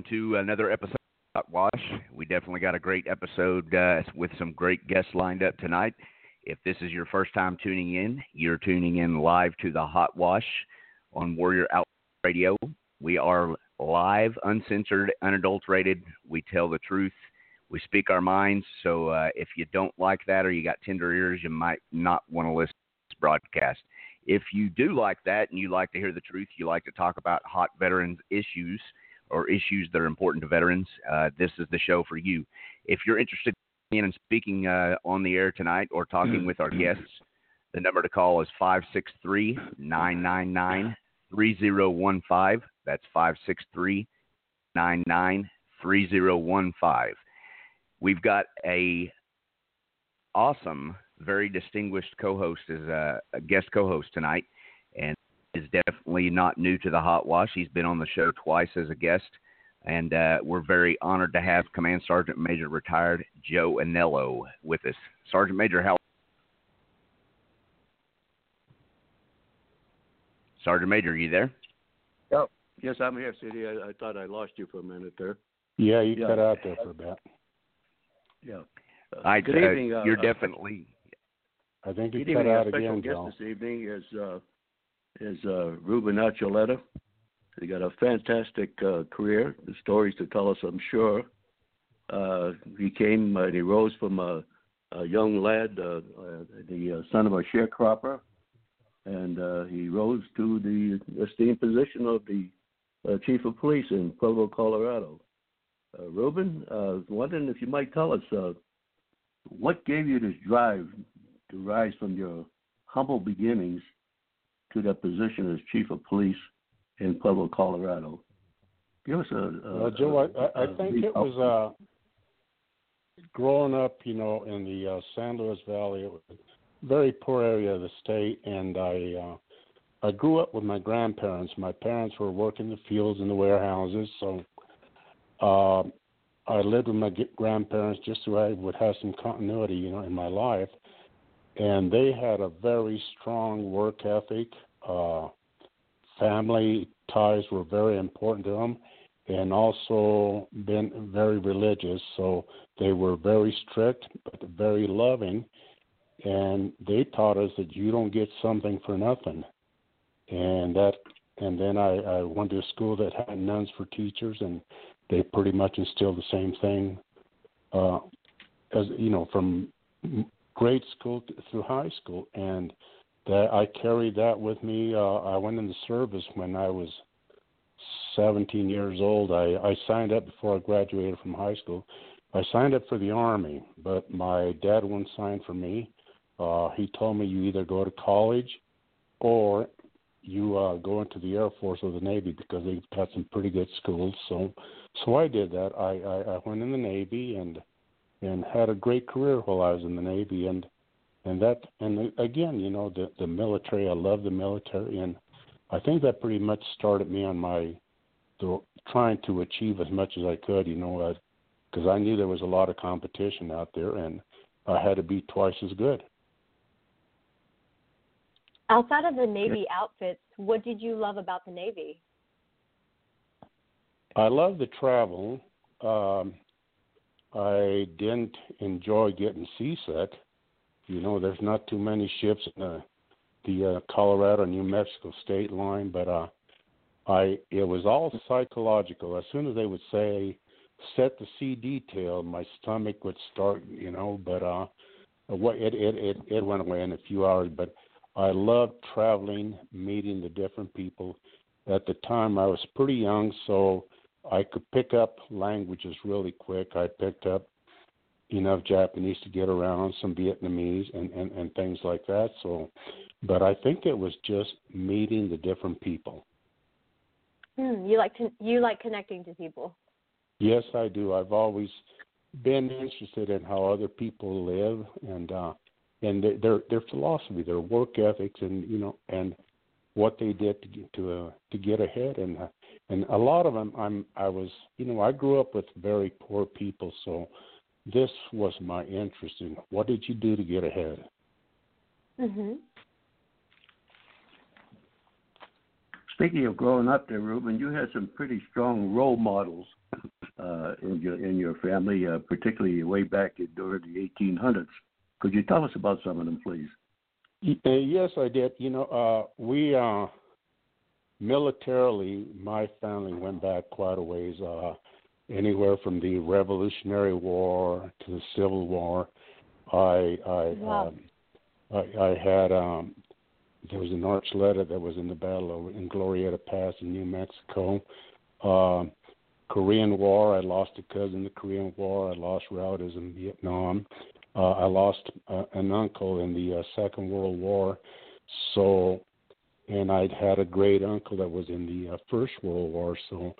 welcome to another episode of Hot Wash. We definitely got a great episode uh, with some great guests lined up tonight. If this is your first time tuning in, you're tuning in live to the Hot Wash on Warrior Out Radio. We are live, uncensored, unadulterated. We tell the truth. We speak our minds. So uh, if you don't like that or you got tender ears, you might not want to listen to this broadcast. If you do like that and you like to hear the truth, you like to talk about hot veterans issues or issues that are important to veterans, uh, this is the show for you. If you're interested in speaking uh, on the air tonight or talking with our guests, the number to call is 563 999 3015. That's 563 999 3015. We've got a awesome, very distinguished co-host as a, a guest co-host tonight, and is definitely not new to the hot wash. He's been on the show twice as a guest, and uh, we're very honored to have Command Sergeant Major retired Joe Anello with us. Sergeant Major, how? Sergeant Major, are you there? Oh, yes, I'm here, City. I, I thought I lost you for a minute there. Yeah, you Yeah. cut out there for a bit. Yeah. Uh, I, good uh, evening. Uh, you're uh, definitely. I think you Good cut evening. out Our special again, guest Joe. this evening is uh, is uh, Ruben Archuleta. He got a fantastic uh, career, the stories to tell us, I'm sure. Uh, he came and he rose from a, a young lad, uh, uh, the uh, son of a sharecropper, and he rose to the esteemed position of the chief of police in Pueblo, Colorado. Ruben, uh, wondering if you might tell us what gave you this drive to rise from your humble beginnings to that position as chief of police in Pueblo, Colorado. Give us a. a uh, Joe, I, think it was uh, growing up, you know, in the uh, San Luis Valley, it was a very poor area of the state, and I. Uh, I grew up with my grandparents. My parents were working the fields and the warehouses, so uh, I lived with my grandparents just so I would have some continuity, you know, in my life. And they had a very strong work ethic. Uh, family ties were very important to them, and also been very religious. So they were very strict but very loving, and they taught us that you don't get something for nothing and that and then I, I went to a school that had nuns for teachers, and they pretty much instilled the same thing, uh, as you know, from grade school through high school, and that I carried that with me. Uh, I went in the service when I was 17 years old. I, I signed up before I graduated from high school. I signed up for the army, but my dad wouldn't sign for me. Uh, he told me you either go to college or you uh, go into the Air Force or the Navy because they've got some pretty good schools. So, so I did that. I, I, I went in the Navy and and had a great career while I was in the Navy. And and that and again, you know, the the military. I love the military, and I think that pretty much started me on my the, trying to achieve as much as I could. You know, because I knew there was a lot of competition out there, and I had to be twice as good. Outside of the Navy outfits, what did you love about the Navy? I love the travel. Um, I didn't enjoy getting seasick. You know, there's not too many ships in the the uh, Colorado New Mexico state line, but uh, I it was all psychological. As soon as they would say set the sea detail, my stomach would start, you know. But uh, it it it it went away in a few hours. But I loved traveling, meeting the different people. At the time, I was pretty young, so I could pick up languages really quick. I picked up enough Japanese to get around, some Vietnamese, and, and, and things like that. So, but I think it was just meeting the different people. Hmm, you like to you like connecting to people. Yes, I do. I've always been interested in how other people live, and uh, and their their, their philosophy, their work ethics, and you know, and what they did to get to uh, to get ahead. And uh, and a lot of them, I'm I was you know I grew up with very poor people, so this was my interest in what did you do to get ahead. Mhm. Speaking of growing up there, Ruben, you had some pretty strong role models uh, in your in your family, uh, particularly way back during the 1800s. Could you tell us about some of them, please? Uh, yes, I did. You know, uh, we uh, militarily, my family went back quite a ways. Uh, anywhere from the Revolutionary War to the Civil War. I I wow. um, I, I had um, there was an Archuleta that was in the battle in Glorieta Pass in New Mexico. Uh, Korean War, I lost a cousin in the Korean War. I lost relatives in Vietnam. Uh, I lost uh, an uncle in the uh, Second World War, so and I'd had a great uncle that was in the uh, First World War. So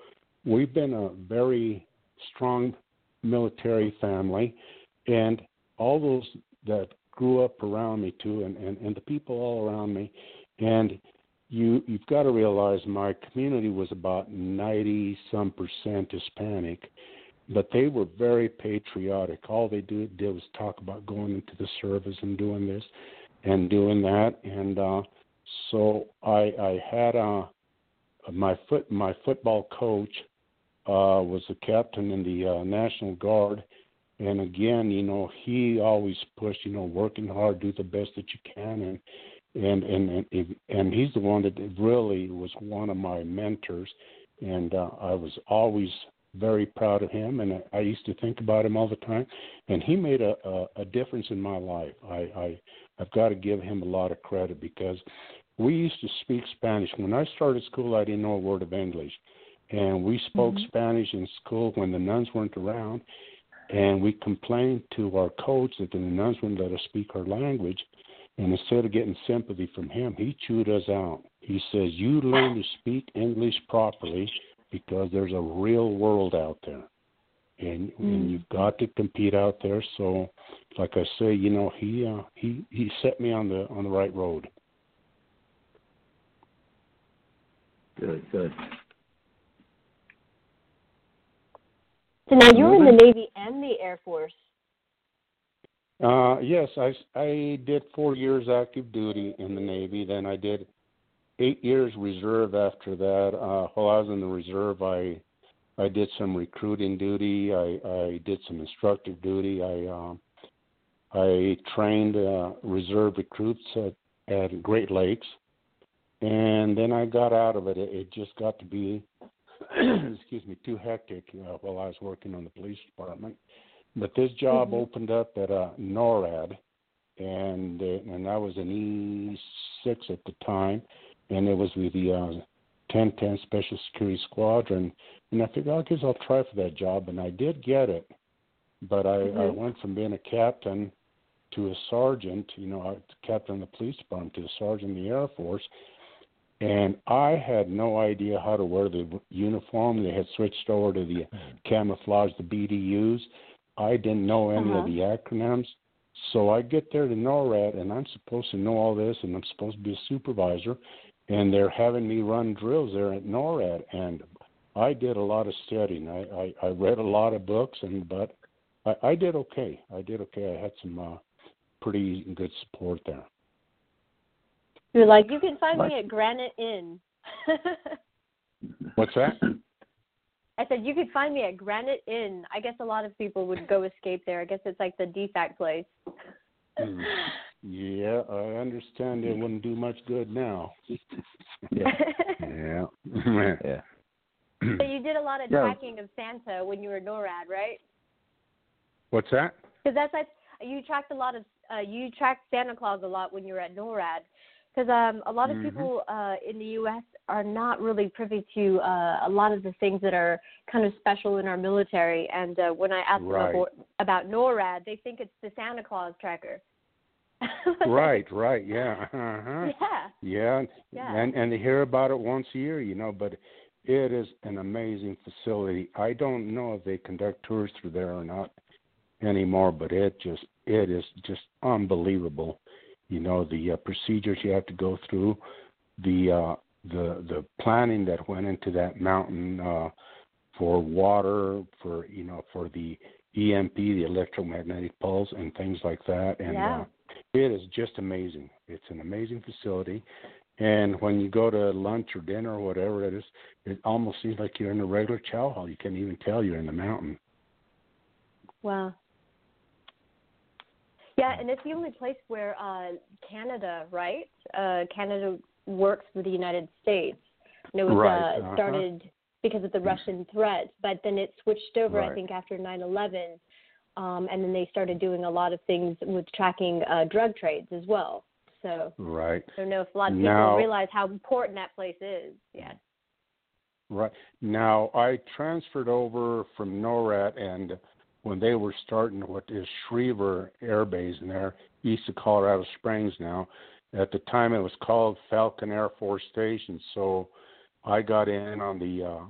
we've been a very strong military family, and all those that grew up around me too, and, and, and the people all around me, and you you've got to realize my community was about ninety some percent Hispanic, but they were very patriotic. All they do, did was talk about going into the service and doing this and doing that. And uh, so I, I had uh, my foot my football coach uh, was a captain in the uh, National Guard. And again, you know, he always pushed, you know, working hard, do the best that you can, and and and and and he's the one that really was one of my mentors, and uh, I was always very proud of him, and I used to think about him all the time. And he made a a, a difference in my life. I, I I've got to give him a lot of credit because we used to speak Spanish. When I started school, I didn't know a word of English, and we spoke mm-hmm. Spanish in school when the nuns weren't around. And we complained to our coach that the nuns wouldn't let us speak our language. And instead of getting sympathy from him, he chewed us out. He says, You learn to speak English properly because there's a real world out there. And, mm. and you've got to compete out there. So, like I say, you know, he uh, he he set me on the on the right road. Good, good. So now you're in the Navy and the Air Force. Uh, yes, I I did four years active duty in the Navy. Then I did eight years reserve after that. Uh, while I was in the reserve, I I did some recruiting duty. I I did some instructive duty. I um, I trained uh, reserve recruits at, at Great Lakes, and then I got out of it. It, it just got to be, excuse me, too hectic uh, while I was working on the police department. But this job mm-hmm. opened up at uh, NORAD, and uh, and I was an E6 at the time, and it was with the uh, 1010 Special Security Squadron. And I figured, I guess I'll try for that job, and I did get it. But I, mm-hmm. I went from being a captain to a sergeant, you know, a captain of the police department to a sergeant in the Air Force. And I had no idea how to wear the uniform. They had switched over to the camouflage, the BDUs. I didn't know any uh-huh. of the acronyms. So I get there to NORAD, and I'm supposed to know all this, and I'm supposed to be a supervisor and they're having me run drills there at NORAD, and I did a lot of studying. I I, I read a lot of books, and but I, I did okay. I did okay. I had some uh, pretty good support there. You're like you can find me at Granite Inn. What's that? I said you could find me at Granite Inn. I guess a lot of people would go escape there. I guess it's like the DFAC place. Mm. Yeah, I understand it wouldn't do much good now. yeah. yeah. yeah. So you did a lot of tracking of Santa when you were at NORAD, right? What's that? Because that's like you tracked a lot of uh, you tracked Santa Claus a lot when you were at NORAD. Because um, a lot of mm-hmm. people uh, in the U.S. are not really privy to uh, a lot of the things that are kind of special in our military. And uh, when I ask right. them about, about NORAD, they think it's the Santa Claus tracker. right, right, yeah, uh-huh. yeah, yeah, yeah, and and they hear about it once a year, you know. But it is an amazing facility. I don't know if they conduct tours through there or not anymore, but it just it is just unbelievable. You know the uh, procedures you have to go through, the uh, the the planning that went into that mountain uh, for water, for you know for the EMP, the electromagnetic pulse, and things like that, and. Yeah. Uh, it is just amazing. It's an amazing facility. And when you go to lunch or dinner or whatever it is, it almost seems like you're in a regular chow hall. You can't even tell you're in the mountain. Wow. Yeah, and it's the only place where uh, Canada, right? Uh, Canada works with the United States. And it was right. uh, started uh-huh. because of the Russian threat, but then it switched over, right. I think, after 9 11 um, and then they started doing a lot of things with tracking uh, drug trades as well. So right. I don't know if a lot of people now, realize how important that place is. Yeah. Right now, I transferred over from NORAD, and when they were starting what is Schriever Air Base in there, east of Colorado Springs now. At the time, it was called Falcon Air Force Station. So I got in on the uh,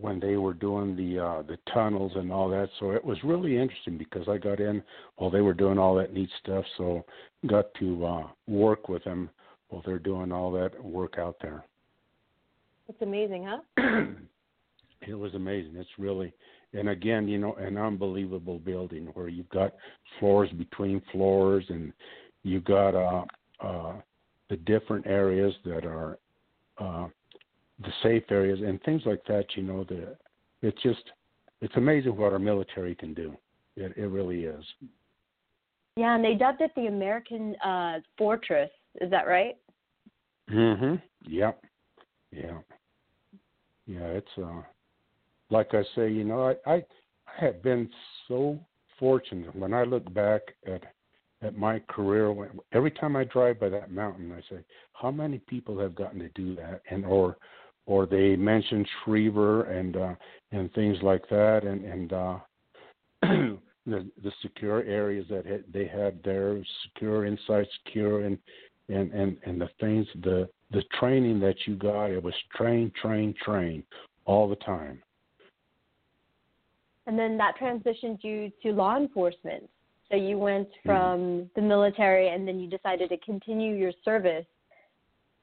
when they were doing the uh, the tunnels and all that. So it was really interesting because I got in while they were doing all that neat stuff. So got to uh, work with them while they're doing all that work out there. It's amazing, huh? it was amazing. It's really and again, you know, an unbelievable building where you've got floors between floors and you've got uh uh the different areas that are uh the safe areas and things like that. You know, the it's just it's amazing what our military can do. It it really is. Yeah, and they dubbed it the American uh, Fortress Is that right? Mhm. Yep. Yeah. Yeah. It's uh, like I say, you know, I I, I have been so fortunate when I look back at at my career. When, every time I drive by that mountain, I say, how many people have gotten to do that, and or or they mention Schriever and uh, and things like that, and and uh, the the secure areas that they had there, secure inside, secure, and and and and the things the the training that you got, it was train, train, train all the time. And then that transitioned you to law enforcement. So you went hmm. from mm the military, and then you decided to continue your service.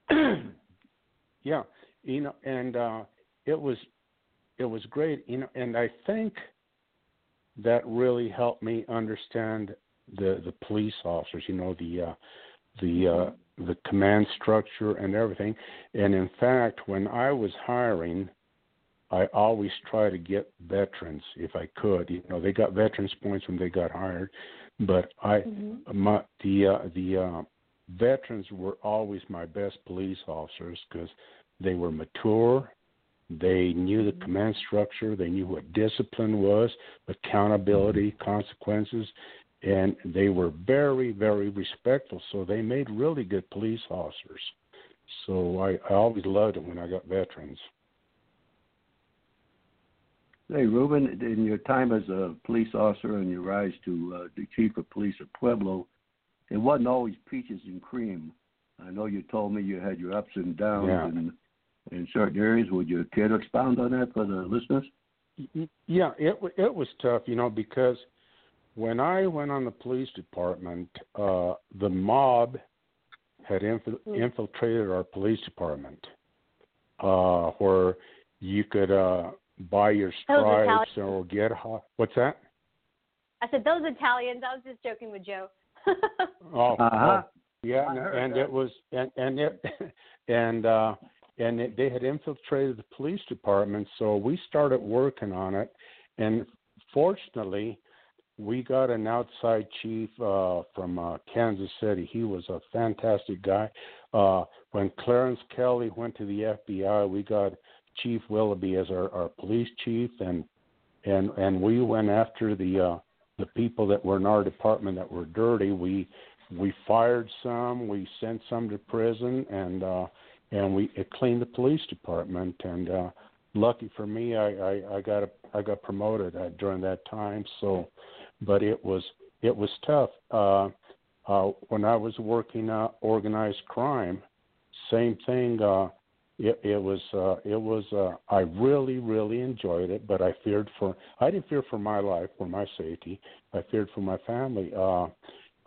yeah, you know, and uh, it was it was great, you know, and I think that really helped me understand the the police officers, you know, the uh, the uh, the command structure and everything. And in fact, when I was hiring, I always try to get veterans if I could. You know, they got veterans points when they got hired, but I mm-hmm. my the uh, the uh, veterans were always my best police officers because they were mature. They knew the command structure. They knew what discipline was, accountability, consequences, and they were very, very respectful. So they made really good police officers. So I, I always loved it when I got veterans. Hey, Ruben, in your time as a police officer and your rise to uh, the chief of police of Pueblo, it wasn't always peaches and cream. I know you told me you had your ups and downs yeah. in in certain areas. Would you care to expound on that for the listeners? Yeah, it it was tough, you know, because when I went on the police department, uh, the mob had inf- hmm. infiltrated our police department, uh, where you could uh, buy your stripes or get hot. What's that? I said those Italians. I was just joking with Joe. oh, uh-huh. oh, yeah, and, and it was and and it and uh and it, they had infiltrated the police department. So we started working on it, and fortunately, we got an outside chief uh, from uh, Kansas City. He was a fantastic guy. Uh, when Clarence Kelley went to the FBI, we got Chief Willoughby as our, our police chief, and and and we went after the uh, the people that were in our department that were dirty. We we fired some, we sent some to prison, and uh, and we it cleaned the police department. And uh, lucky for me, I, I, I got a, I got promoted during that time. So, but it was it was tough. Uh, uh, when I was working uh, organized crime, same thing. Uh, it, it was uh, it was uh, I really really enjoyed it, but I feared for I didn't fear for my life or my safety. I feared for my family. Uh,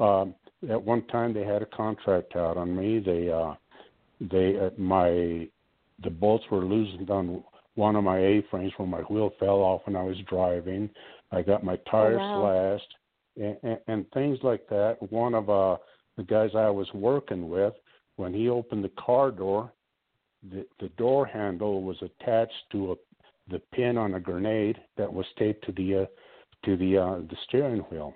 um, at one time, they had a contract out on me. They uh, they uh, my the bolts were loosened on one of my A-frames when my wheel fell off when I was driving. I got my tires oh, wow. slashed and, and, and things like that. One of uh, the guys I was working with, when he opened the car door, the, the door handle was attached to a, the pin on a grenade that was taped to the uh, to the uh, the steering wheel.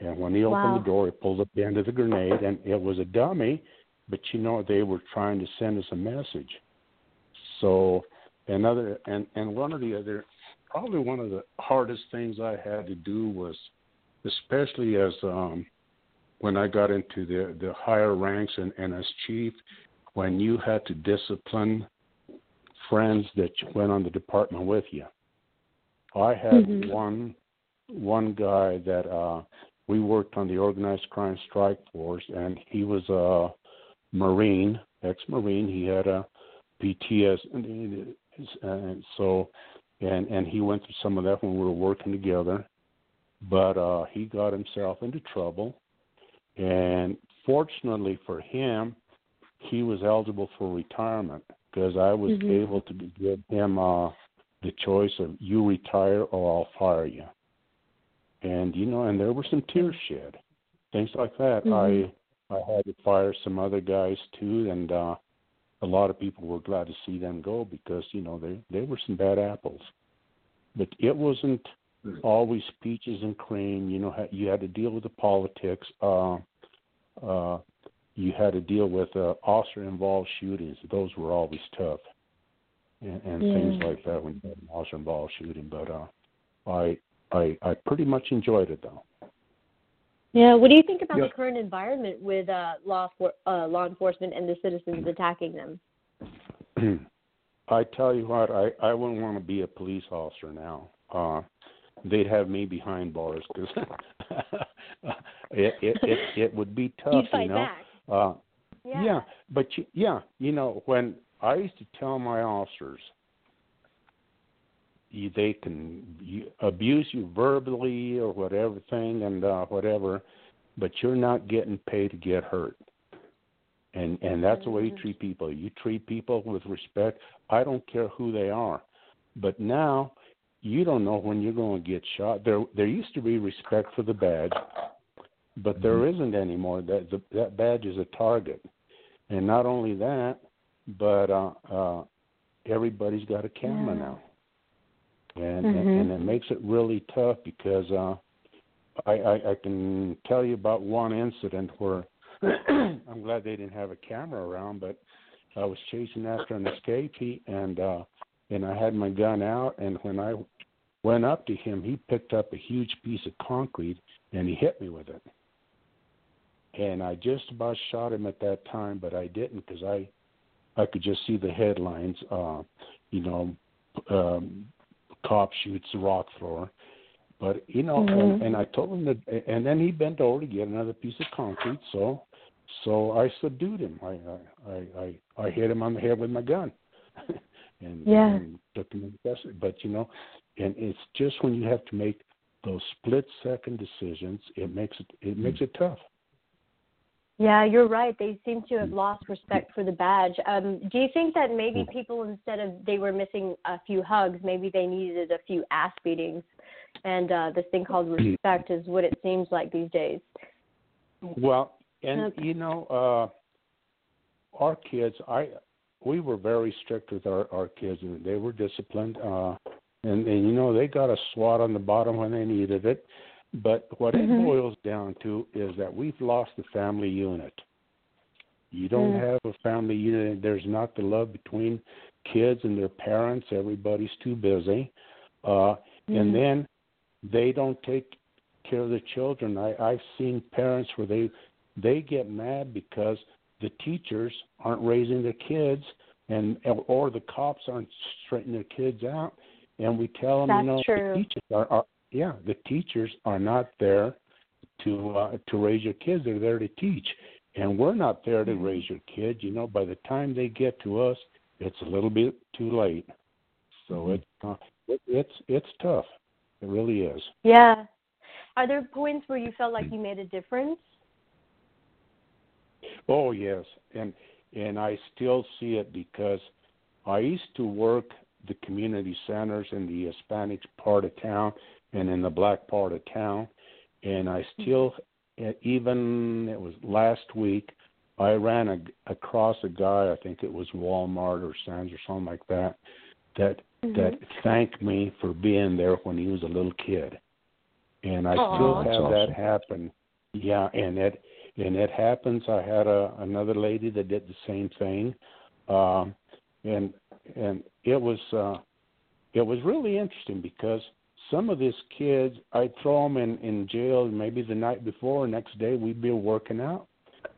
And when he opened wow. the door, he pulled up the end of the grenade, and it was a dummy but you know they were trying to send us a message. So another and and one of the other probably one of the hardest things I had to do was especially as um when I got into the the higher ranks and, and as chief when you had to discipline friends that went on the department with you. I had mm-hmm. one one guy that uh we worked on the organized crime strike force and he was a Marine, ex-Marine. He had a PTS, and so and and he went through some of that when we were working together. But uh, he got himself into trouble, and fortunately for him, he was eligible for retirement because I was mm-hmm. able to give him uh, the choice of you retire or I'll fire you. And you know, and there were some tears shed, things like that. Mm-hmm. I I had to fire some other guys too, and uh, a lot of people were glad to see them go because you know they they were some bad apples. But it wasn't always peaches and cream. You know, you had to deal with the politics. Uh, uh, you had to deal with uh, officer involved shootings. Those were always tough, and, and yeah. things like that when you had an officer involved shooting. But uh, I I I pretty much enjoyed it though. Yeah. What do you think about Yeah. the current environment with uh, law for, uh, law enforcement and the citizens attacking them? I tell you what, I I wouldn't want to be a police officer now. Uh, they'd have me behind bars because it, it it it would be tough, You'd fight you know. back. Uh, Yeah. yeah, but you, yeah, you know when I used to tell my officers, you, they can you, abuse you verbally or whatever thing and uh, whatever, but you're not getting paid to get hurt. And and that's the way you Mhm. treat people. You treat people with respect. I don't care who they are. But now you don't know when you're going to get shot. There there used to be respect for the badge, but there isn't anymore. That the, that badge is a target. And not only that, but uh uh everybody's got a camera Yeah. now. And, Mhm. and and it makes it really tough because uh I, I I can tell you about one incident where I'm glad they didn't have a camera around, but I was chasing after an escapee and uh and I had my gun out and when I went up to him he picked up a huge piece of concrete and he hit me with it. And I just about shot him at that time, but I didn't because I I could just see the headlines uh you know um cop shoots rock thrower. But you know, and, Mhm. and I told him that, and then he bent over to get another piece of concrete. So, so I subdued him. I I I, I hit him on the head with my gun, and, Yeah. and took him into custody. But you know, and it's just when you have to make those split second decisions, it makes it it makes it tough. Yeah, you're right. They seem to have lost respect for the badge. Um, do you think that maybe people, instead of they were missing a few hugs, maybe they needed a few ass beatings, and uh, this thing called respect is what it seems like these days. Well, and Okay. you know, uh our kids, I we were very strict with our our kids, and they were disciplined. Uh, and and you know, they got a swat on the bottom when they needed it. But what Mhm. it boils down to is that we've lost the family unit. You don't Mm. have a family unit. There's not the love between kids and their parents. Everybody's too busy. Uh, Mhm. and then they don't take care of the children. I, I've seen parents where they they get mad because the teachers aren't raising their kids and or the cops aren't straightening their kids out and we tell them That's you know true. the teachers are, are yeah the teachers are not there to uh, to raise your kids. They're there to teach. And we're not there to raise your kids. You know by the time they get to us it's a little bit too late. So it's uh, it, it's it's tough. It really is. Yeah. Are there points where you felt like you made a difference? Oh yes, and and I still see it because I used to work the community centers in the Hispanic part of town and in the black part of town, and I still e- even it was last week I ran a, across a guy I think it was Walmart or Sam's or something like that that that thanked me for being there when he was a little kid, and I Aw. still That's have that happen. Yeah, and it and it happens. I had a another lady that did the same thing, um, and and it was uh, it was really interesting because some of these kids, I'd throw them in in jail maybe the night before, next day we'd be working out,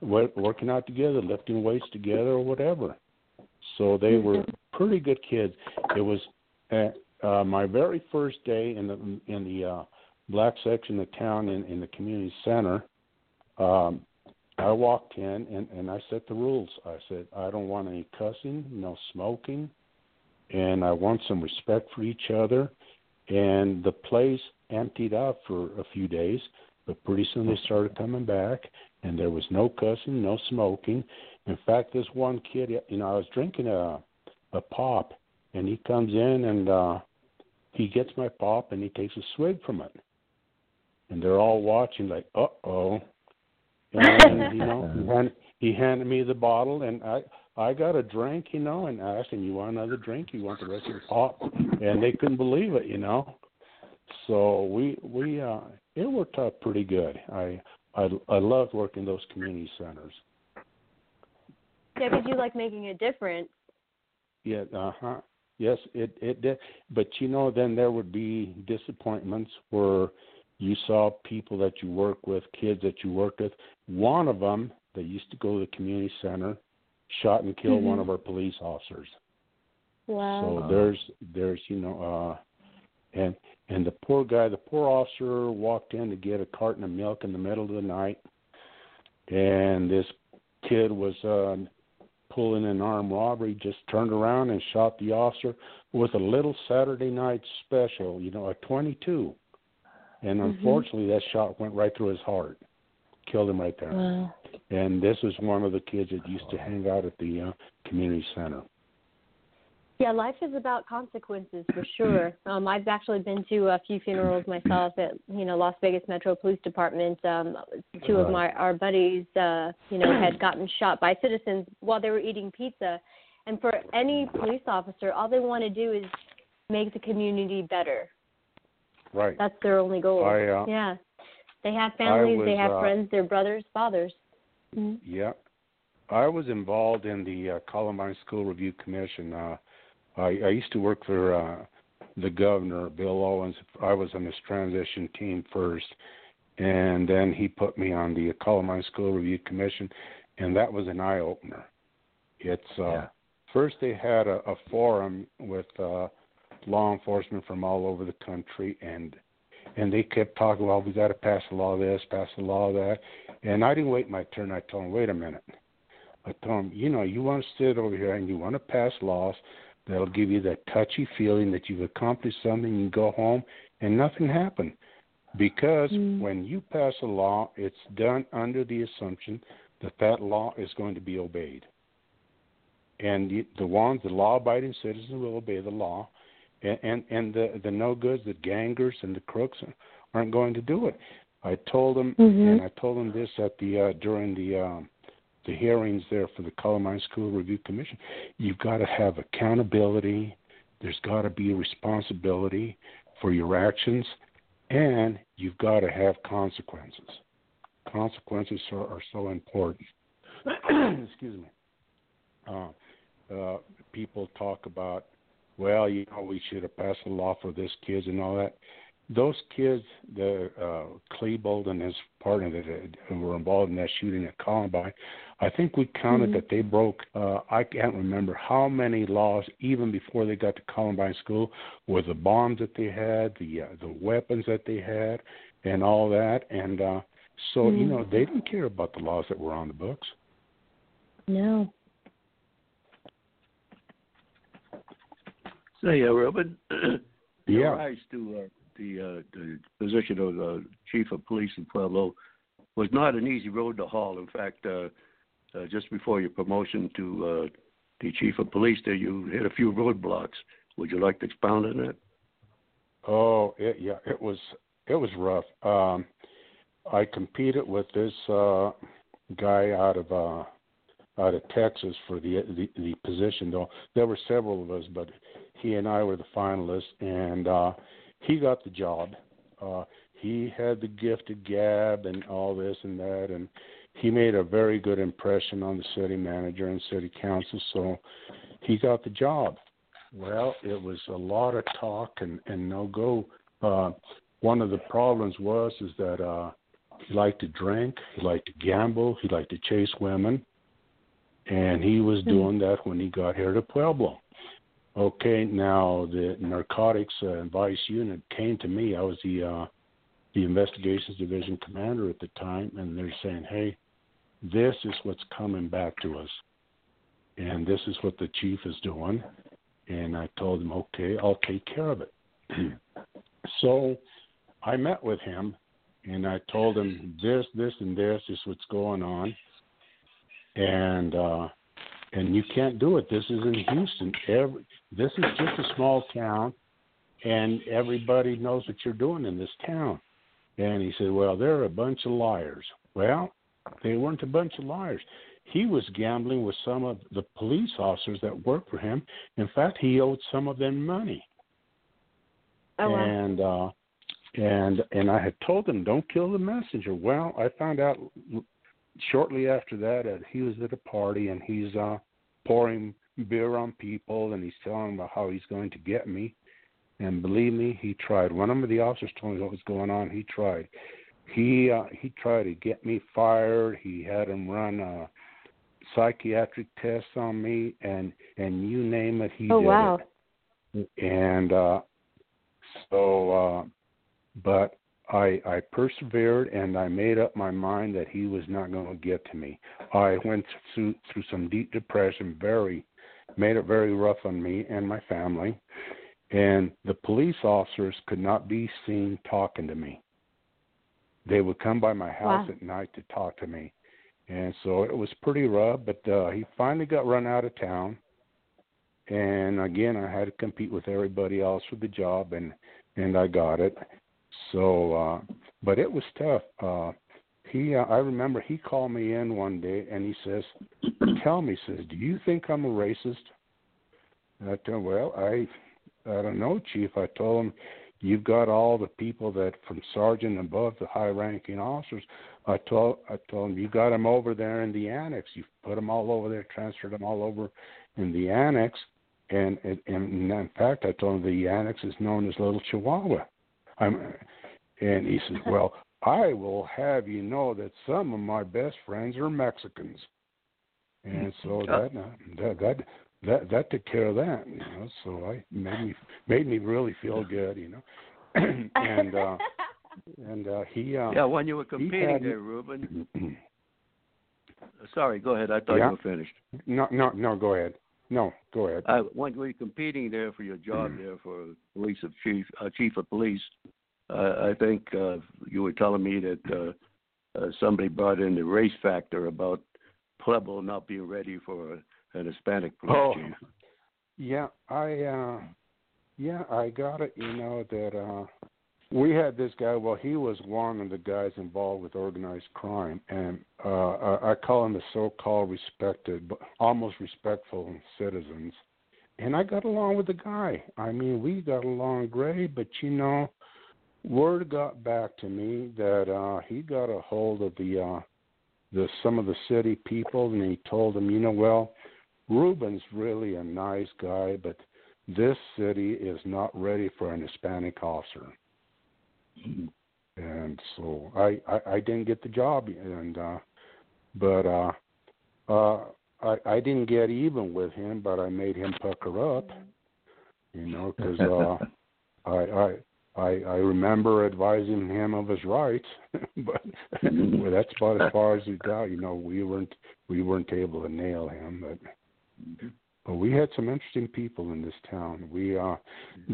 working out together, lifting weights together or whatever. So they were pretty good kids. It was uh, uh, my very first day in the in the uh, black section of town in in the community center. Um, I walked in and and I set the rules. I said I don't want any cussing, no smoking, and I want some respect for each other. And the place emptied out for a few days, but pretty soon they started coming back, and there was no cussing, no smoking. In fact, this one kid, you know, I was drinking a a pop, and he comes in and uh he gets my pop and he takes a swig from it, and they're all watching like, uh oh. And you know, he, hand, he handed me the bottle, and I I got a drink, you know, and I asked him, "You want another drink? You want the rest of the pop?" And they couldn't believe it, you know. So we we uh it worked out pretty good. I I I loved working those community centers. Yeah, because you like making a difference. Yeah, uh huh. Yes, it it did. But you know, then there would be disappointments where you saw people that you work with, kids that you worked with. One of them that used to go to the community center shot and killed mm-hmm. one of our police officers. Wow. So there's there's you know uh and and the poor guy, the poor officer walked in to get a carton of milk in the middle of the night and this kid was uh pulling an armed robbery, just turned around and shot the officer with a little Saturday night special, you know, a 22. And mm-hmm. unfortunately, that shot went right through his heart, killed him right there. Wow. And this is one of the kids that used to hang out at the uh, community center. Yeah, life is about consequences for sure. Um, I've actually been to a few funerals myself at you know Las Vegas Metro Police Department. Um, two of my our buddies, uh, you know, had gotten shot by citizens while they were eating pizza. And for any police officer, all they want to do is make the community better. Right. That's their only goal. I, uh, yeah. They have families, was, they have uh, friends, their brothers, fathers. Mm-hmm. Yeah. I was involved in the uh, Columbine School Review Commission. Uh, I, I used to work for uh, the governor, Bill Owens. I was on his transition team first, and then he put me on the Columbine School Review Commission, and that was an eye opener. It's uh, yeah. first they had a, a forum with uh, law enforcement from all over the country, and and they kept talking. Well, we got to pass a law this, pass a law that, and I didn't wait my turn. I told them, wait a minute. I told them, you know, you want to sit over here and you want to pass laws That'll give you that touchy feeling that you've accomplished something. You go home and nothing happened. Because mm. when you pass a law, it's done under the assumption that that law is going to be obeyed. And the, the ones, the law-abiding citizens, will obey the law, and and, and the the no goods, the gangers and the crooks aren't going to do it. I told them, mm-hmm. and I told them this at the uh, during the um, the hearings there for the Columbine School Review Commission. You've got to have accountability. There's got to be responsibility for your actions, and you've got to have consequences. Consequences are, are so important. Excuse me. Uh, uh, people talk about, well, you know, we should have passed a law for this kids and all that those kids, the uh, Klebold and his partner that who were involved in that shooting at Columbine, I think we counted mm-hmm. that they broke. Uh, I can't remember how many laws even before they got to Columbine School, with the bombs that they had, the uh, the weapons that they had, and all that. And uh, so mm-hmm. you know they didn't care about the laws that were on the books. No. Say, uh, Robin. yeah. Rise to uh, the uh, the position of uh, chief of police in Pueblo was not an easy road to haul. In fact, uh, uh, just before your promotion to uh, the chief of police, there you hit a few roadblocks. Would you like to expound on that? Oh, it, yeah, it was it was rough. Um, I competed with this uh, guy out of uh, out of Texas for the, the the position. Though there were several of us, but he and I were the finalists, and uh, he got the job. Uh, he had the gift of gab and all this and that, and he made a very good impression on the city manager and city council. So he got the job. Well, it was a lot of talk and, and no go. Uh, one of the problems was is that uh, he liked to drink, he liked to gamble, he liked to chase women, and he was mm-hmm. doing that when he got here to Pueblo. Okay, now the narcotics uh, vice unit came to me. I was the uh, the investigations division commander at the time, and they're saying, "Hey, this is what's coming back to us, and this is what the chief is doing." And I told him, "Okay, I'll take care of it." so I met with him, and I told him this, this, and this is what's going on, and uh, and you can't do it. This is in Houston. Every this is just a small town, and everybody knows what you're doing in this town. And he said, Well, they're a bunch of liars. Well, they weren't a bunch of liars. He was gambling with some of the police officers that worked for him. In fact, he owed some of them money. Oh, wow. And uh and and I had told him, Don't kill the messenger. Well, I found out shortly after that, uh, he was at a party and he's uh, pouring beer on people and he's telling about how he's going to get me. And believe me, he tried. One of the officers told me what was going on. He tried. He uh, he tried to get me fired. He had him run uh, psychiatric tests on me, and and you name it, he oh, did wow. it. And uh, so, uh, but I I persevered and I made up my mind that he was not going to get to me. I went through through some deep depression, very made it very rough on me and my family. And the police officers could not be seen talking to me. They would come by my house Wow. at night to talk to me. And so it was pretty rough, but uh he finally got run out of town. And again, I had to compete with everybody else for the job and and I got it. So, uh, but it was tough. Uh, he, uh, I remember he called me in one day and he says, "Tell me," says, "Do you think I'm a racist?" I told him, "Well, I, I don't know, Chief." I told him, "You've got all the people that from sergeant above the high-ranking officers." I told, I told him, "You got them over there in the annex. You put them all over there, transferred them all over in the annex." And, and, and in fact, I told him the annex is known as Little Chihuahua. I'm, and he says, "Well, I will have you know that some of my best friends are Mexicans." And so that that that that that took care of that, you know. So I made me made me really feel good, you know. and uh and uh he uh Yeah, when you were competing had- there, Ruben. Sorry, go ahead. I thought Yeah. you were finished. no no no go ahead. No, go ahead. Uh, when you were competing there for your job Mm-hmm. there for police of chief, uh, chief of police, uh, I think uh, you were telling me that uh, uh, somebody brought in the race factor about Pueblo not being ready for an Hispanic police Oh. chief. Yeah, I uh yeah, I got it, you know, that uh we had this guy, well he was one of the guys involved with organized crime and uh I, I call him the so called respected but almost respectful citizens. And I got along with the guy. I mean we got along great, but you know, word got back to me that uh he got a hold of the uh the some of the city people and he told them, you know, well, Ruben's really a nice guy, but this city is not ready for an Hispanic officer. And so I, I, I didn't get the job and uh but uh uh I I didn't get even with him, but I made him pucker up. You know, cuz uh I I I I remember advising him of his rights, but well, that's about as far as we got. You know, we weren't we weren't able to nail him, but but we had some interesting people in this town. We uh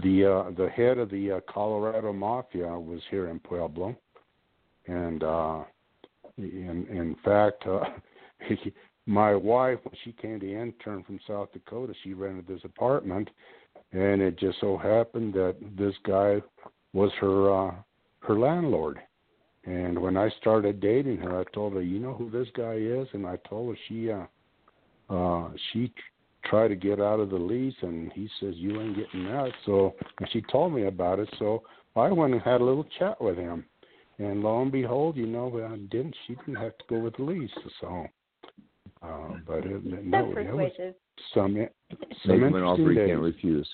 the uh the head of the uh, Colorado Mafia was here in Pueblo, and uh in in fact, uh, my wife when she came to intern from South Dakota, she rented this apartment, and it just so happened that this guy was her uh her landlord. And when I started dating her, I told her, "You know who this guy is?" And I told her she uh uh she try to get out of the lease and he says you ain't getting out so and she told me about it so i went and had a little chat with him and lo and behold you know I didn't she didn't have to go with the lease so uh but it, so no it was persuasive. some Make some him an offer interesting days. can't refuse.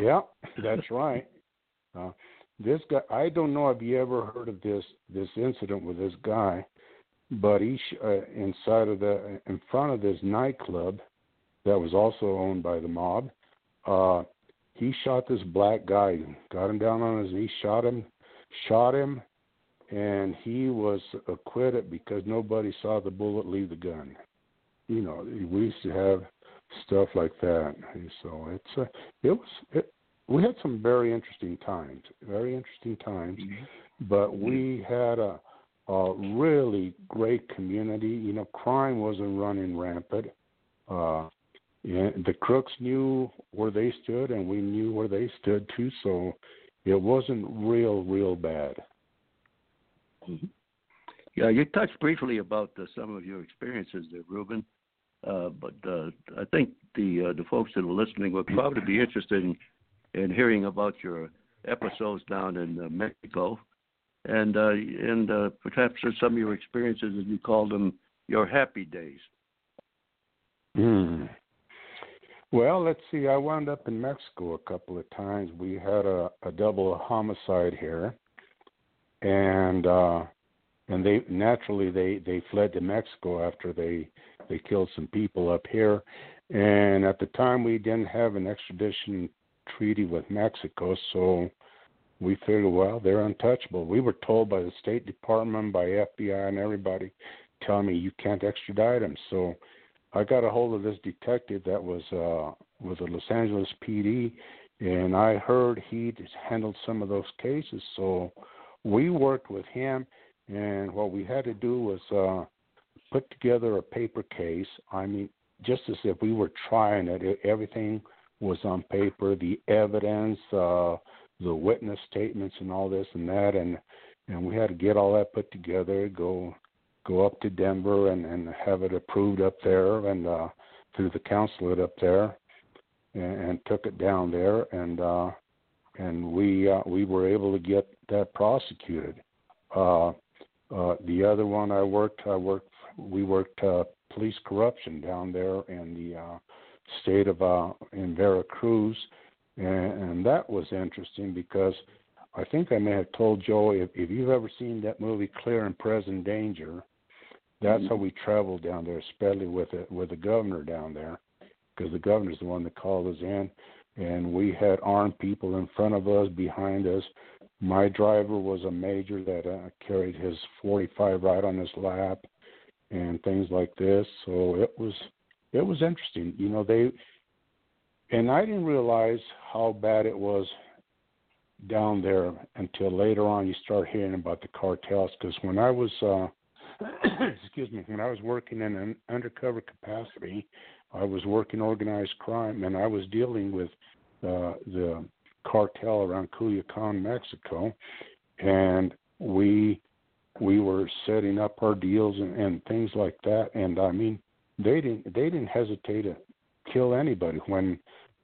Yeah, that's right. Uh, this guy, I don't know if you ever heard of this this incident with this guy, but he uh, inside of the in front of this nightclub that was also owned by the mob. Uh, he shot this black guy, got him down on his knees, shot him, shot him, and he was acquitted because nobody saw the bullet leave the gun. You know, we used to have stuff like that. So it's uh, it was it, we had some very interesting times, very interesting times. But we had a a really great community. You know, crime wasn't running rampant. Uh, yeah, the crooks knew where they stood, and we knew where they stood too. So it wasn't real, real bad. Yeah, you touched briefly about uh, some of your experiences there, Ruben. Uh, but uh, I think the uh, the folks that were listening would probably be interested in, in hearing about your episodes down in uh, Mexico. and uh, and uh, perhaps some of your experiences, as you call them, your happy days. Hmm. Well, let's see. I wound up in Mexico a couple of times. We had a, a double homicide here, and uh, and they naturally they they fled to Mexico after they they killed some people up here, and at the time we didn't have an extradition treaty with Mexico, so we figured, well, they're untouchable. We were told by the State Department, by FBI, and everybody, telling me you can't extradite them. So I got a hold of this detective that was uh was a Los Angeles PD, and I heard he handled some of those cases. So we worked with him, and what we had to do was uh put together a paper case. I mean, just as if we were trying it. Everything was on paper, the evidence, uh, the witness statements, and all this and that, and and we had to get all that put together, go go up to Denver and and have it approved up there, and uh, through the consulate up there, and, and took it down there, and uh, and we uh, we were able to get that prosecuted. Uh, uh, the other one I worked, I worked, we worked uh, police corruption down there in the uh, state of uh, in Veracruz, and, and that was interesting because I think I may have told Joe if, if you've ever seen that movie Clear and Present Danger, that's mm-hmm. how we traveled down there, especially with it with the governor down there, because the governor's the one that called us in, and we had armed people in front of us, behind us. My driver was a major that uh, carried his 45 right on his lap, and things like this. So it was it was interesting. You know, they and I didn't realize how bad it was down there until later on. You start hearing about the cartels because when I was, uh, excuse me, when I was working in an undercover capacity, I was working organized crime and I was dealing with uh, the cartel around Culiacan, Mexico, and we we were setting up our deals and, and things like that. And I mean, they didn't they didn't hesitate to kill anybody when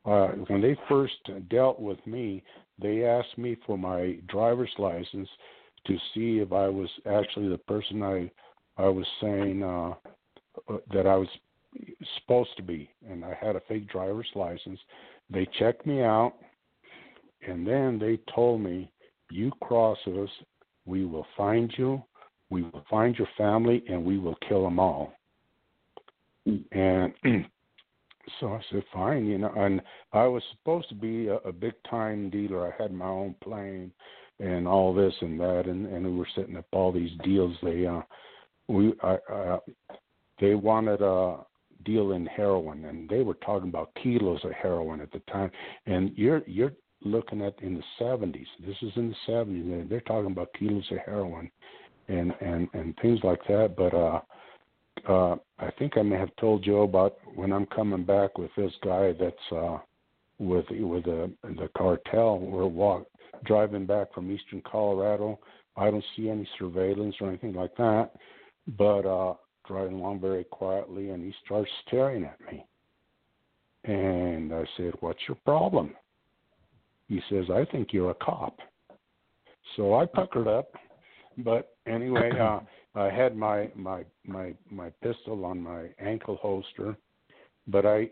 uh, when they first dealt with me. They asked me for my driver's license to see if I was actually the person I I was saying uh, uh, that I was supposed to be, and I had a fake driver's license. They checked me out, and then they told me, "You cross us, we will find you, we will find your family, and we will kill them all." And so I said, fine, you know. And I was supposed to be a, a big time dealer. I had my own plane and all this and that, and and we were setting up all these deals. They uh, we they wanted a deal in heroin, and they were talking about kilos of heroin at the time. And you're you're looking at in the 70s. This is in the 70s. They're talking about kilos of heroin, and and and things like that. But uh, uh, I think I may have told Joe about when I'm coming back with this guy that's uh, with with the the cartel. We're walk driving back from eastern Colorado. I don't see any surveillance or anything like that, but uh, driving along very quietly, and he starts staring at me. And I said, "What's your problem?" He says, "I think you're a cop." So I puckered up, but anyway, uh, I had my my my my pistol on my ankle holster, but I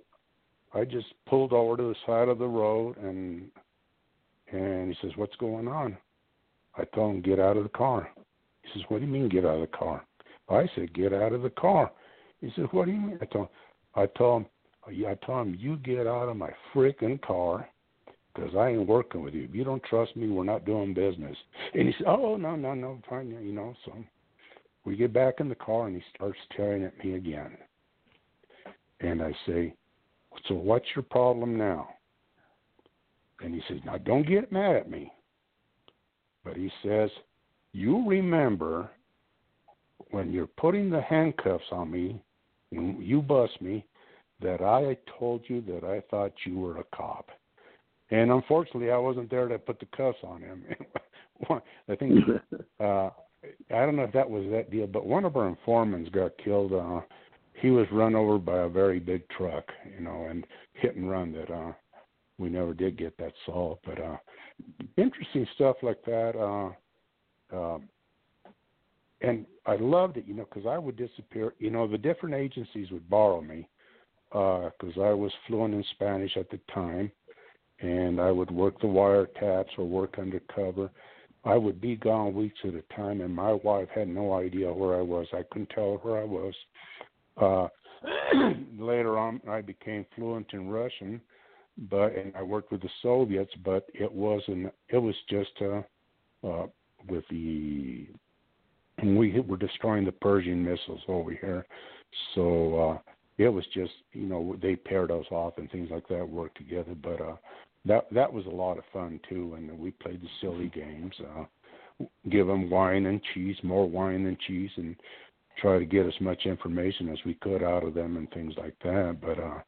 I just pulled over to the side of the road and and he says, "What's going on?" I told him, "Get out of the car." He says, "What do you mean get out of the car?" I said, "Get out of the car." He said, "What do you mean?" I told him, I told him, I told him, "You get out of my freaking car." Because I ain't working with you. If you don't trust me, we're not doing business. And he said, "Oh no, no, no, fine, you know." So we get back in the car and he starts staring at me again. And I say, So what's your problem now? And he says, Now don't get mad at me. But he says, You remember when you're putting the handcuffs on me, when you bust me, that I told you that I thought you were a cop. And unfortunately, I wasn't there to put the cuffs on him. I think uh, I don't know if that was that deal, but one of our informants got killed. Uh, he was run over by a very big truck, you know, and hit and run that uh, we never did get that solved. But uh, interesting stuff like that. Uh, um, and I loved it, you know, because I would disappear. You know, the different agencies would borrow me because uh, I was fluent in Spanish at the time, and I would work the wiretaps or work undercover. I would be gone weeks at a time, and my wife had no idea where I was. I couldn't tell her where I was. Uh, later on, I became fluent in Russian, but and I worked with the Soviets, but it wasn't. It was just uh, uh, with the we were destroying the Pershing missiles over here. So uh, it was just you know they paired us off and things like that worked together. But uh, that that was a lot of fun too, and we played the silly games. Uh, give them wine and cheese, more wine and cheese, and try to get as much information as we could out of them and things like that. But uh,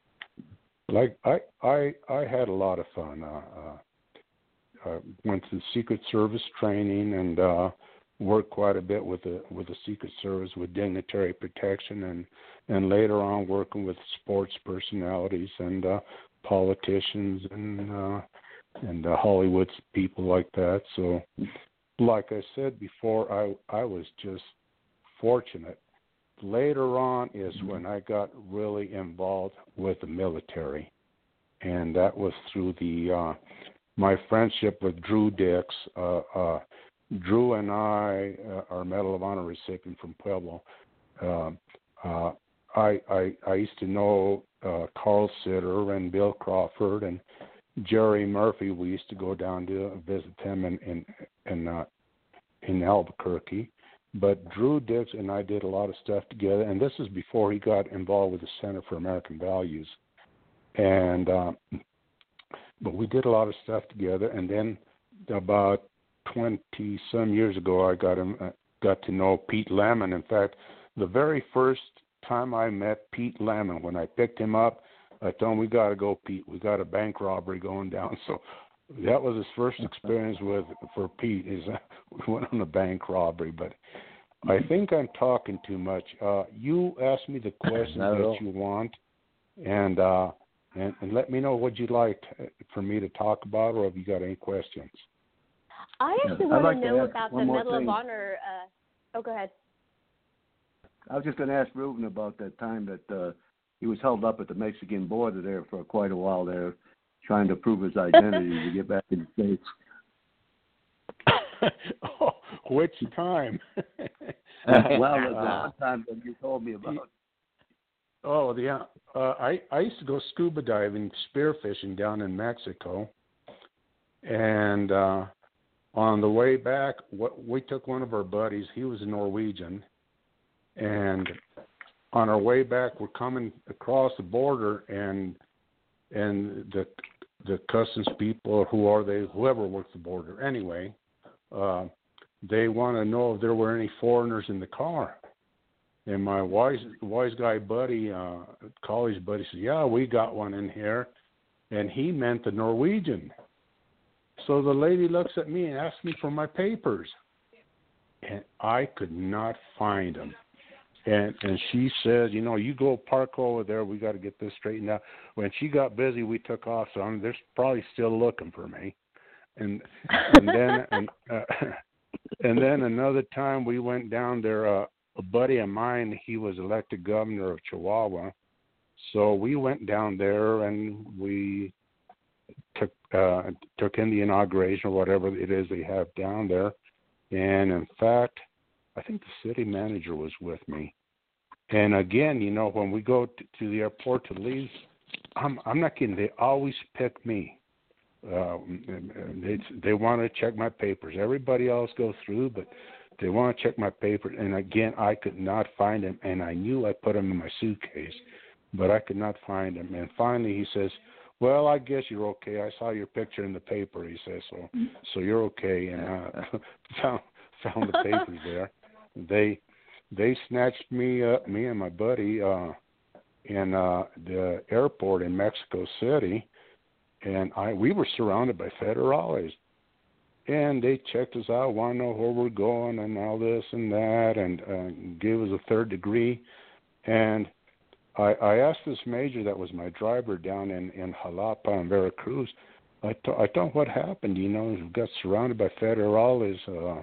like I I I had a lot of fun. Uh, uh, I went to Secret Service training and uh, worked quite a bit with the with the Secret Service with dignitary protection and and later on working with sports personalities and uh, politicians and uh, and uh, Hollywood people like that. So, like I said before, I I was just fortunate. Later on is when I got really involved with the military, and that was through the uh, my friendship with Drew Dix. Uh, uh, Drew and I uh, are Medal of Honor recipient from Pueblo. Uh, uh, I, I I used to know uh, Carl Sitter and Bill Crawford and Jerry Murphy. We used to go down to visit them in in in, uh, in Albuquerque. But Drew Dix and I did a lot of stuff together, and this is before he got involved with the Center for American Values. And uh, but we did a lot of stuff together, and then about twenty some years ago, I got him uh, got to know Pete Lemon. In fact, the very first time I met Pete Lemon, when I picked him up, I told him we got to go, Pete. We got a bank robbery going down. So that was his first experience with for Pete. Is uh, we went on a bank robbery, but. I think I'm talking too much. Uh, you ask me the questions that you want, and uh, and, and let me know what you'd like to, for me to talk about, or if you got any questions. I actually want like to know about the Medal thing. of Honor. Uh, oh, go ahead. I was just going to ask Ruben about that time that uh, he was held up at the Mexican border there for quite a while there, trying to prove his identity to get back in the states. oh, which time? well, the one time that you told me about. Oh, yeah. Uh, I I used to go scuba diving, spearfishing down in Mexico, and uh, on the way back, what, we took one of our buddies. He was a Norwegian, and on our way back, we're coming across the border, and and the the customs people, or who are they? Whoever works the border, anyway, uh, they want to know if there were any foreigners in the car. And my wise wise guy buddy, uh, college buddy, said, "Yeah, we got one in here," and he meant the Norwegian. So the lady looks at me and asks me for my papers, and I could not find them. And and she says, you know, you go park over there. We got to get this straightened out. When she got busy, we took off. So I'm, they're probably still looking for me. And and then and uh, and then another time we went down there. Uh, a buddy of mine, he was elected governor of Chihuahua. So we went down there and we took uh, took in the inauguration or whatever it is they have down there. And in fact, I think the city manager was with me. And again, you know, when we go to, to the airport to leave, I'm I'm not kidding. They always pick me. Uh, they they want to check my papers. Everybody else goes through, but they want to check my papers. And again, I could not find them, and I knew I put them in my suitcase, but I could not find them. And finally, he says, well, I guess you're okay. I saw your picture in the paper. He says so. So you're okay, and uh, found found the papers there. They they snatched me up, me and my buddy, uh, in uh, the airport in Mexico City, and I we were surrounded by federales, and they checked us out, want to know where we're going and all this and that, and uh, gave us a third degree, and I, I asked this major that was my driver down in in Jalapa and Veracruz. I, t- I told him what happened. You know, we got surrounded by federales. Uh,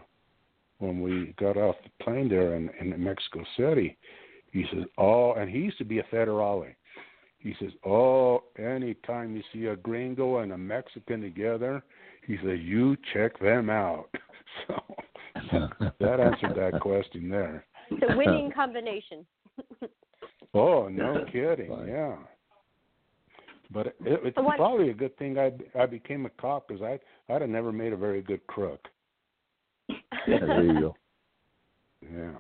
when we got off the plane there in, in Mexico City. He says, "Oh," and he used to be a federale. He says, "Oh, anytime you see a gringo and a Mexican together, he says you check them out." So that answered that question there. It's a winning combination. Oh, no kidding! Yeah. But it, it's what, probably a good thing I I became a cop because I I'd have never made a very good crook. Yeah, there you go. Yeah.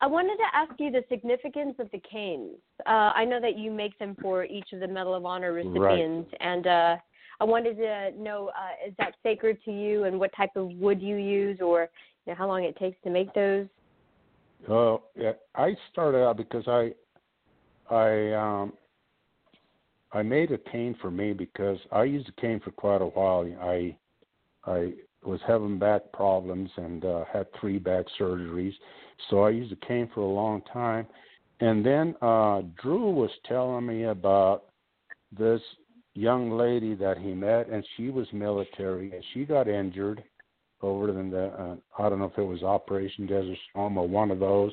I wanted to ask you the significance of the canes. Uh, I know that you make them for each of the Medal of Honor recipients, right. and uh, I wanted to know uh, is that sacred to you, and what type of wood you use, or you know, how long it takes to make those. Yeah. I started out because I, I, um, I made a cane for me because I used a cane for quite a while. I, I was having back problems and uh, had three back surgeries, so I used a cane for a long time. And then uh, Drew was telling me about this young lady that he met, and she was military, and she got injured over in the uh, I don't know if it was Operation Desert Storm or one of those,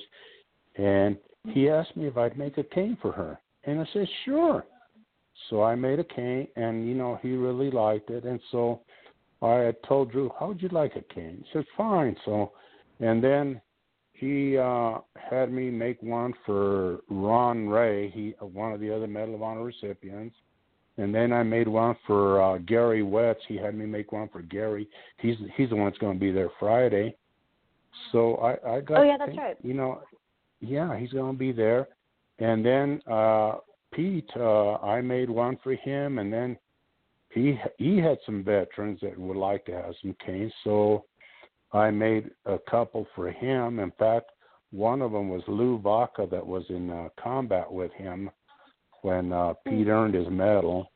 and he asked me if I'd make a cane for her, and I said sure. So I made a cane, and you know he really liked it, and so I had told Drew, "How would you like a cane?" He said, "Fine." So, and then he uh had me make one for Ron Ray, he one of the other Medal of Honor recipients, and then I made one for uh, Gary Wetz. He had me make one for Gary. He's he's the one that's going to be there Friday. So I I got. Oh yeah, that's right. You know, yeah, he's going to be there. And then uh Pete, uh I made one for him, and then he he had some veterans that would like to have some canes. So I made a couple for him. In fact, one of them was Lou Vaca that was in uh, combat with him when uh, Pete earned his medal,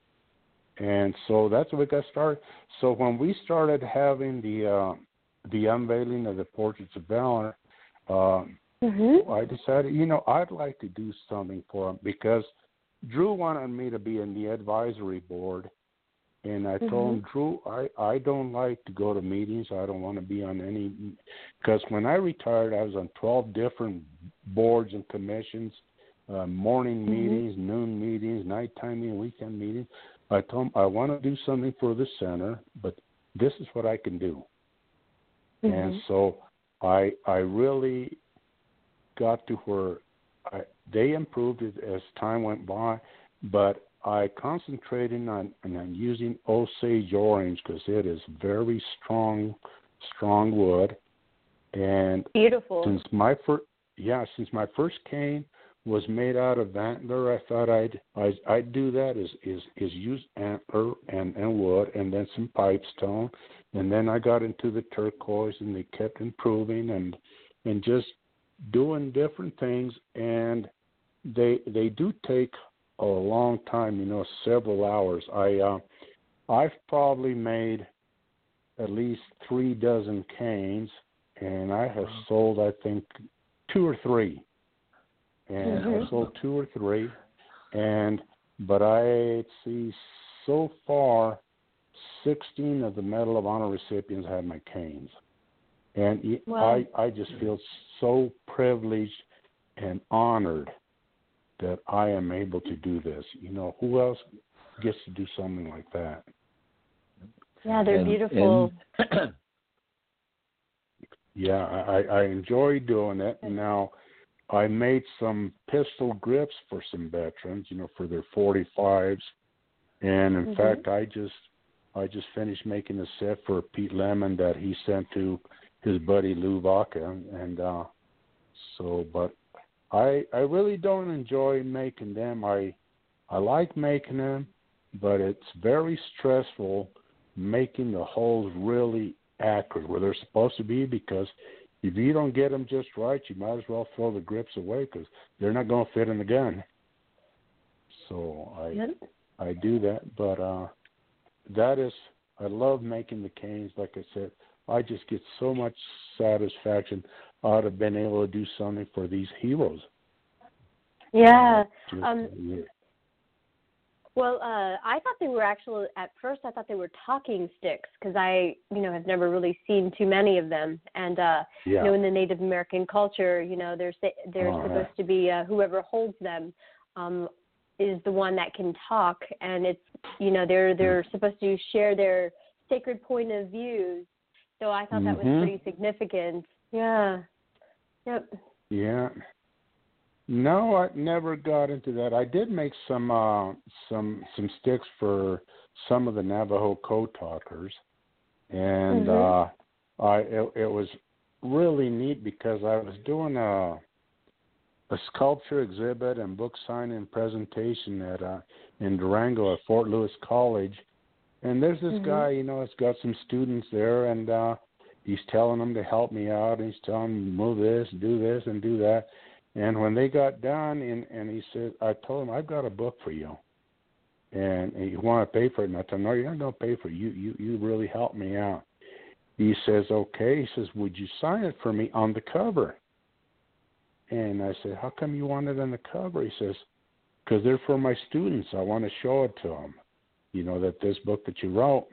and so that's what we got started. So when we started having the uh, the unveiling of the portraits of valor, uh, mm-hmm. I decided, you know, I'd like to do something for him because Drew wanted me to be in the advisory board, and I mm-hmm. told him, Drew, I I don't like to go to meetings. I don't want to be on any because when I retired, I was on twelve different boards and commissions uh, morning mm-hmm. meetings, noon meetings, nighttime meetings, weekend meetings. I told them I want to do something for the center, but this is what I can do. Mm-hmm. And so I I really got to where I, they improved it as time went by, but I concentrated on, on using Osage orange because it is very strong, strong wood. And beautiful. Since my first, yeah, since my first cane was made out of antler. I thought I'd I'd, I'd do that is is is use antler and and wood and then some pipestone, and then I got into the turquoise and they kept improving and and just doing different things and they they do take a long time, you know, several hours. I uh, I've probably made at least three dozen canes, and I have sold I think two or three and mm-hmm. I sold two or three, and but I see so far, sixteen of the Medal of Honor recipients have my canes, and wow. I I just feel so privileged and honored that I am able to do this. You know, who else gets to do something like that? Yeah, they're and, beautiful. And yeah, I, I enjoy doing it. Now, I made some pistol grips for some veterans, you know, for their 45s, and in mm-hmm. fact, I just I just finished making a set for Pete Lemon that he sent to his buddy Lou Vaca, and uh, so, but I I really don't enjoy making them. I I like making them, but it's very stressful making the holes really accurate where they're supposed to be because if you don't get them just right, you might as well throw the grips away because they're not going to fit in the gun. So I yep. I do that, but uh, that is I love making the canes. Like I said, I just get so much satisfaction out of being able to do something for these heroes. Yeah. Just, um, yeah. Well, uh, I thought they were actually at first. I thought they were talking sticks because I, you know, have never really seen too many of them. And uh, Yeah. you know, in the Native American culture, you know, they're they're Oh, supposed to be uh, whoever holds them um, is the one that can talk, and it's you know they're they're supposed to share their sacred point of views. So I thought that was Mhm. pretty significant. Yeah. Yep. Yeah. No, I never got into that. I did make some uh some some sticks for some of the Navajo code talkers. And Mhm. uh I it, it was really neat because I was doing a a sculpture exhibit and book signing presentation at uh in Durango at Fort Lewis College. And there's this Mhm. guy, you know, has got some students there and uh he's telling them to help me out and he's telling them move this, do this and do that. And when they got done and and he said I told him I've got a book for you. And, and you want to pay for it and I told him, No, you're not gonna pay for it. You you you really helped me out. He says, Okay. He says, Would you sign it for me on the cover? And I said, How come you want it on the cover? He says, Because they're for my students. I want to show it to them. You know, that this book that you wrote.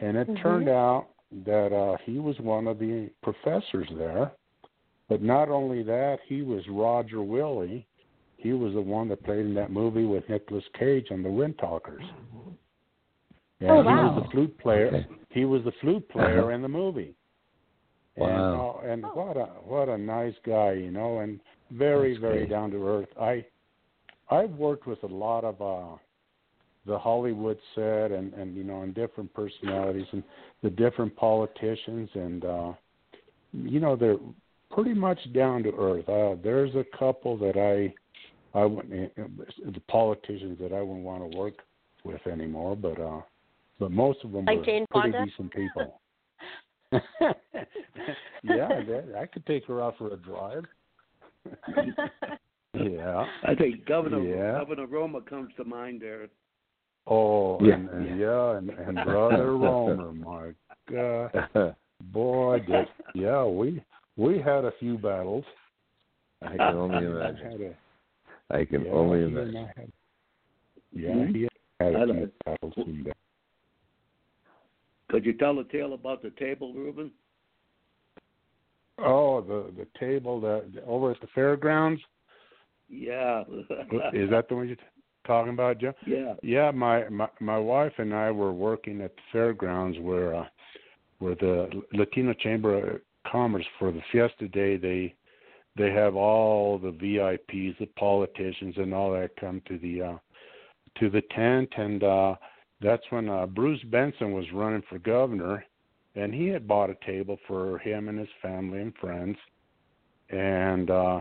And it Mhm. turned out that uh, he was one of the professors there. But not only that, he was Roger Willie. He was the one that played in that movie with Nicolas Cage on the Wind Talkers. And Oh, he was the flute player. Okay. He was the flute player Uh-huh. in the movie. Wow. And, uh, and what a what a nice guy, you know, and very That's very great. down to earth. I I've worked with a lot of uh the Hollywood set and and you know and different personalities and the different politicians and uh you know they're pretty much down to earth. Uh there's a couple that I I wouldn't the politicians that I wouldn't want to work with anymore, but uh but most of them Like were Jane pretty Fonda? decent people. yeah, that, I could take her out for a drive. yeah. I think Governor Yeah. Governor Romer comes to mind there. Oh, Yeah. and, and yeah, and, and brother Romer, my God, boy, did yeah, we we had a few battles. I can only imagine. had a, I can yeah, only imagine. I had- yeah, Mhm. he had I a few battles. Could you tell a tale about the table, Ruben? Oh, the the table that over at the fairgrounds. Yeah. Is that the one you're talking about, Joe? yeah. Yeah, my, my my wife and I were working at the fairgrounds where uh, where the Latino Chamber Commerce for the Fiesta Day they they have all the VIPs, the politicians and all that come to the uh to the tent and uh that's when uh Bruce Benson was running for governor and he had bought a table for him and his family and friends and uh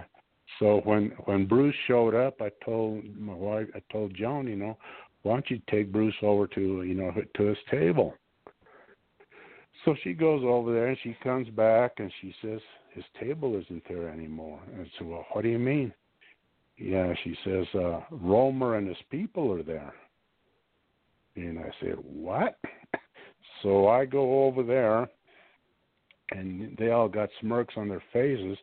so when when Bruce showed up, I told my wife, I told Joan, you know, why don't you take Bruce over to you know to his table? So she goes over there and she comes back and she says his table isn't there anymore. And I said, well, what do you mean? Yeah, she says uh, Romer and his people are there. And I said, what? So I go over there, and they all got smirks on their faces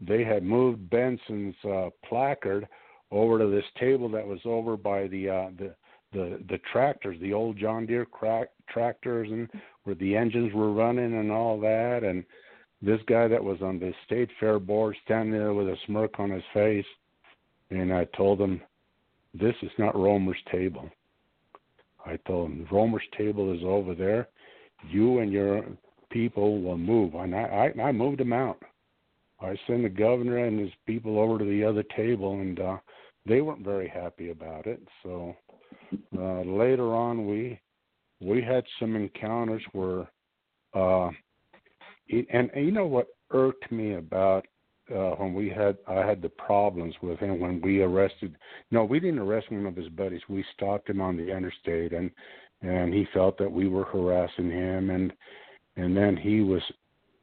they had moved Benson's uh, placard over to this table that was over by the uh, the the the tractors, the old John Deere crack, tractors, and where the engines were running and all that. And this guy that was on the state fair board standing there with a smirk on his face, and I told him, "This is not Romer's table." I told him, "Romer's table is over there. You and your people will move." And I I, I moved him out. I sent the governor and his people over to the other table, and uh, they weren't very happy about it. So uh, later on, we we had some encounters where, uh, and, and you know what irked me about uh, when we had I had the problems with him when we arrested. No, we didn't arrest one of his buddies. We stopped him on the interstate, and and he felt that we were harassing him, and and then he was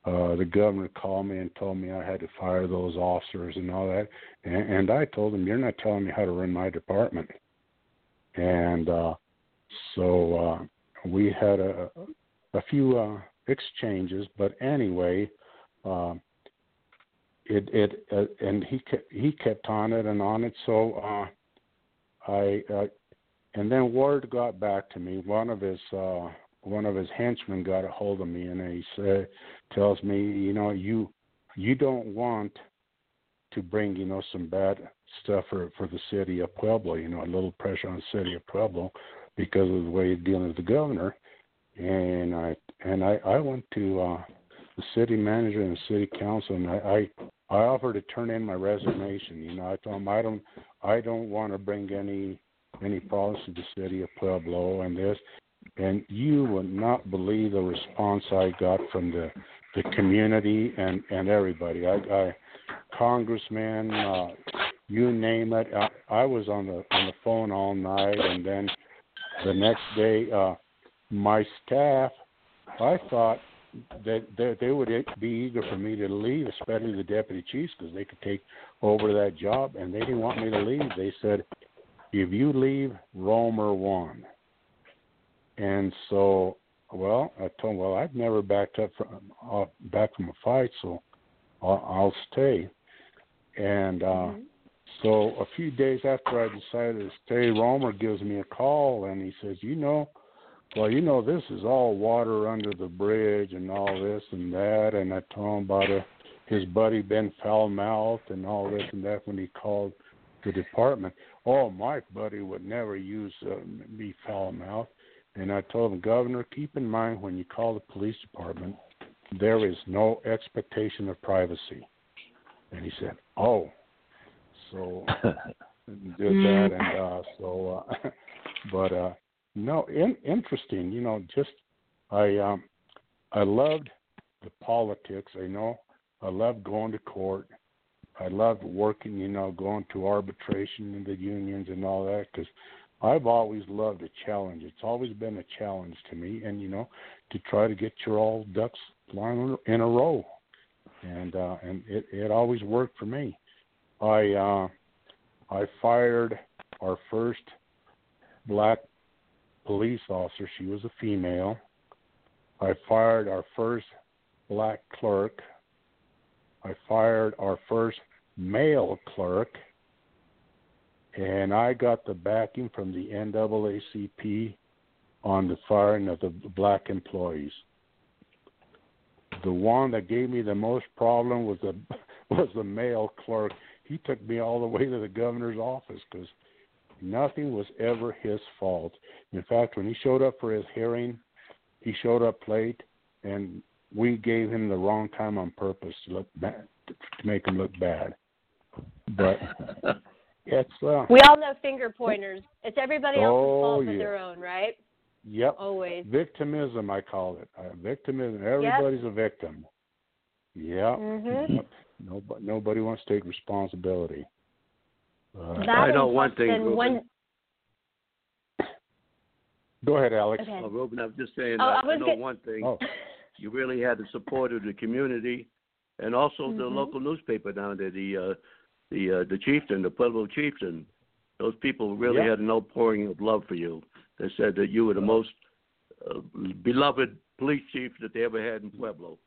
uh, the governor called me and told me I had to fire those officers and all that. And, and I told him, "You're not telling me how to run my department." And uh, so uh, we had a a few uh, exchanges, but anyway, uh, it it uh, and he kept, he kept on it and on it. So uh, I uh, and then word got back to me. One of his uh, one of his henchmen got a hold of me, and he said, tells me, you know, you you don't want to bring, you know, some bad stuff for for the city of Pueblo. You know, a little pressure on the city of Pueblo because of the way you're dealing with the governor. And I and I I went to uh, the city manager and the city council, and I, I I offered to turn in my resignation. You know, I told them I don't I don't want to bring any any problems to the city of Pueblo and this. And you would not believe the response I got from the the community and and everybody. I, I congressman, uh, you name it. I, I was on the on the phone all night, and then the next day, uh, my staff. I thought that they, they would be eager for me to leave, especially the deputy chiefs, because they could take over that job, and they didn't want me to leave. They said, "If you leave, Romer won." And so, well, I told them, well, I've never backed up from uh, back from a fight, so I'll, I'll stay. And uh, mm-hmm. So, a few days after I decided to stay, Romer gives me a call, and he says, "You know." well, you know, this is all water under the bridge and all this and that. And I told him about a, his buddy Ben foul mouthed and all this and that when he called the department. Oh, my buddy would never use uh, be foul mouthed. And I told him, Governor, keep in mind when you call the police department, there is no expectation of privacy. And he said, Oh, so did that and uh so uh but uh no, in, interesting. You know, just I um I loved the politics. I know I loved going to court. I loved working. You know, going to arbitration in the unions and all that because I've always loved a challenge. It's always been a challenge to me, and you know, to try to get your all ducks lined in a row, and uh, and it it always worked for me. I uh, I fired our first black police officer. She was a female. I fired our first black clerk. I fired our first male clerk. And I got the backing from the NAACP on the firing of the black employees. The one that gave me the most problem was the was the male clerk. He took me all the way to the governor's office because Nothing was ever his fault. In fact, when he showed up for his hearing, he showed up late, and we gave him the wrong time on purpose to look bad, to make him look bad. But it's uh, we all know finger pointers. It's everybody else's oh, fault yeah. but their own, right? Yep. Always. Victimism, I call it. Uh, victimism. Everybody's yep. a victim. Yeah. Mm-hmm. Nobody, nobody wants to take responsibility. Uh, I know one thing. Ruben. One... Go ahead, Alex. Okay. Oh, Ruben, I was just saying. Oh, I, I, I know get... one thing. Oh. You really had the support of the community, and also mm-hmm. the local newspaper down there, the uh, the uh, the chieftain, the Pueblo chieftain. Those people really yeah. had an outpouring of love for you. They said that you were the most uh, beloved police chief that they ever had in Pueblo.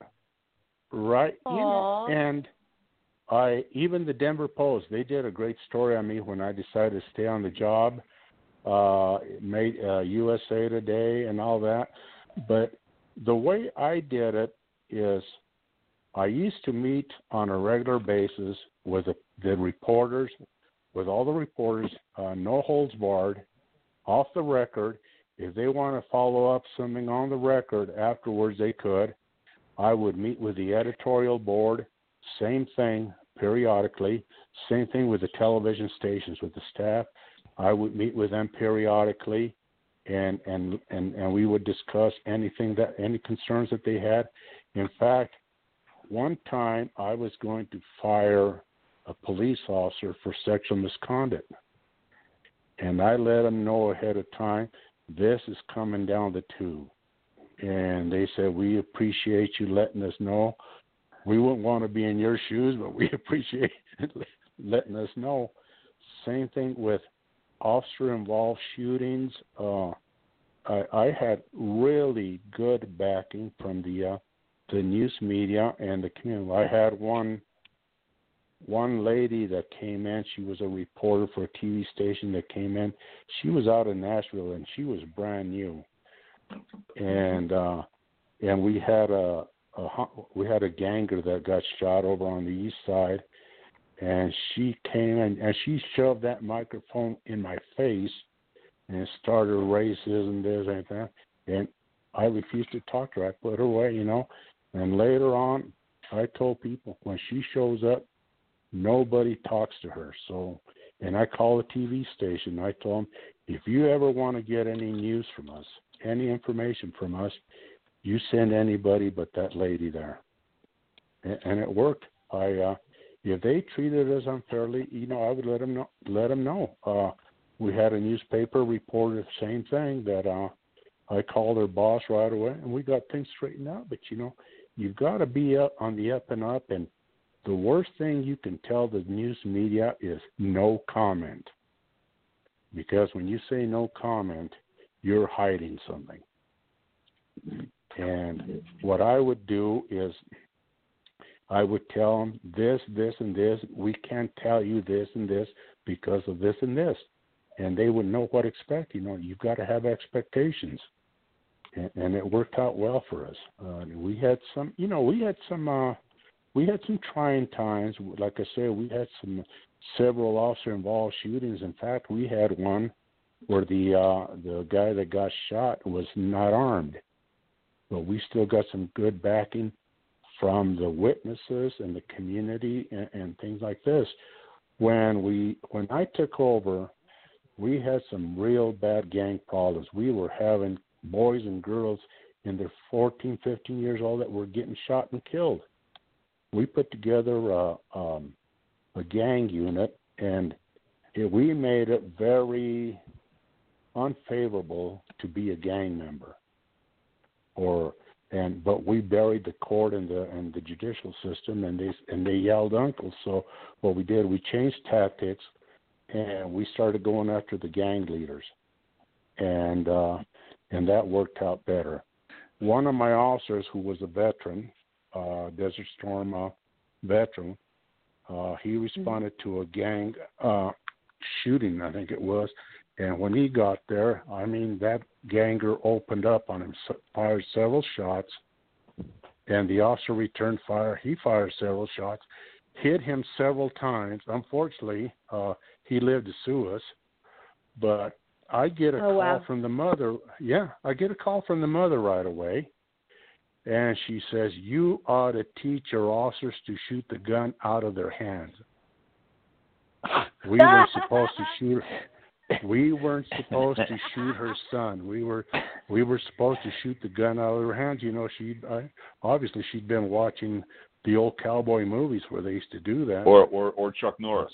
Right. Aww. You know, and I even the Denver Post they did a great story on me when I decided to stay on the job. Uh, made uh, USA Today and all that, but the way I did it is I used to meet on a regular basis with the, the reporters, with all the reporters, uh, no holds barred, off the record. If they want to follow up something on the record afterwards, they could. I would meet with the editorial board same thing periodically. Same thing with the television stations with the staff. I would meet with them periodically, and and and and we would discuss anything that any concerns that they had. In fact, one time I was going to fire a police officer for sexual misconduct, and I let them know ahead of time this is coming down the tube. And they said, We appreciate you letting us know we wouldn't want to be in your shoes, but we appreciate letting us know. Same thing with officer involved shootings. Uh, I, I had really good backing from the uh, the news media and the community. I had one one lady that came in. She was a reporter for a TV station that came in. She was out in Nashville and she was brand new. And uh and we had a, a we had a ganger that got shot over on the east side and she came in and she shoved that microphone in my face and started racism this and that and I refused to talk to her. I put her away, you know. And later on I told people when she shows up Nobody talks to her. So, and I call the TV station. I told them, if you ever want to get any news from us, any information from us, you send anybody but that lady there. And, and it worked. I, uh, if they treated us unfairly, you know, I would let them know. Let them know. Uh, we had a newspaper reported the same thing that uh, I called their boss right away, and we got things straightened out. But you know, you've got to be up on the up and up, and the worst thing you can tell the news media is no comment. Because when you say no comment, you're hiding something. And what I would do is I would tell them this, this, and this. We can't tell you this and this because of this and this. And they would know what to expect. You know, you've got to have expectations. And, and it worked out well for us. Uh, we had some, you know, we had some uh, we had some trying times. Like I said, we had some several officer involved shootings. In fact, we had one where the uh, the guy that got shot was not armed, but we still got some good backing from the witnesses and the community and, and things like this. When we when I took over, we had some real bad gang problems. We were having boys and girls in their 14, 15 years old that were getting shot and killed we put together a, um, a gang unit, and it, we made it very unfavorable to be a gang member. Or and but we buried the court and the and the judicial system, and they and they yelled uncle. So what we did, we changed tactics, and we started going after the gang leaders, and uh, and that worked out better. One of my officers, who was a veteran, uh, Desert Storm uh, veteran. Uh, he mm-hmm. responded to a gang uh, shooting, I think it was, and when he got there, I mean that ganger opened up on him, fired several shots, and the officer returned fire. He fired several shots, hit him several times. Unfortunately, uh, he lived to sue us, but I get a oh, call wow. from the mother. Yeah, I get a call from the mother right away and she says you ought to teach your officers to shoot the gun out of their hands. We were supposed to shoot. We weren't supposed to shoot her son. We were we were supposed to shoot the gun out of her hands. You know, she obviously she'd been watching the old cowboy movies where they used to do that. Or or or Chuck Norris.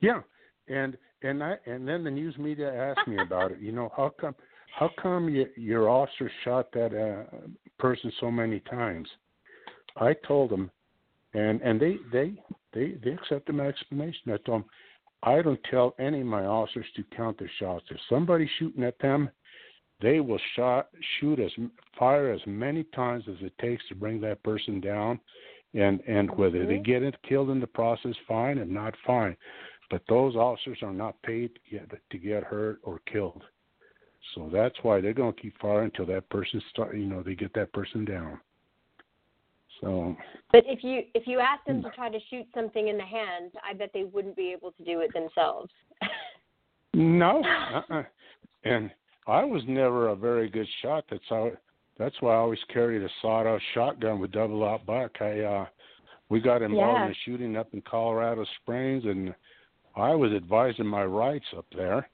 Yeah, and and I and then the news media asked me about it. You know, how come how come you, your officer shot that uh, person so many times? I told them, and and they they they they accepted my explanation. I told them, I don't tell any of my officers to count their shots. If somebody's shooting at them, they will shot shoot as fire as many times as it takes to bring that person down, and and whether they mm-hmm. get it, killed in the process, fine, and not fine. But those officers are not paid to get, to get hurt or killed. So that's why they're going to keep firing until that person start. You know, they get that person down. So. But if you if you ask them to try to shoot something in the hand, I bet they wouldn't be able to do it themselves. no, uh-uh. and I was never a very good shot. That's how. That's why I always carried a sawed-off shotgun with double-aught buck. I uh, we got involved yeah. in shooting up in Colorado Springs, and I was advising my rights up there,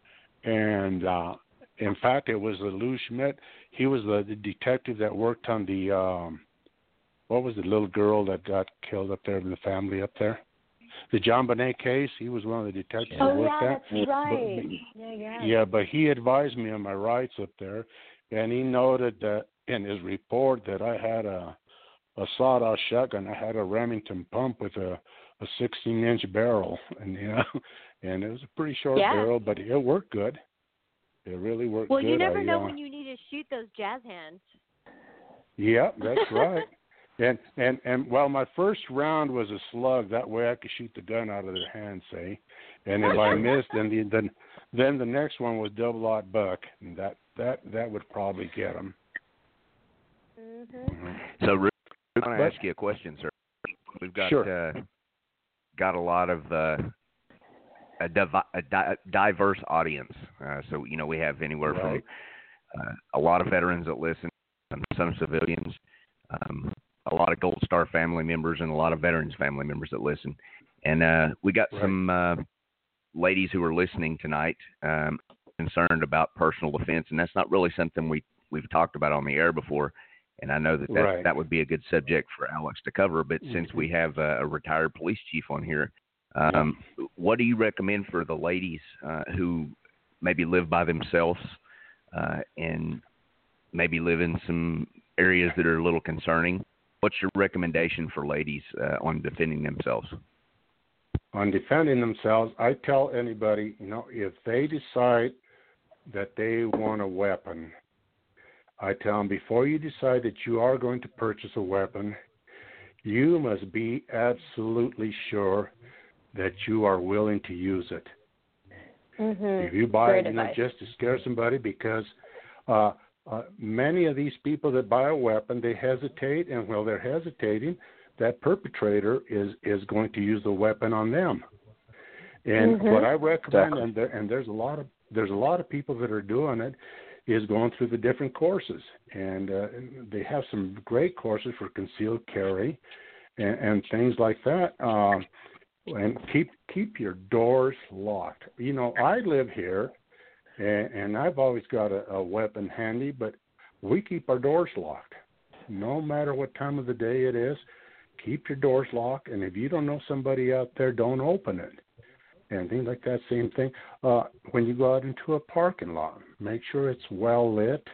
and uh, in fact, it was the Lou Smit. He was the, the detective that worked on the um what was the little girl that got killed up there in the family up there? The JonBenét case. He was one of the detectives oh, that worked yeah, that. that's right. But, yeah, yeah. Yeah, but he advised me on my rights up there, and he noted that in his report that I had a a sawed-off shotgun. I had a Remington pump with a a 16-inch barrel, and you know, and it was a pretty short Yeah. barrel, but it worked good. It really worked Well, good. you never I, know uh, when you need to shoot those jazz hands. Yeah, that's right. And and and well, my first round was a slug. That way, I could shoot the gun out of their hands, say. And if I missed, then the then then the next one was double aught buck, and that that that would probably get them. Mm-hmm. So, Rick, I want to ask you a question, sir. We've got Sure. uh, got a lot of uh, a, divi- a di- diverse audience. Uh, so you know we have anywhere Right. from uh, a lot of veterans that listen, some civilians, um, a lot of Gold Star family members, and a lot of veterans family members that listen. And uh, we got Right. some uh, ladies who are listening tonight um, concerned about personal defense, and that's not really something we we've talked about on the air before. And I know that that, Right. that would be a good subject for Alex to cover. But since we have a, a retired police chief on here, um, what do you recommend for the ladies uh, who maybe live by themselves uh, and maybe live in some areas that are a little concerning? What's your recommendation for ladies uh, on defending themselves? on defending themselves, I tell anybody, you know, if they decide that they want a weapon, I tell them before you decide that you are going to purchase a weapon, you must be absolutely sure that you are willing to use it. Mm-hmm. If you buy Great it, you know, advice. just to scare somebody, because uh, uh, many of these people that buy a weapon, they hesitate, and while they're hesitating, that perpetrator is is going to use the weapon on them. And Mhm. what I recommend, and there, and there's a lot of there's a lot of people that are doing it, is going through the different courses, and uh, they have some great courses for concealed carry, and, and things like that. Um, and keep keep your doors locked. You know, I live here, and, and I've always got a, a weapon handy, but we keep our doors locked, no matter what time of the day it is. Keep your doors locked, and if you don't know somebody out there, don't open it. And things like that. Same thing. Uh, when you go out into a parking lot, make sure it's well lit.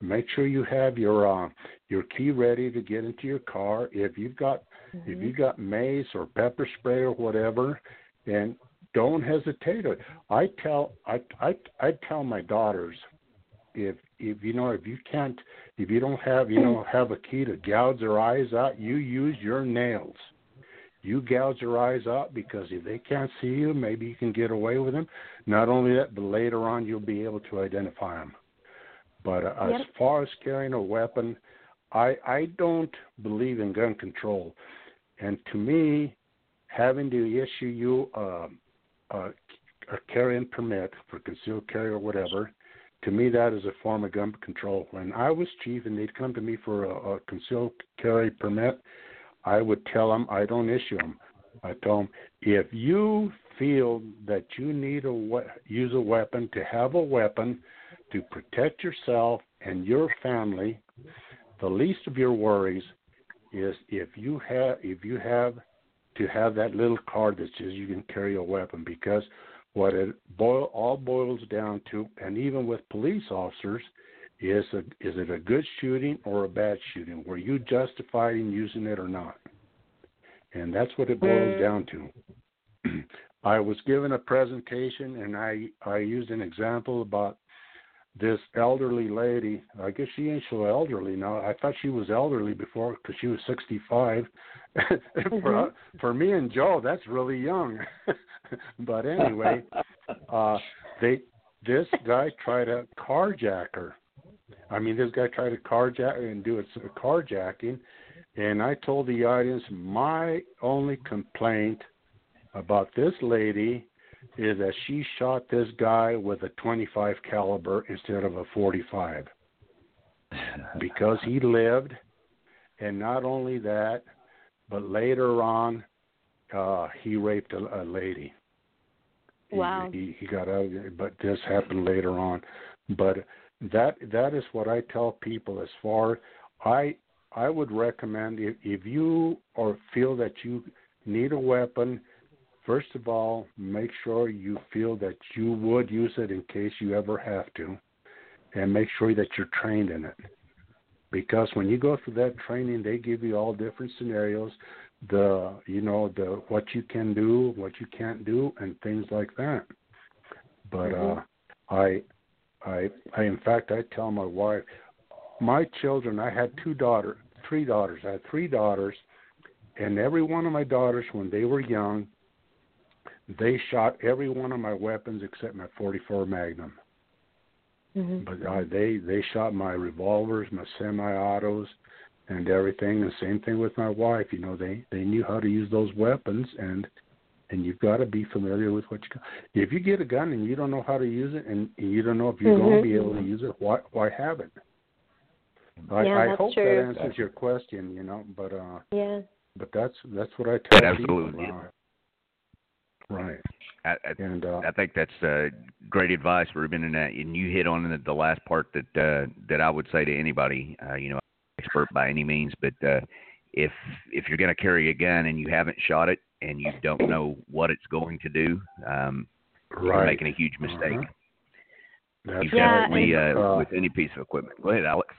Make sure you have your uh, your key ready to get into your car. If you've got if you've got mace or pepper spray or whatever, and don't hesitate. I tell I I I tell my daughters if if you know if you can't if you don't have you know have a key to gouge their eyes out, you use your nails. You gouge their eyes out because if they can't see you, maybe you can get away with them. Not only that, but later on you'll be able to identify them. But uh, Yep. as far as carrying a weapon, I I don't believe in gun control, and to me, having to issue you a, Uh, a, a carrying permit for concealed carry or whatever, to me that is a form of gun control. When I was chief and they'd come to me for a, a concealed carry permit, I would tell them I don't issue them. I tell them if you feel that you need a we- use a weapon to have a weapon to protect yourself and your family, the least of your worries is if you have if you have to have that little card that says you can carry a weapon because what it boil all boils down to and even with police officers is a, is it a good shooting or a bad shooting were you justified in using it or not? And that's what it boils hmm. down to. I was given a presentation and i i used an example about this elderly lady. I guess she ain't so elderly now. I thought she was elderly before because she was 65. for for me and Joe, that's really young. but anyway, uh, they this guy tried to carjack her. I mean, this guy tried to carjack and do a carjacking, and I told the audience my only complaint about this lady is that she shot this guy with a 25 caliber instead of a 45 because he lived and not only that but later on uh he raped a, a lady. He- Wow. he, he got out but this happened later on. But that that is what i tell people as far i i would recommend if if you or feel that you need a weapon First of all, make sure you feel that you would use it in case you ever have to, and make sure that you're trained in it. Because when you go through that training, they give you all different scenarios, the you know the what you can do, what you can't do, and things like that. But uh, I, I, I in fact, I tell my wife, my children. I had two daughters, three daughters. I had three daughters, and every one of my daughters, when they were young, they shot every one of my weapons except my 44 Magnum. Mm-hmm. But uh, they they shot my revolvers, my semi-autos, and everything. And same thing with my wife. You know, they they knew how to use those weapons, and and you've got to be familiar with what you got. If you get a gun and you don't know how to use it, and you don't know if you're mm-hmm. going to be able to use it, why why have it? I, yeah, I that's hope true. that answers your question. You know, but uh, Yeah. but that's that's what I tell Absolutely. people. Uh, right, I, I, and uh, I think that's uh, great advice, Ruben, and, uh, and you hit on the, the last part that uh, that I would say to anybody. Uh, you know, expert by any means, but uh, if if you're going to carry a gun and you haven't shot it and you don't know what it's going to do, um, you're making a huge mistake. Uh-huh. That's You Yeah, definitely and, uh, uh, with any piece of equipment. Go ahead, Alex.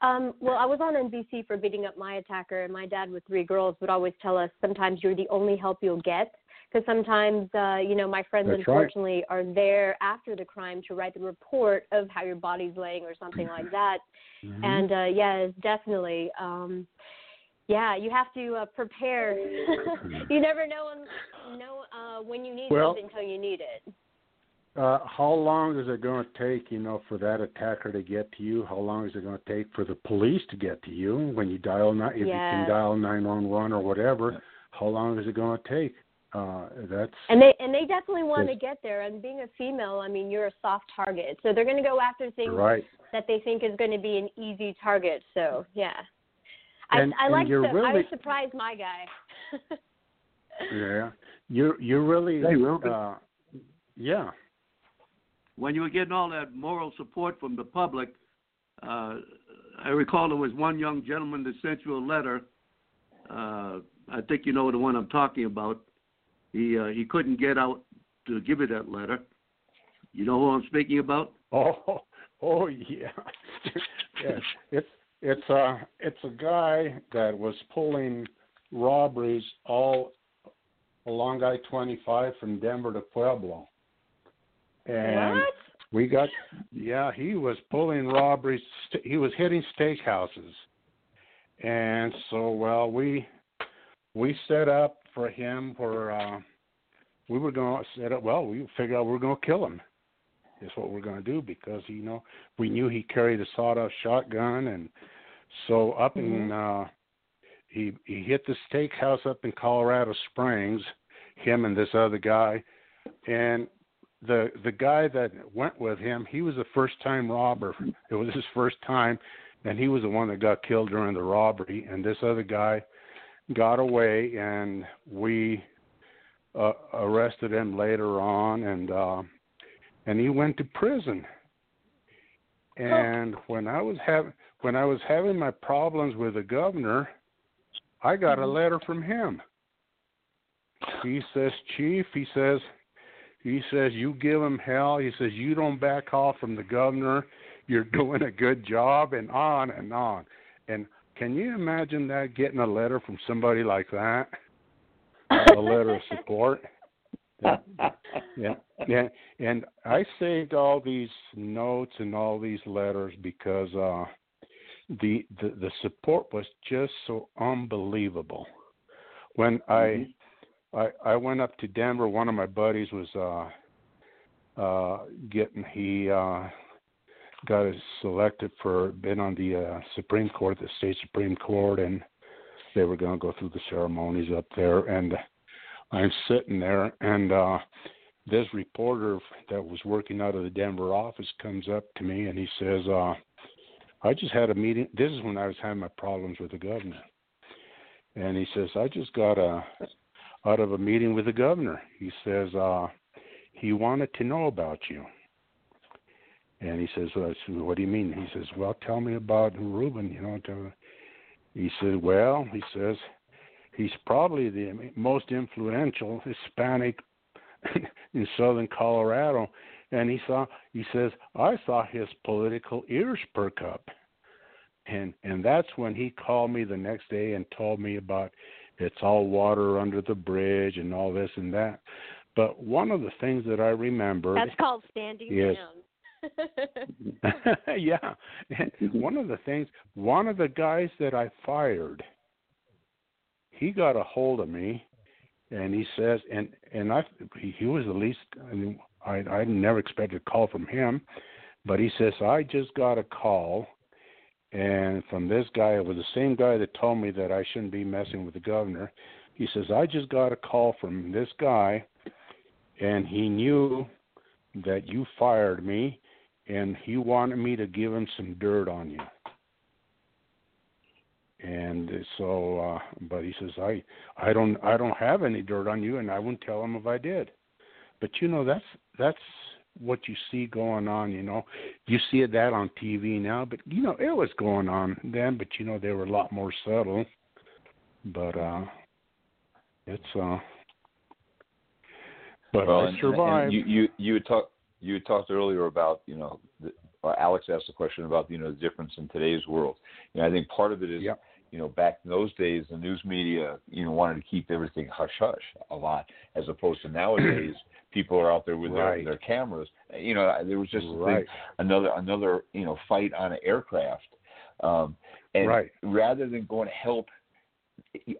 Um, well, I was on NBC for beating up my attacker, and my dad with three girls would always tell us sometimes you're the only help you'll get. Because sometimes, uh, you know, my friends That's right. unfortunately are there after the crime to write the report of how your body's laying or something like that. mhm. And uh, yes, definitely. Um, yeah, you have to uh, prepare. you never know when, know uh, when you need Well- something until you need it. Uh, how long is it going to take, you know, for that attacker to get to you? How long is it going to take for the police to get to you when you dial nine? If you can dial nine one one or whatever, how long is it going to take? Uh, that's And they and they definitely want to get there. And being a female, I mean, you're a soft target, so they're going to go after things right. that they think is going to be an easy target. So yeah, And- I I and like you're to I was surprised my guy. Yeah, you you really Hey, Ruben. uh, yeah. when you were getting all that moral support from the public, uh, I recall there was one young gentleman that sent you a letter. Uh, I think you know the one I'm talking about. He uh, he couldn't get out to give you that letter. You know who I'm speaking about? Oh, oh yeah. yes, it's it's uh it's a guy that was pulling robberies all along I-25 from Denver to Pueblo. And what? we got yeah, he was pulling robberies. He was hitting steakhouses. And so well, we we set up for him where uh we were going to set up well, we figured out we were going to kill him is what we're going to do because you know we knew he carried a sawed-off shotgun and so up in uh he he hit the steakhouse up in Colorado Springs him and this other guy and the the guy that went with him he was a first time robber. It was his first time and he was the one that got killed during the robbery and this other guy got away and we uh, arrested him later on and uh and he went to prison. And when I was having when I was having my problems with the governor, I got a letter from him. He says, "Chief," he says, he says, "You give him hell." He says, "You don't back off from the governor. You're doing a good job," and on and on. And can you imagine that getting a letter from somebody like that? a letter of support. yeah, yeah, and I saved all these notes and all these letters because uh, the, the the support was just so unbelievable. When I I I went up to Denver, one of my buddies was uh uh getting he uh got us selected for been on the uh, Supreme Court, the state Supreme Court, and they were going to go through the ceremonies up there and. I'm sitting there, and uh, this reporter that was working out of the Denver office comes up to me and he says, uh, "I just had a meeting. This is when I was having my problems with the governor." And he says, "I just got a out of a meeting with the governor." He says, uh, "He wanted to know about you." And he says, well, I said, "What do you mean?" He says, "Well, tell me about Ruben." You know, to, he said, "Well," he says he's probably the most influential Hispanic in southern Colorado. And he saw he says, I saw his political ears perk up. And and that's when he called me the next day and told me about it's all water under the bridge and all this and that. But one of the things that I remember That's called standing Yes. down. yeah. Mm-hmm. one of the things, one of the guys that I fired, he got a hold of me, and he says, and and I, he, he was the least. I mean, I I never expected a call from him, but he says I just got a call, and from this guy, it was the same guy that told me that I shouldn't be messing with the governor. He says I just got a call from this guy, and he knew that you fired me and he wanted me to give him some dirt on you. And so, uh, but he says, I, I don't, I don't have any dirt on you, and I wouldn't tell him if I did. But you know, that's that's what you see going on. You know, you see that on TV now, but you know, it was going on then. But you know, they were a lot more subtle. But uh, it's uh, but well, I and, survived. And you you you talked you talked earlier about you know the, uh, Alex asked a question about you know the difference in today's world. You know, I think part of it is yep. you know back in those days the news media you know wanted to keep everything hush hush a lot as opposed to nowadays people are out there with right. their their cameras. You know there was just right. thing, another another you know fight on an aircraft, um, and right. rather than going to help,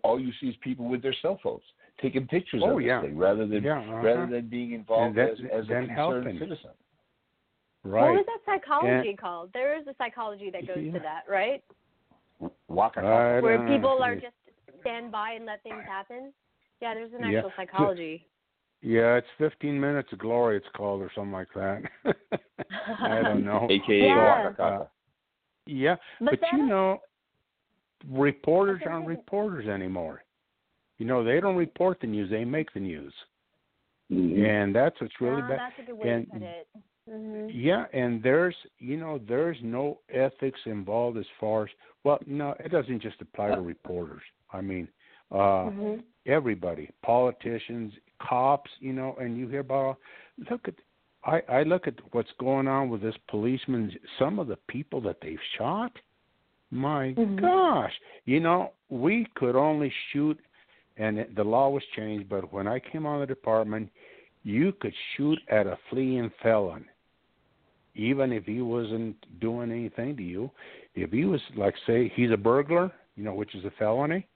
all you see is people with their cell phones taking pictures oh, of yeah. thing rather than yeah, uh-huh. rather than being involved that, as, as a concerned helping. citizen. Right. What is that psychology and, called? There is a psychology that goes yeah. to that, right? Waka I Where don't people know. are just stand by and let things happen. Yeah, there's an Yeah. actual psychology. Yeah, it's 15 minutes of glory. It's called or something like that. I don't know. AKA Yeah. Waka Kaka. Yeah, But but, that- you know, reporters aren't reporters anymore. You know, they don't report the news; they make the news, Mhm. and that's what's really Ah, bad. that's a good way and- to put it. hmm Yeah, and there's you know there's no ethics involved as far as well, no, it doesn't just apply to reporters. I mean, uh hmm everybody, politicians, cops, you know, and you hear about look at I I look at what's going on with this policeman some of the people that they've shot. My Mhm. gosh, you know, we could only shoot and it, the law was changed, but when I came on the department, you could shoot at a fleeing felon even if he wasn't doing anything to you. If he was like say he's a burglar, you know, which is a felony,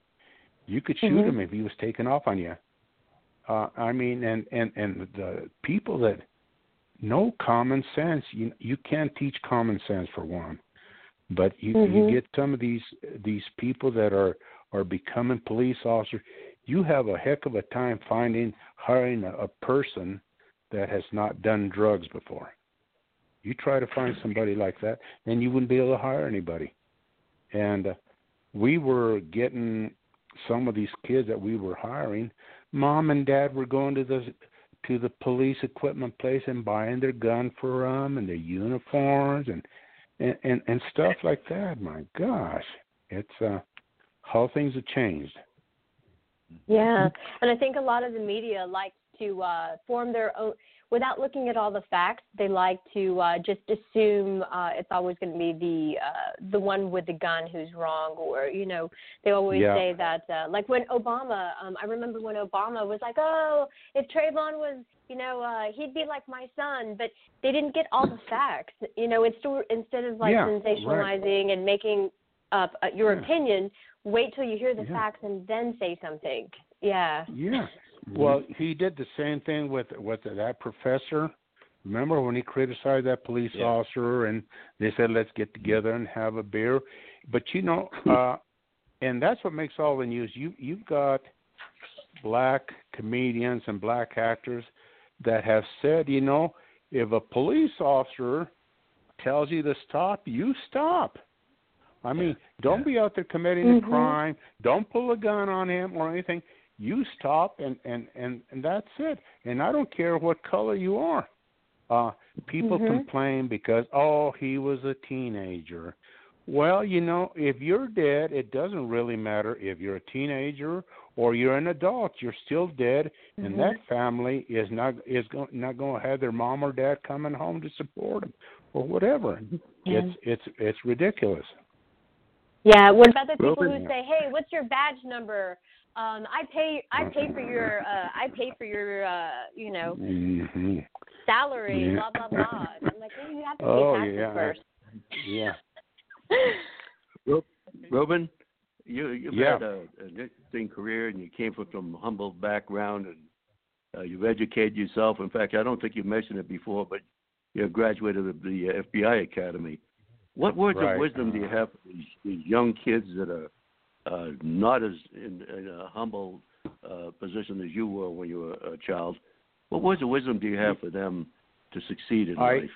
you could shoot Mhm. him if he was taking off on you. Uh, I mean, and and and the people that know common sense, you you can't teach common sense for one, but you Mhm. you get some of these these people that are are becoming police officers. You have a heck of a time finding hiring a, a person that has not done drugs before. You try to find somebody like that, and you wouldn't be able to hire anybody. And uh, we were getting some of these kids that we were hiring. Mom and dad were going to the to the police equipment place and buying their gun for them and their uniforms and and and, and stuff like that. My gosh, it's uh how things have changed. Yeah, and I think a lot of the media likes to uh, form their own without looking at all the facts. They like to uh, just assume uh, it's always going to be the uh, the one with the gun who's wrong, or you know, they always Yeah. say that. Uh, like when Obama, um, I remember when Obama was like, "Oh, if Trayvon was, you know, uh, he'd be like my son," but they didn't get all the facts. You know, to, instead of like Yeah, right. sensationalizing and making up uh, your Yeah. opinion, wait till you hear the Yeah. facts and then say something. Yeah. Yeah. Well, he did the same thing with with that professor. Remember when he criticized that police Yeah. officer and they said let's get together and have a beer. But you know, uh and that's what makes all the news. You you've got black comedians and black actors that have said, you know, if a police officer tells you to stop, you stop. I mean, don't Yeah. be out there committing Mhm. a crime. Don't pull a gun on him or anything. You stop and and and and that's it. And I don't care what color you are. Uh people Mhm. complain because oh, he was a teenager. Well, you know, if you're dead, it doesn't really matter if you're a teenager or you're an adult. You're still dead, and Mhm. that family is not is go, not going to have their mom or dad coming home to support them or whatever. Yeah. It's it's it's ridiculous. Yeah. What about the people who say, "Hey, what's your badge number?" Um, I pay I pay for your uh I pay for your uh you know hmm salary, Yeah. blah blah blah. And I'm like, well, you have to pay Oh, taxes yeah. first. Yeah. Ruben, you you've Yeah. had a, an interesting career, and you came from some humble background, and uh, you've educated yourself. In fact, I don't think you mentioned it before, but you're a graduate of the, the FBI Academy. What words Right. of wisdom do you have for these, these young kids that are uh, not as in, in a humble uh, position as you were when you were a child? What words of wisdom do you have for them to succeed in I- life?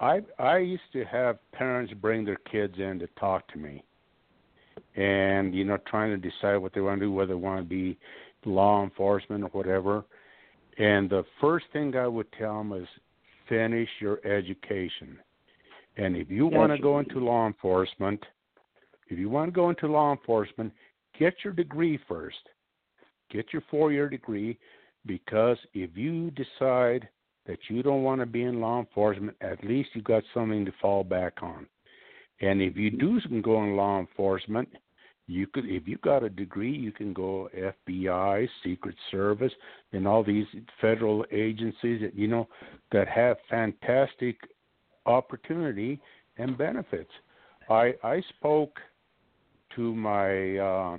I I used to have parents bring their kids in to talk to me, and you know, trying to decide what they want to do, whether they want to be law enforcement or whatever. And the first thing I would tell them is finish your education. And if you want to go into law enforcement, if you want to go into law enforcement, get your degree first. Get your four year degree because if you decide that you don't want to be in law enforcement, at least you got something to fall back on. And if you do go in law enforcement, you could if you got a degree, you can go FBI, Secret Service, and all these federal agencies that you know that have fantastic opportunity and benefits. I I spoke to my uh,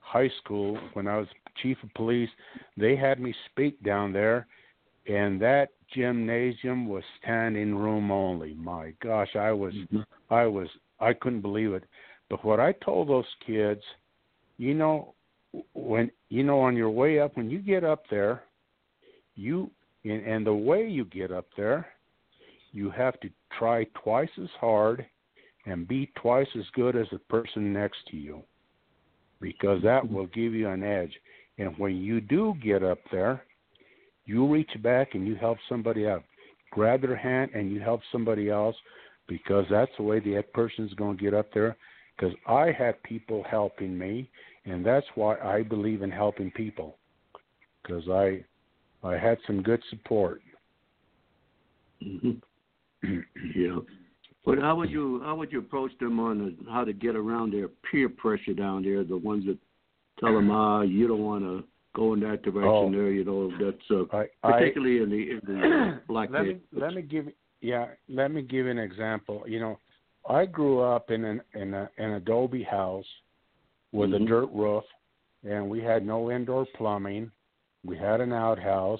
high school when I was chief of police. They had me speak down there, and that gymnasium was standing room only. My gosh, I was I was I couldn't believe it. But what I told those kids, you know, when you know on your way up, when you get up there, you and, and the way you get up there, you have to try twice as hard and be twice as good as the person next to you because that will give you an edge. And when you do get up there, you reach back and you help somebody out. Grab their hand and you help somebody else because that's the way the person's going to get up there. Because I had people helping me, and that's why I believe in helping people. Because I, I had some good support. hmm yeah. But how would you how would you approach them on the, how to get around their peer pressure down there? The ones that tell them, ah, you don't want to go in that direction Oh. there. You know, that's uh, I, I, particularly in the in the black let me let me give yeah let me give you an example you know i grew up in an in a an adobe house with Mhm. a dirt roof and we had no indoor plumbing we had an outhouse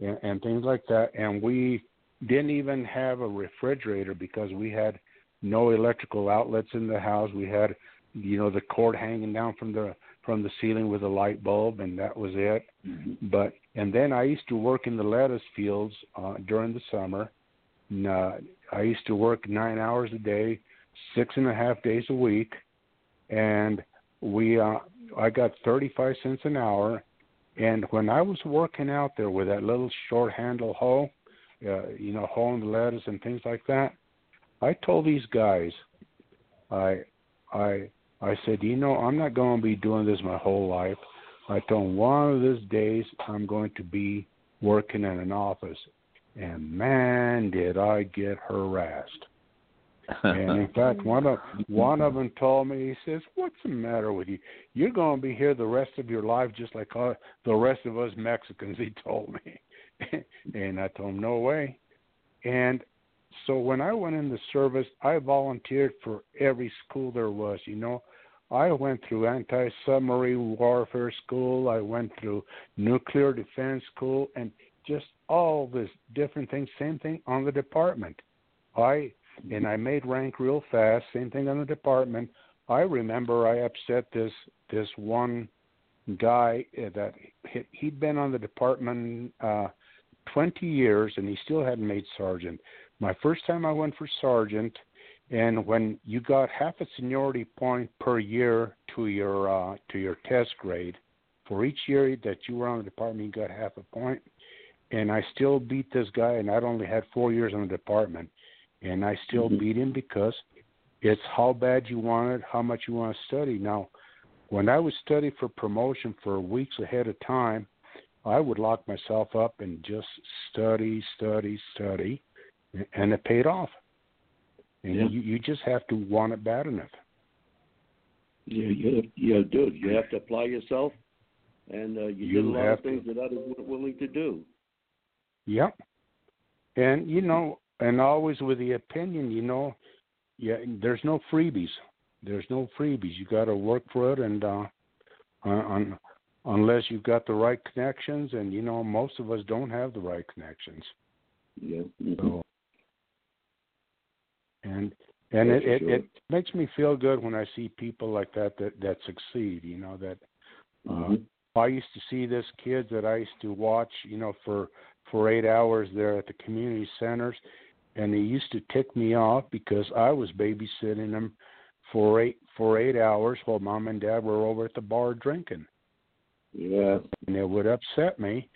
and, and things like that and we didn't even have a refrigerator because we had no electrical outlets in the house we had you know the cord hanging down from the from the ceiling with a light bulb and that was it Mhm. but and then I used to work in the lettuce fields uh, during the summer. And, uh, I used to work nine hours a day, six and a half days a week, and we uh, I got thirty five cents an hour. And when I was working out there with that little short handle hoe, uh, you know, hoeing the lettuce and things like that, I told these guys, I I I said, you know, I'm not going to be doing this my whole life. I told him one of these days I'm going to be working in an office. And man, did I get harassed. And in fact, one of one of them told me, he says, "What's the matter with you? You're going to be here the rest of your life, just like all, the rest of us Mexicans." He told me, and I told him, "No way." And so when I went in the service, I volunteered for every school there was. You know, I went through anti-submarine warfare school. I went through nuclear defense school, and just all this different things. Same thing on the department. I and I made rank real fast. Same thing on the department. I remember I upset this this one guy that he- he'd been on the department uh 20 years and he still hadn't made sergeant. My first time I went for sergeant, and when you got half a seniority point per year to your uh, to your test grade, for each year that you were on the department, you got half a point. And I still beat this guy, and I'd only had four years on the department, and I still Mhm. beat him because it's how bad you want it, how much you want to study. Now, when I would study for promotion for weeks ahead of time, I would lock myself up and just study, study, study, and it paid off. And Yeah. you, you just have to want it bad enough. Yeah, you, you do. You have to apply yourself, and uh, you, You did a lot of things that others weren't willing to do. Yep. And you know, and always with the opinion, you know, yeah, there's no freebies. There's no freebies. You got to work for it, and uh, on, unless you've got the right connections, and you know, most of us don't have the right connections. Yeah. Mhm. So, and and Yeah, it, it sure. it makes me feel good when I see people like that that that succeed. You know that uh, Mhm. I used to see this kids that I used to watch, you know, for for eight hours there at the community centers, and they used to tick me off because I was babysitting them for eight for eight hours while mom and dad were over at the bar drinking, Yeah. and it would upset me,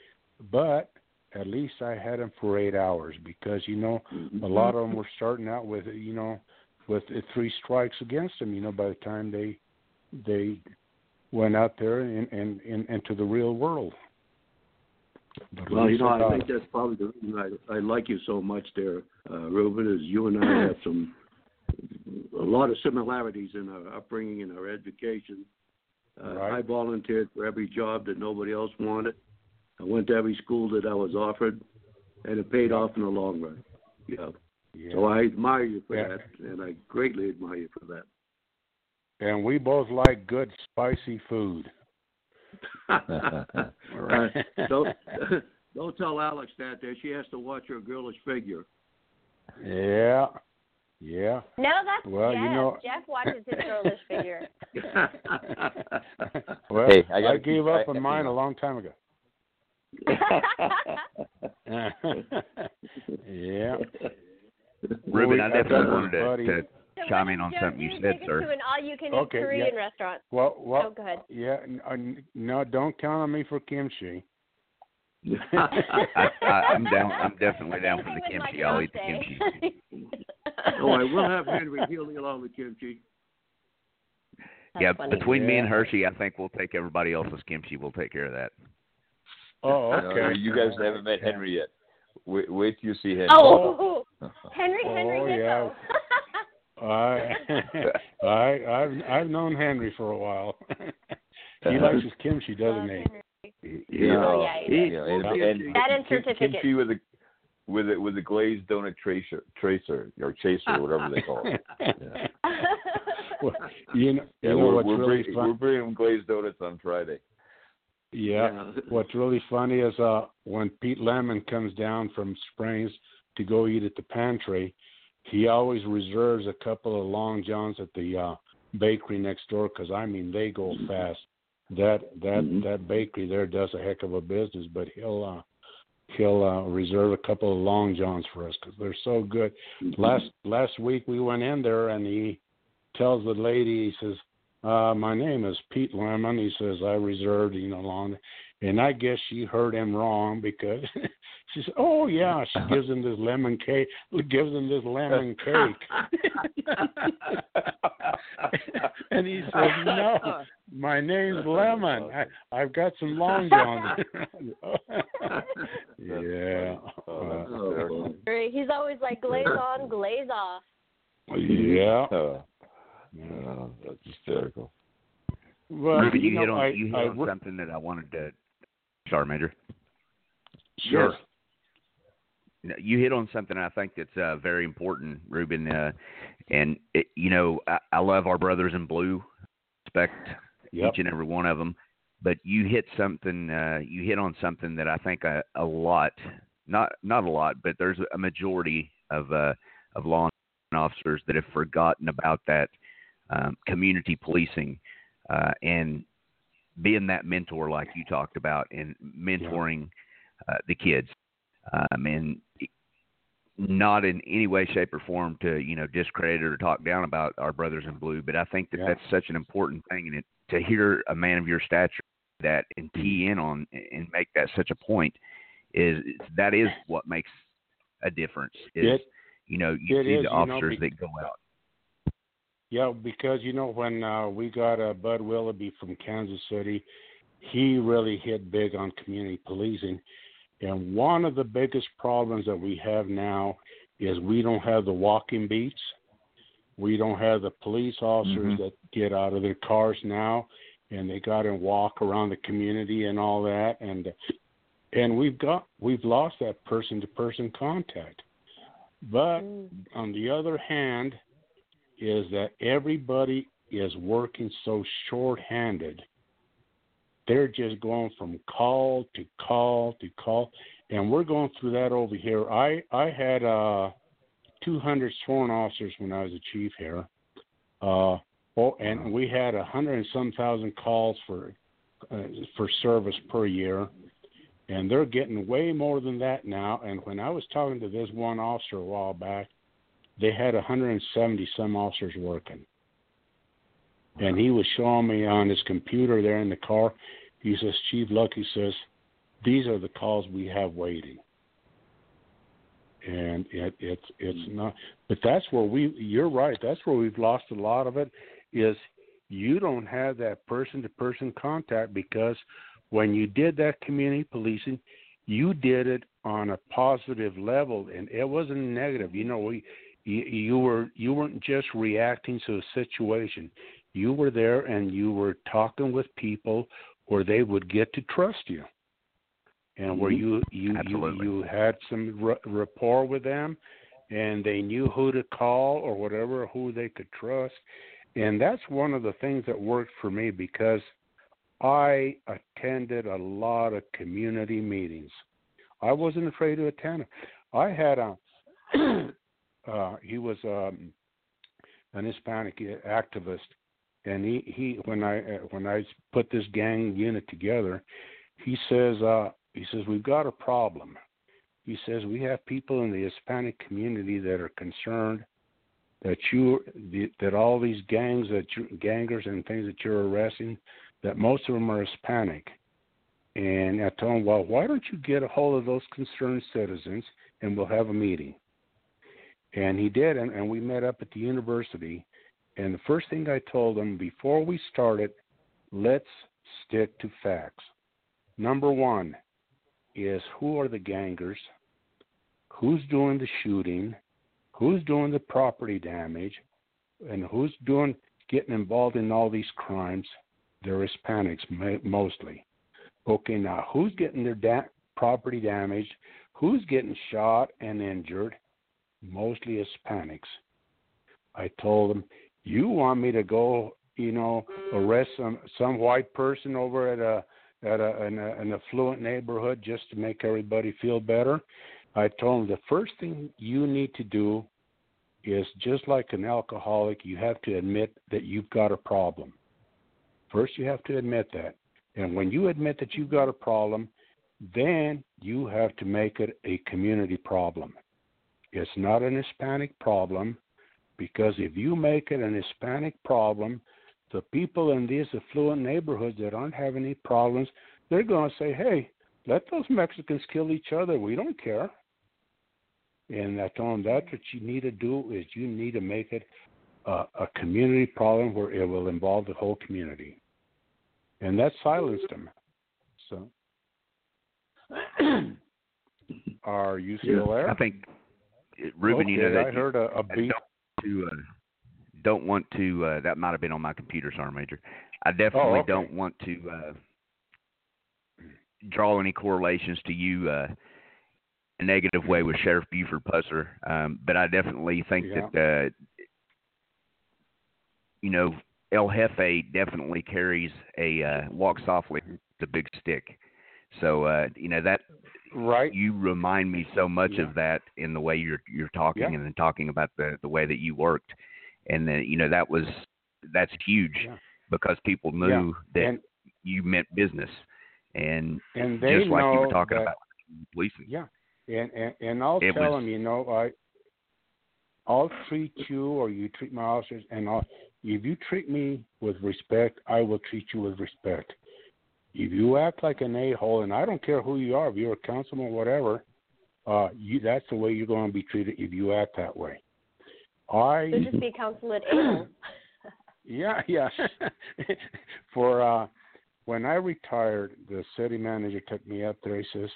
but at least I had them for eight hours because you know Mhm. a lot of them were starting out with you know with three strikes against them. You know, by the time they they went out there and and, and into the real world. But Well, you know, I think that's probably the reason I, I like you so much there, uh, Ruben, is you and I have some, a lot of similarities in our upbringing and our education. Uh, Right. I volunteered for every job that nobody else wanted. I went to every school that I was offered, and it paid off in the long run. Yeah. yeah. So I admire you for Yeah. that, and I greatly admire you for that. and we both like good spicy food. uh, don't don't tell Alex that. There, she has to watch her girlish figure. yeah, yeah. No, that's Well, Jeff. you know- Jeff watches his girlish figure. Well, Hey, I gotta gave up I- on you mine know. a long time ago. yeah. Ruben, I I've definitely wanted to, to So chime in on Jeff, something you you said, sir. to an all-you-can-eat Okay, yeah. Restaurant. Well, Oh, well, go ahead. yeah. n- uh, n- No, don't count on me for kimchi. I, I, I'm down. I'm definitely down for the kimchi. I'll eat the kimchi. Oh, I will have Henry. He'll eat all the kimchi. That's yeah, funny. between me and Hershey, I think we'll take everybody else's kimchi. We'll take care of that. Oh, No, okay. you guys haven't met Henry yet. Wait, wait till you see Henry. Oh, Henry, Henry Oh, Hippo. I, I, I've, I've known Henry for a while. he likes his kimchi, doesn't he? Yeah. Oh, yeah, he He- Yeah, and, he- and That and certificate. kimchi with a with a with a glazed donut tracer tracer or chaser whatever they call it. Yeah. well, you know, Yeah, you know we're what's we're, really bringing, fun? we're bringing glazed donuts on Friday. Yeah. What's really funny is uh when Pete Lemon comes down from Springs to go eat at the pantry, he always reserves a couple of long johns at the uh bakery next door because I mean they go fast. That that Mhm. that bakery there does a heck of a business, but he'll uh he'll uh reserve a couple of long johns for us because they're so good. Last last week we went in there and he tells the lady he says uh, my name is Pete Lemon. He says I reserved, you know, long, and I guess she heard him wrong because she said, "Oh yeah," she gives him this lemon cake, gives him this lemon cake, and he says, "No, my name's Lemon. I, I've got some long johns." yeah, Oh, uh. He's always like glaze on, glaze off. yeah. Uh, uh, that's hysterical. Well, Ruben, you, know, hit on I, you hit I on wor- something that I wanted to. Sorry, Major. Sure. No, You hit on something I think that's uh, very important, Ruben. Uh, and it, you know, I, I love our brothers in blue. Respect Yep. each and every one of them. But you hit something. Uh, you hit on something that I think a, a lot, not not a lot, but there's a majority of uh, of law enforcement officers that have forgotten about that um, community policing uh, and being that mentor, like you talked about, and mentoring uh, the kids. Um, and not in any way, shape, or form to you know discredit or talk down about our brothers in blue, but I think that Yeah. that's such an important thing, and it, to hear a man of your stature that and Mm-hmm. tee in on and make that such a point is that is what makes a difference. Is It- you know you see is, the you know, officers be- that go out. Yeah, because you know when uh, we got uh, Bud Willoughby from Kansas City, he really hit big on community policing, and one of the biggest problems that we have now is we don't have the walking beats. We don't have the police officers Mhm. that get out of their cars now and they got to walk around the community and all that, and and we've got we've lost that person to person contact. But Mm. on the other hand, is that everybody is working so short-handed. They're just going from call to call to call, and we're going through that over here. I I had uh 200 sworn officers when I was a chief here. Uh, oh, and we had a hundred and some thousand calls for uh, for service per year, and they're getting way more than that now. And when I was talking to this one officer a while back, they had 170 some officers working, and he was showing me on his computer there in the car. He says, Chief Lucky says, these are the calls we have waiting and it, it's it's hmm. not. But that's where we. You're right. That's where we've lost a lot of it. Is you don't have that person-to-person contact because when you did that community policing, you did it on a positive level, and it wasn't negative. You know, we you, you were you weren't just reacting to a situation. You were there and you were talking with people where they would get to trust you. And where you you you, you had some r- rapport with them and they knew who to call or whatever who they could trust. And that's one of the things that worked for me because i attended a lot of community meetings. I wasn't afraid to attend them i had a uh he was um an hispanic activist and he he when i uh, when i put this gang unit together he says uh he says we've got a problem. He says we have people in the hispanic community that are concerned that you that all these gangs that you, gangers and things that you're arresting that most of them are hispanic. And i told him well why don't you get a hold of those concerned citizens and we'll have a meeting. And he did and, and we met up at the university and the first thing I told them before we started, let's stick to facts. Number one is who are the gangers? Who's doing the shooting? Who's doing the property damage? And who's doing getting involved in all these crimes? They're Hispanics mostly. Okay, now who's getting their da- property damaged? Who's getting shot and injured? Mostly Hispanics. I told them you want me to go, you know, mm. arrest some some white person over at a at a an, an affluent neighborhood just to make everybody feel better? I told him the first thing you need to do is just like an alcoholic, you have to admit that you've got a problem. First, you have to admit that. And when you admit that you've got a problem, then you have to make it a community problem. It's not an Hispanic problem because if you make it an Hispanic problem, the people in these affluent neighborhoods that aren't having any problems, they're going to say, hey, let those Mexicans kill each other. We don't care. And I told them that's what you need to do is you need to make it a, a community problem where it will involve the whole community. And that silenced them. So, are you still there? I think Ruben, okay, you know that I heard a beep. Don't to uh, don't want to. Uh, that might have been on my computer, Sergeant Major. I definitely Oh, okay. don't want to uh, draw any correlations to you uh, a negative way with Sheriff Buford Pusser, um, but I definitely think Yeah. that uh, you know El Jefe definitely carries a uh, walk softly, the big stick. So uh, you know that Right. you remind me so much Yeah. of that in the way you're you're talking Yeah. and then talking about the the way that you worked and then you know that was that's huge Yeah. because people knew that And you meant business and and they just like know you were talking that, about policing Yeah, and and, and I'll It tell was- them, you know, I I'll treat you or you treat my officers, and I'll, if you treat me with respect, I will treat you with respect. If you act like an a hole, and I don't care who you are, if you're a councilman, or whatever, uh, you that's the way you're going to be treated if you act that way. I So just be anal. yeah, yeah. For uh when I retired, the city manager took me up there. He says,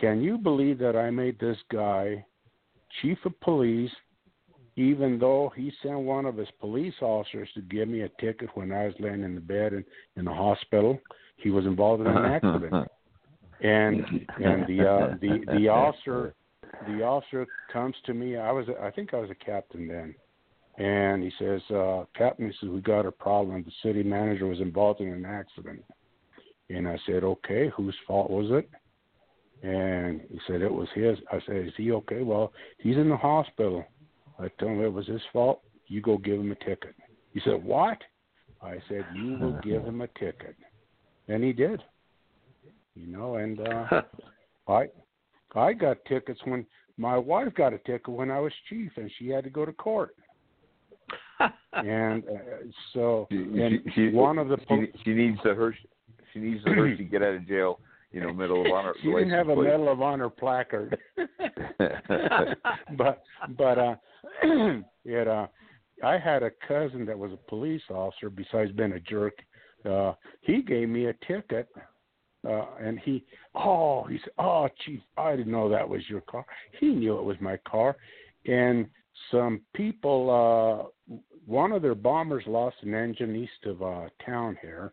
"Can you believe that I made this guy chief of police, even though he sent one of his police officers to give me a ticket when I was laying in the bed in, in the hospital, he was involved in an accident. and and the uh, the the officer the officer comes to me. I was I think I was a captain then, and he says, uh, "Captain, he says we got a problem. The city manager was involved in an accident." And I said, "Okay, whose fault was it?" And he said it was his. I said, "Is he okay?" Well, he's in the hospital. I told him it was his fault. You go give him a ticket. He said, "What?" I said, "You will give him a ticket," and he did. You know, and uh, I I got tickets when my wife got a ticket when I was chief, and she had to go to court. and uh, so, and she, she, one of the she, she needs the Hershey. She needs the Hershey get out of jail. You know, Medal of Honor. she didn't have a plate. Medal of Honor placard, but but uh, it uh, I had a cousin that was a police officer. Besides being a jerk, uh, he gave me a ticket uh, and he, oh, he said, oh, chief, I didn't know that was your car. He knew it was my car, and some people, uh, one of their bombers lost an engine east of uh, town here,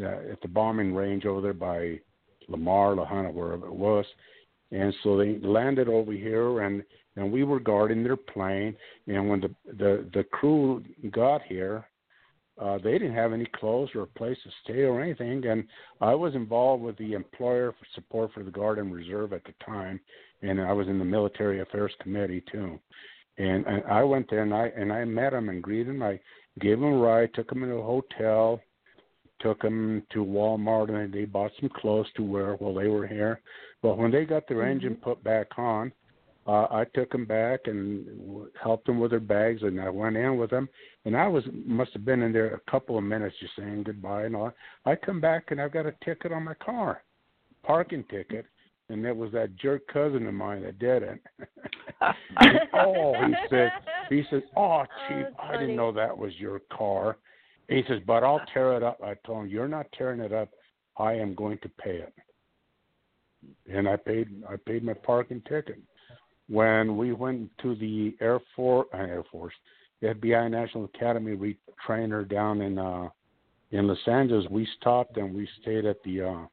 uh, at the bombing range over there by Lamar, La Junta, wherever it was, and so they landed over here, and and we were guarding their plane, and when the the the crew got here, uh, they didn't have any clothes or a place to stay or anything, and I was involved with the employer for support for the Guard and Reserve at the time, and I was in the Military Affairs Committee too. And, and I went there and I and I met him and greeted him. I gave him a ride, took him to a hotel, took him to Walmart, and they bought some clothes to wear while they were here. But when they got their mm-hmm. engine put back on, uh, I took them back and helped them with their bags, and I went in with them. And I was must have been in there a couple of minutes, just saying goodbye and all. I come back and I've got a ticket on my car, parking ticket, and it was that jerk cousin of mine that did it. oh, he said, he says, oh, chief, oh, I didn't know that was your car. He says, but I'll tear it up. I told him, you're not tearing it up. I am going to pay it. And I paid, I paid my parking ticket when we went to the Air Force, uh, Air Force, the FBI National Academy retrainer down in uh, in Los Angeles, we stopped and we stayed at the uh,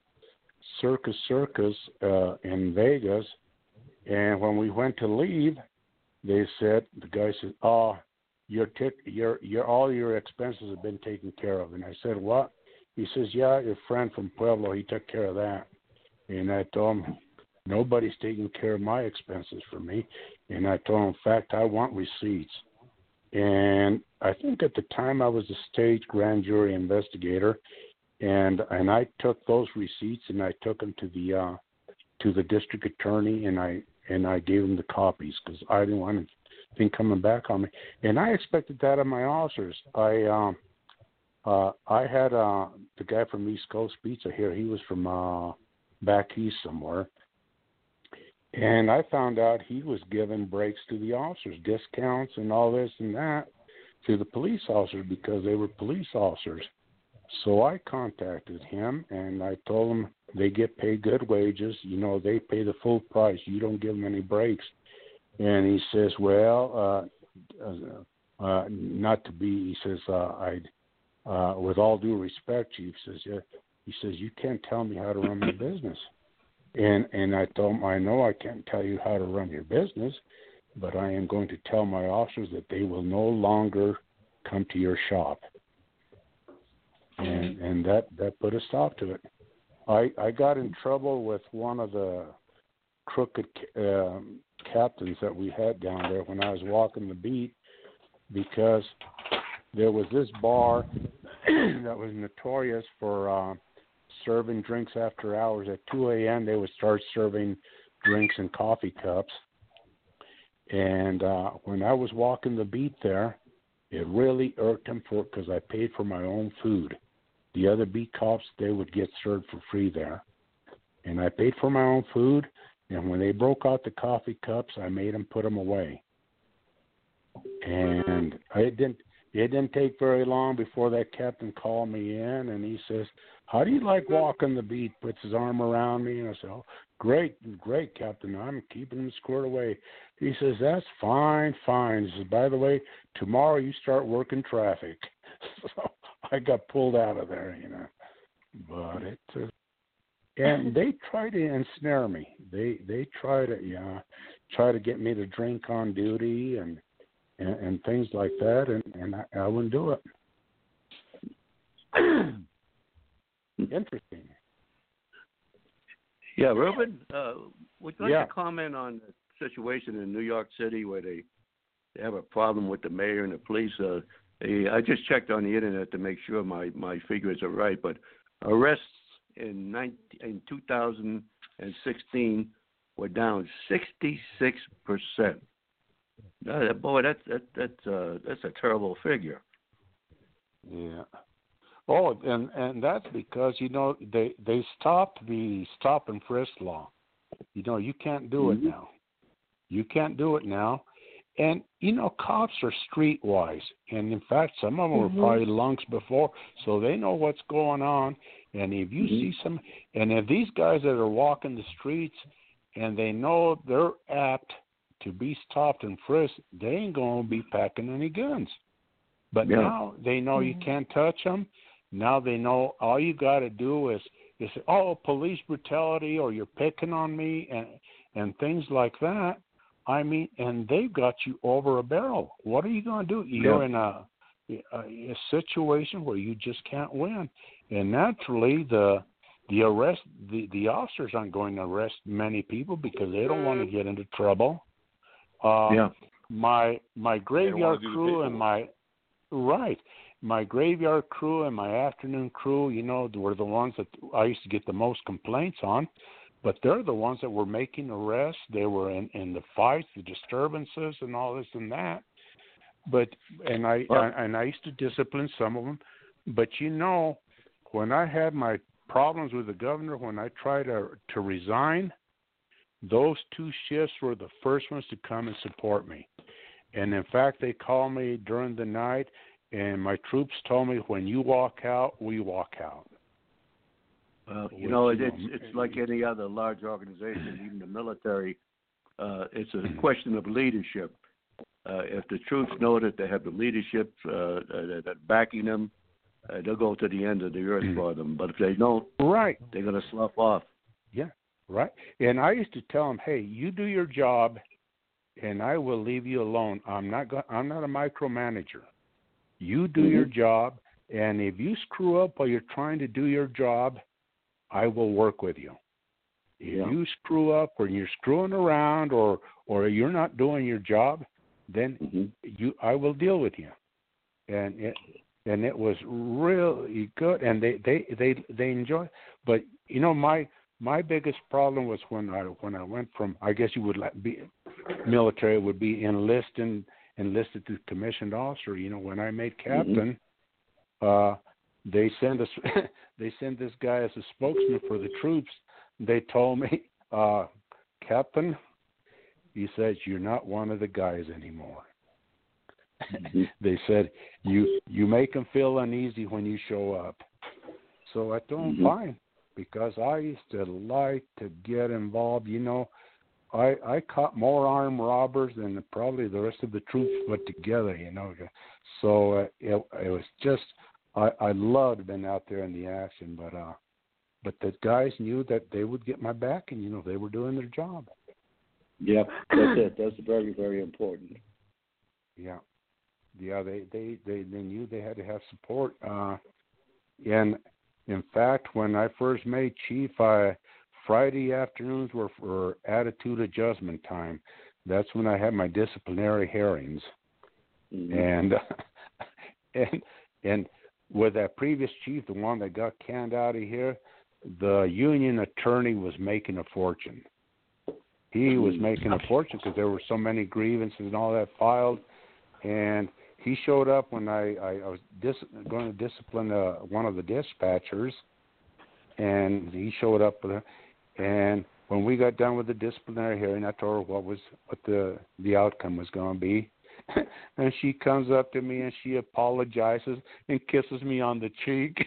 Circus Circus uh, in Vegas. And when we went to leave, they said the guy said, "Oh, your tick, your your all your expenses have been taken care of." And I said, "What?" He says, "Yeah, your friend from Pueblo, he took care of that." And I told him, Nobody's taking care of my expenses for me. And I told him, in fact, I want receipts. And I think at the time I was a state grand jury investigator, and and I took those receipts and I took them to the uh, to the district attorney and I and I gave him the copies because I didn't want anything coming back on me. And I expected that of my officers. I um uh I had uh the guy from East Coast Pizza here. He was from uh back east somewhere, and I found out he was giving breaks to the officers, discounts and all this and that to the police officers because they were police officers. So I contacted him and I told him they get paid good wages. You know, they pay the full price. You don't give them any breaks. And he says, well, uh, uh, uh not to be, he says, uh, I, uh, with all due respect, Chief says, yeah, he says, you can't tell me how to run my business. And and I told him, I know I can't tell you how to run your business, but I am going to tell my officers that they will no longer come to your shop. And and that that put a stop to it. I I got in trouble with one of the crooked uh, captains that we had down there when I was walking the beat because there was this bar that was notorious for uh, serving drinks after hours. At 2 a.m., they would start serving drinks in coffee cups. And uh, when I was walking the beat there, it really irked him for because I paid for my own food. The other beat cops they would get served for free there, and I paid for my own food. And when they broke out the coffee cups, I made them put them away. And it didn't it didn't take very long before that captain called me in and he says, How do you like walking the beat? Puts his arm around me and I said, Oh, great, great, Captain. I'm keeping him squared away. He says, That's fine, fine. He says, By the way, tomorrow you start working traffic. so I got pulled out of there, you know. But it uh, and they try to ensnare me. They they try to yeah, try to get me to drink on duty and and, and things like that, and and I, I wouldn't do it. Interesting. Yeah, Ruben, uh, would you like Yeah. to comment on the situation in New York City where they, they have a problem with the mayor and the police? Uh, they, I just checked on the internet to make sure my, my figures are right, but arrests in, 19, in 2016 were down 66 percent. Uh, boy, that's that, that's uh, that's a terrible figure. Yeah. Oh, and and that's because you know they they stopped the stop and frisk law. You know you can't do it Mhm. now. You can't do it now, and you know cops are streetwise, and in fact some of them Mhm. were probably lunks before, so they know what's going on. And if you Mhm. see some, and if these guys that are walking the streets, and they know they're apt to be stopped and frisked, they ain't gonna be packing any guns. But Yeah. now they know you Mhm. can't touch them. Now they know all you got to do is is say, oh police brutality or you're picking on me and and things like that. I mean, and they've got you over a barrel. What are you going to do? You're Yeah. in a, a a situation where you just can't win, and naturally the the arrest the the officers aren't going to arrest many people because they don't want to get into trouble. Uh, yeah. my my graveyard crew and my right my graveyard crew and my afternoon crew you know were the ones that i used to get the most complaints on but they're the ones that were making arrests they were in in the fights the disturbances and all this and that. But and i Well- and i used to discipline some of them but you know when i had my problems with the governor when i tried to to resign those two shifts were the first ones to come and support me. And in fact, they called me during the night, and my troops told me, when you walk out, we walk out. Well, you Which, know, it, it's it's like any other large organization, even the military. Uh, it's Mm-hmm. a question of leadership. Uh, if the troops know that they have the leadership uh, uh, that, that backing them, uh, they'll go to the end of the earth Mhm. for them. But if they don't, Right, they're going to slough off. Yeah, right. And I used to tell them, hey, you do your job, and I will leave you alone. I'm not go- I'm not a micromanager. You do your job, and if you screw up while you're trying to do your job, I will work with you. If Yeah. you screw up or you're screwing around or or you're not doing your job, then hmm you I will deal with you. And it and it was really good and they they they they enjoy but you know my my biggest problem was when I when I went from I guess you would like be military would be enlisting enlisted to commissioned officer. You know, when I made captain, uh they send us they send this guy as a spokesman for the troops. They told me, uh, Captain, he says you're not one of the guys anymore. they said you you make them feel uneasy when you show up. So I told him Mhm. fine because I used to like to get involved. You know, I I caught more armed robbers than probably the rest of the troops put together. You know, so uh, it it was just I I loved being out there in the action, but uh, but the guys knew that they would get my back, and you know they were doing their job. Yeah, that's it. That's very very important. Yeah, yeah. They they they they knew they had to have support. Uh, and in fact, when I first made chief, I Friday afternoons were for attitude adjustment time. That's when I had my disciplinary hearings. Mhm. and and and with that previous chief, the one that got canned out of here, the union attorney was making a fortune. He was making a fortune because there were so many grievances and all that filed, and he showed up when I I, I was dis- going to discipline uh, one of the dispatchers, and he showed up with a, and when we got done with the disciplinary hearing, I told her what was what the the outcome was going to be, and she comes up to me and she apologizes and kisses me on the cheek.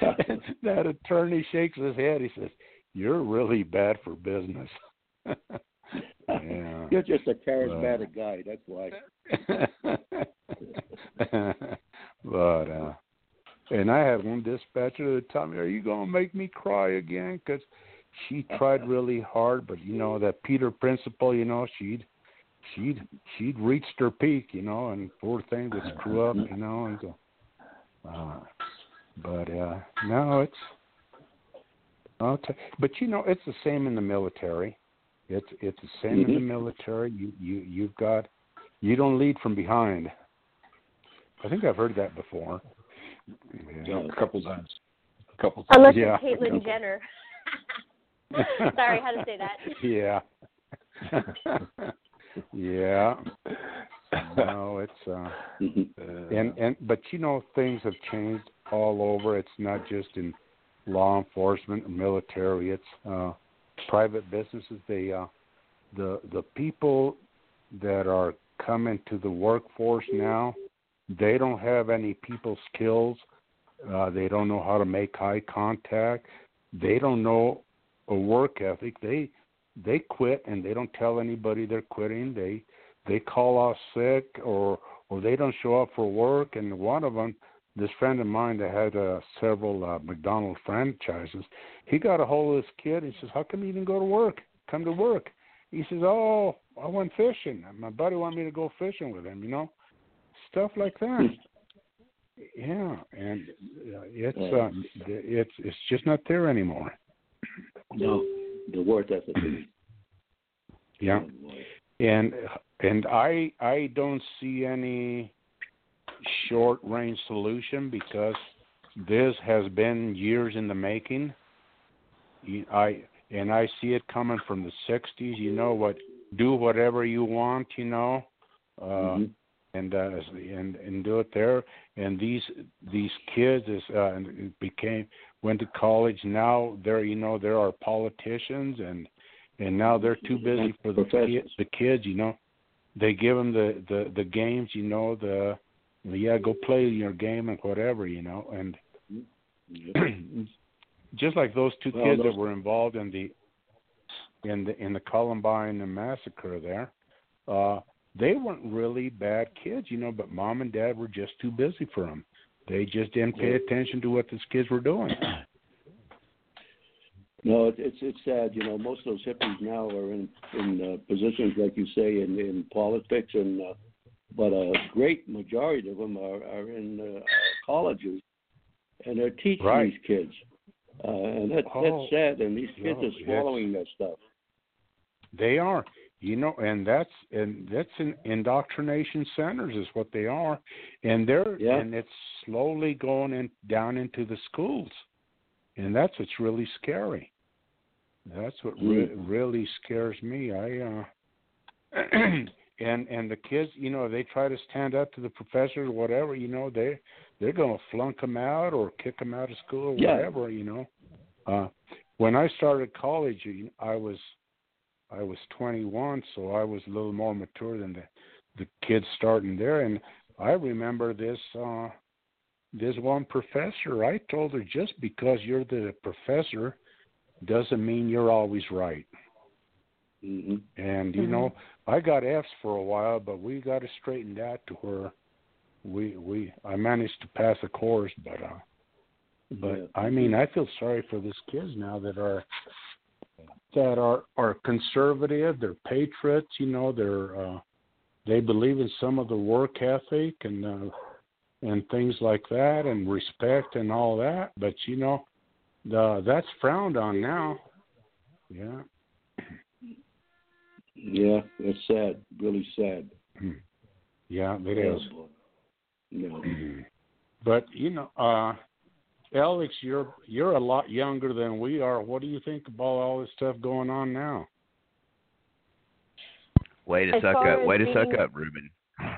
that attorney shakes his head. He says, "You're really bad for business." yeah. You're just a charismatic uh, guy. That's why. but uh and I had one dispatcher that told me, "Are you going to make me cry again?" Because she tried really hard, but you know that Peter principle. You know she'd she'd she'd reached her peak. You know, and poor thing would screw up. You know, and go. Uh, but uh no, it's okay. But you know, it's the same in the military. It's it's the same mm-hmm. in the mm-hmm. military. You you you've got you don't lead from behind. I think I've heard that before. Yeah, a couple times. A couple times. Unless yeah. it's Caitlyn Jenner. Sorry, how to say that? Yeah. yeah. No, it's uh, and and but you know things have changed all over. It's not just in law enforcement, military. It's uh, private businesses. They uh, the the people that are coming to the workforce now they don't have any people skills. Uh, they don't know how to make eye contact. They don't know a work ethic. They they quit and they don't tell anybody they're quitting. They they call off sick or or they don't show up for work. And one of them, this friend of mine that had uh, several uh, McDonald's franchises, he got a hold of this kid. He says, "How come you didn't go to work? Come to work." He says, "Oh, I went fishing. My buddy wanted me to go fishing with him. You know." stuff like that. yeah, and uh, it's uh, it's it's just not there anymore. No, the work ethic. yeah, and and I I don't see any short range solution because this has been years in the making. I and I see it coming from the '60s. You know what? Do whatever you want. You know. Uh, mm-hmm and uh, and and do it there. And these these kids is uh, became went to college. Now they're you know there are politicians and and now they're too busy for the kids. The kids, you know, they give them the the the games. You know the yeah go play your game and whatever you know and. just like those two well, kids those... that were involved in the in the in the Columbine massacre there, uh, they weren't really bad kids, you know, but mom and dad were just too busy for them. They just didn't pay attention to what these kids were doing. No, it's it's sad. You know, most of those hippies now are in in uh, positions like you say in in politics, and uh, but a great majority of them are are in uh, colleges, and they're teaching right. these kids, uh, and that's oh, that's sad. And these kids no, are swallowing that stuff. They are, you know and that's and that's in indoctrination centers is what they are. And they're yeah. and it's slowly going in down into the schools. And that's what's really scary. That's what re- really scares me. I uh and and the kids you know they try to stand up to the professors or whatever you know they they're going to flunk them out or kick them out of school or yeah. whatever you know. Uh when i started college i was I was 21, so I was a little more mature than the the kids starting there. And I remember this uh, this one professor. I told her just because you're the professor doesn't mean you're always right. Mm-hmm. And you mm-hmm. know, I got F's for a while, but we got to straighten that to where we we I managed to pass a course, but uh, but yeah. I mean, I feel sorry for these kids now that are that are are conservative. They're patriots. You know, they're uh, they believe in some of the work ethic and uh, and things like that, and respect and all that. But you know, the that's frowned on now. Yeah. Yeah, it's sad. Really sad. Yeah, it is. Yeah. But you know, uh Alex, you're you're a lot younger than we are. What do you think about all this stuff going on now? Way to as suck up! Way being... to suck up, Ruben.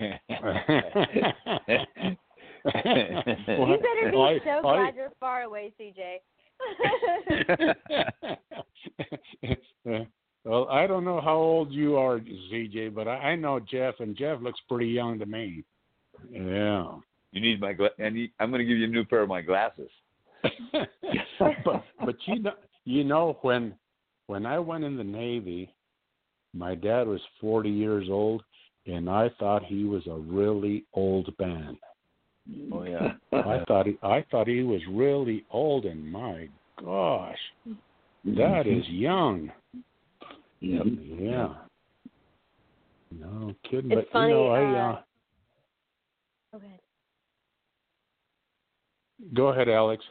you better be I, so I, glad you're far away, CJ. Well, I don't know how old you are, ZJ, but I, I know Jeff, and Jeff looks pretty young to me. Yeah. You need my gla- and you, I'm going to give you a new pair of my glasses. but but you know you know when when I went in the Navy, my dad was 40 years old, and I thought he was a really old man. Oh yeah. I thought he I thought he was really old, and my gosh, that is young. Yep. Yeah. No kidding, It's but funny, you know I uh, uh, Okay. Go ahead, Alex.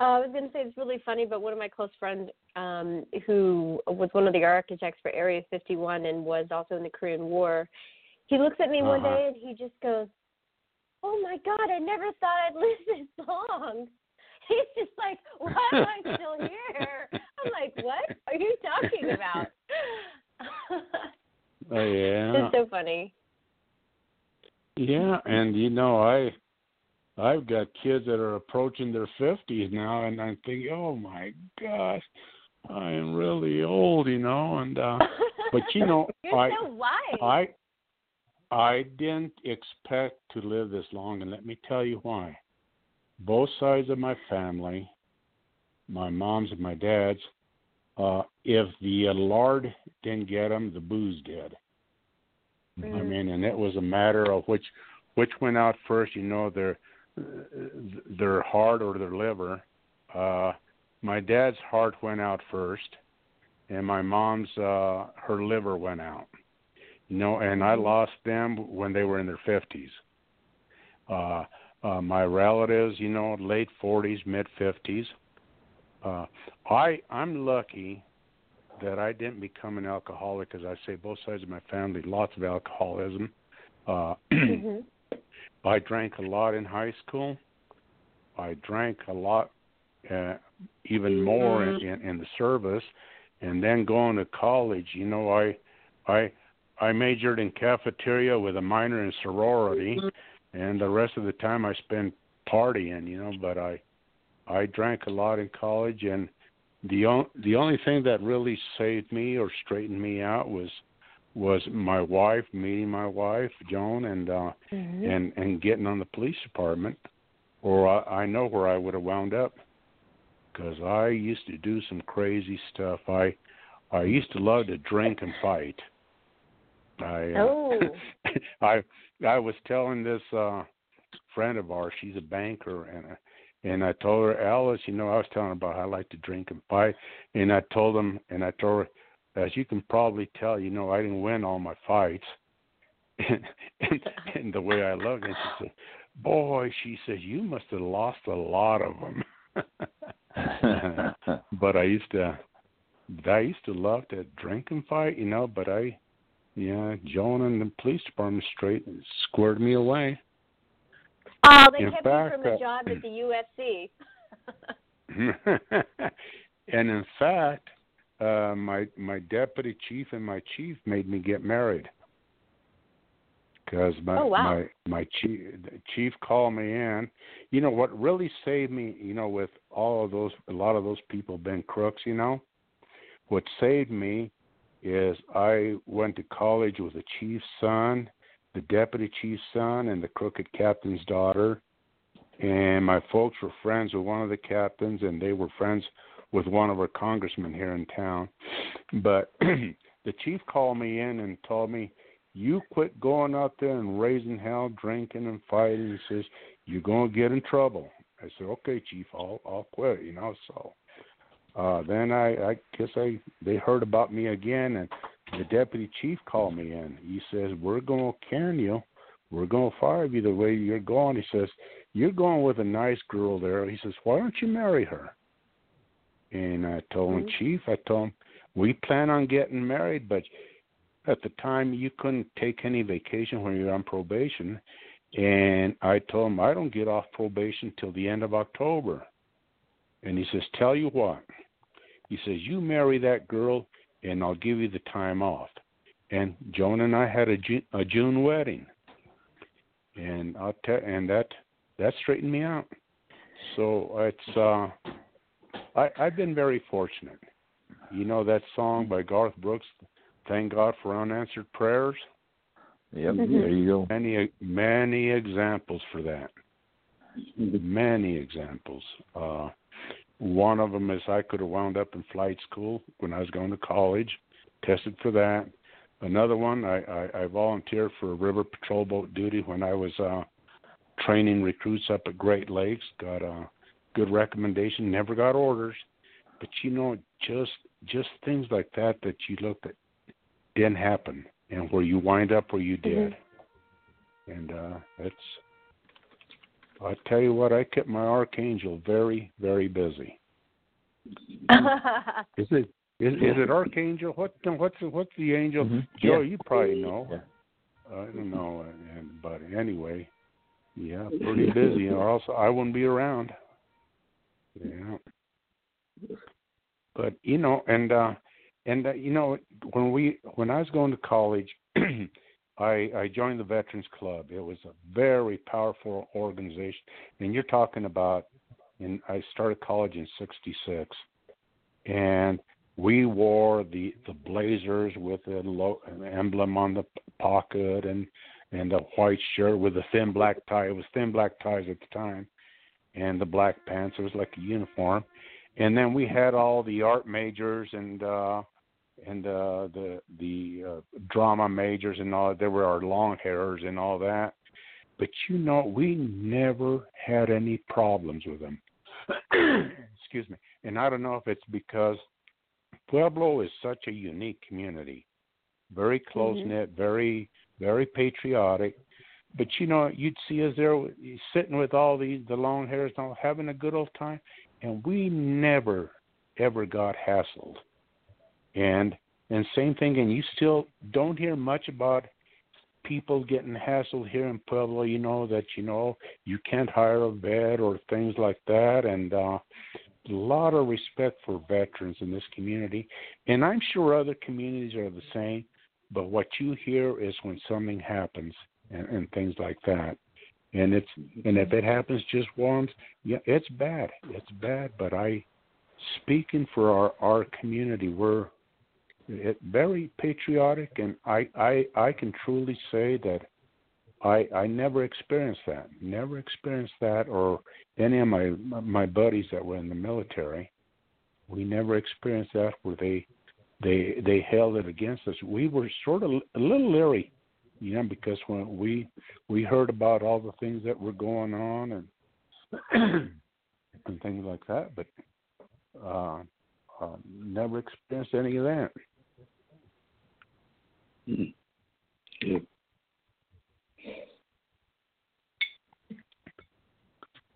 Uh, I was going to say it's really funny, but one of my close friends, um, who was one of the architects for Area 51 and was also in the Korean War, he looks at me one Uh-huh. day and he just goes, "Oh my God, I never thought I'd live this long." He's just like, "Why am I still here?" I'm like, "What are you talking about?" Oh yeah. it's so funny. Yeah, and you know, I I've got kids that are approaching their fifties now and I'm thinking, Oh my gosh, I am really old, you know, and uh but you know, I so wise. I I didn't expect to live this long and let me tell you why. Both sides of my family, my mom's and my dad's, uh if the uh, lard didn't get them, the booze did. I Mhm. mean, and it was a matter of which which went out first. You know, their their heart or their liver. Uh, my dad's heart went out first, and my mom's uh, her liver went out. You know, and I lost them when they were in their fifties. Uh, uh, my relatives, you know, late forties, mid fifties. Uh, I I'm lucky that I didn't become an alcoholic, as I say, both sides of my family, lots of alcoholism. Uh, Mhm. I drank a lot in high school. I drank a lot, uh, even more in, in, in the service, and then going to college. You know, I, I, I majored in cafeteria with a minor in sorority, and the rest of the time I spent partying. You know, but I, I drank a lot in college, and the on, the only thing that really saved me or straightened me out was was my wife meeting my wife Joan and uh Mhm. and and getting on the police department or I, I know where I would have wound up because I used to do some crazy stuff I I used to love to drink and fight I uh, Oh. I I was telling this uh friend of ours she's a banker and uh, and I told her Alice you know I was telling her about how I like to drink and fight and I told him and I told her as you can probably tell you know I didn't win all my fights and, and, and the way I look, and she said, "Boy," she says, "you must have lost a lot of them." but I used to, I used to love to drink and fight, you know. But I, yeah, Joan and the police department straight squared me away. Oh, they In kept fact, you from a uh, job at the UFC. and in fact, uh, my my deputy chief and my chief made me get married because my Oh, wow. my my chief chief called me in. You know what really saved me? You know, with all of those, a lot of those people been crooks. You know, what saved me is I went to college with the chief's son, the deputy chief's son, and the crooked captain's daughter. And my folks were friends with one of the captains, and they were friends with one of our congressmen here in town. But the chief called me in and told me, "You quit going out there and raising hell, drinking and fighting." He says, "You're going to get in trouble." I said, "Okay, chief, I'll I'll quit." You know, so uh then I I guess I they heard about me again, and the deputy chief called me in. He says, "We're going to can you. We're going to fire you the way you're going." He says, "You're going with a nice girl there." He says, "Why don't you marry her?" And I told him, Chief, I told him, we plan on getting married, but at the time you couldn't take any vacation when you're on probation. And I told him, I don't get off probation till the end of October. And he says, Tell you what. He says, You marry that girl, and I'll give you the time off. And Joan and I had a June, a June wedding. And I'll tell, and that that straightened me out. So it's uh I, I've been very fortunate. you know that song by Garth Brooks, "Thank God for Unanswered Prayers." Yep, Mhm. there you go. Many many examples for that. Many examples. Uh, one of them is I could have wound up in flight school when I was going to college, tested for that. Another one, I, I, I volunteered for a river patrol boat duty when I was uh, training recruits up at Great Lakes. Got a good recommendation. Never got orders, but you know, just just things like that that you look at didn't happen, and where you wind up where you did, and uh, it's. I tell you what, I kept my archangel very, very busy. Is it is, is it archangel? What what's the, what's the angel? Mhm. Joe, Yeah. you probably know. Yeah. I don't know, and, but anyway, yeah, pretty busy, or else I wouldn't be around. Yeah, but you know, and uh, and uh, you know, when we when I was going to college, I I joined the Veterans Club. It was a very powerful organization, and you're talking about. And I started college in '66, and we wore the the blazers with the lo- an emblem on the pocket and and a white shirt with a thin black tie. It was thin black ties at the time, and the black pants. It was like a uniform, and then we had all the art majors and uh and uh the the uh, drama majors and all. There were our long hairs and all that. But you know, we never had any problems with them. Excuse me. And I don't know if it's because Pueblo is such a unique community, very close knit, very very patriotic. But you know, you'd see us there sitting with all these the long hairs, all, having a good old time, and we never ever got hassled. And and same thing, and you still don't hear much about people getting hassled here in Pueblo. You know that you know you can't hire a vet or things like that, and uh, a lot of respect for veterans in this community, and I'm sure other communities are the same. But what you hear is when something happens and, and things like that, and it's and if it happens just once, yeah, it's bad. It's bad. But I, speaking for our our community, we're it, very patriotic, and I I I can truly say that I I never experienced that. Never experienced that, or any of my my buddies that were in the military. We never experienced that where they they they held it against us. We were sort of a little leery, you know, because when we we heard about all the things that were going on and and things like that, but uh, uh, never experienced any of that. Mm. Yeah.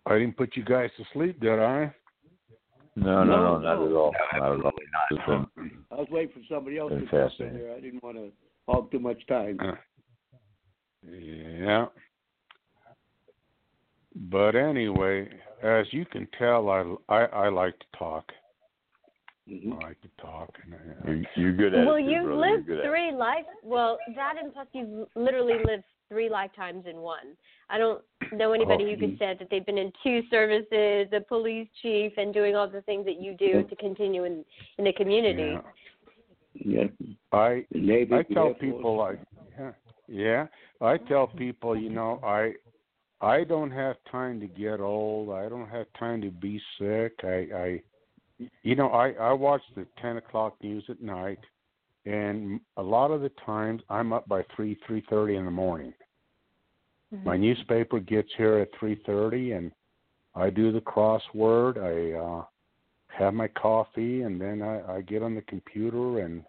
I didn't put you guys to sleep, did I? No, no, no, not at all. No, Not at all. not. I was waiting for somebody else to jump in fascinating. there. I didn't want to hog too much time. Yeah. But anyway, as you can tell, I I, I like to talk. Mhm. I like to talk. And, uh, You're, you're good at well, it. too, you've brother. lived You're good at it. three life. Well, that and plus you've literally lived three lifetimes in one. I don't know anybody who could say that they've been in two services, a police chief, and doing all the things that you do to continue in in the community. yeah. Yeah. I The Navy, I tell Air people like yeah. I tell people, you know, I I don't have time to get old. I don't have time to be sick. I I you know, I I watch the ten o'clock news at night, and a lot of the times I'm up by three three thirty in the morning. My newspaper gets here at three thirty, and I do the crossword. I uh, have my coffee, and then I, I get on the computer and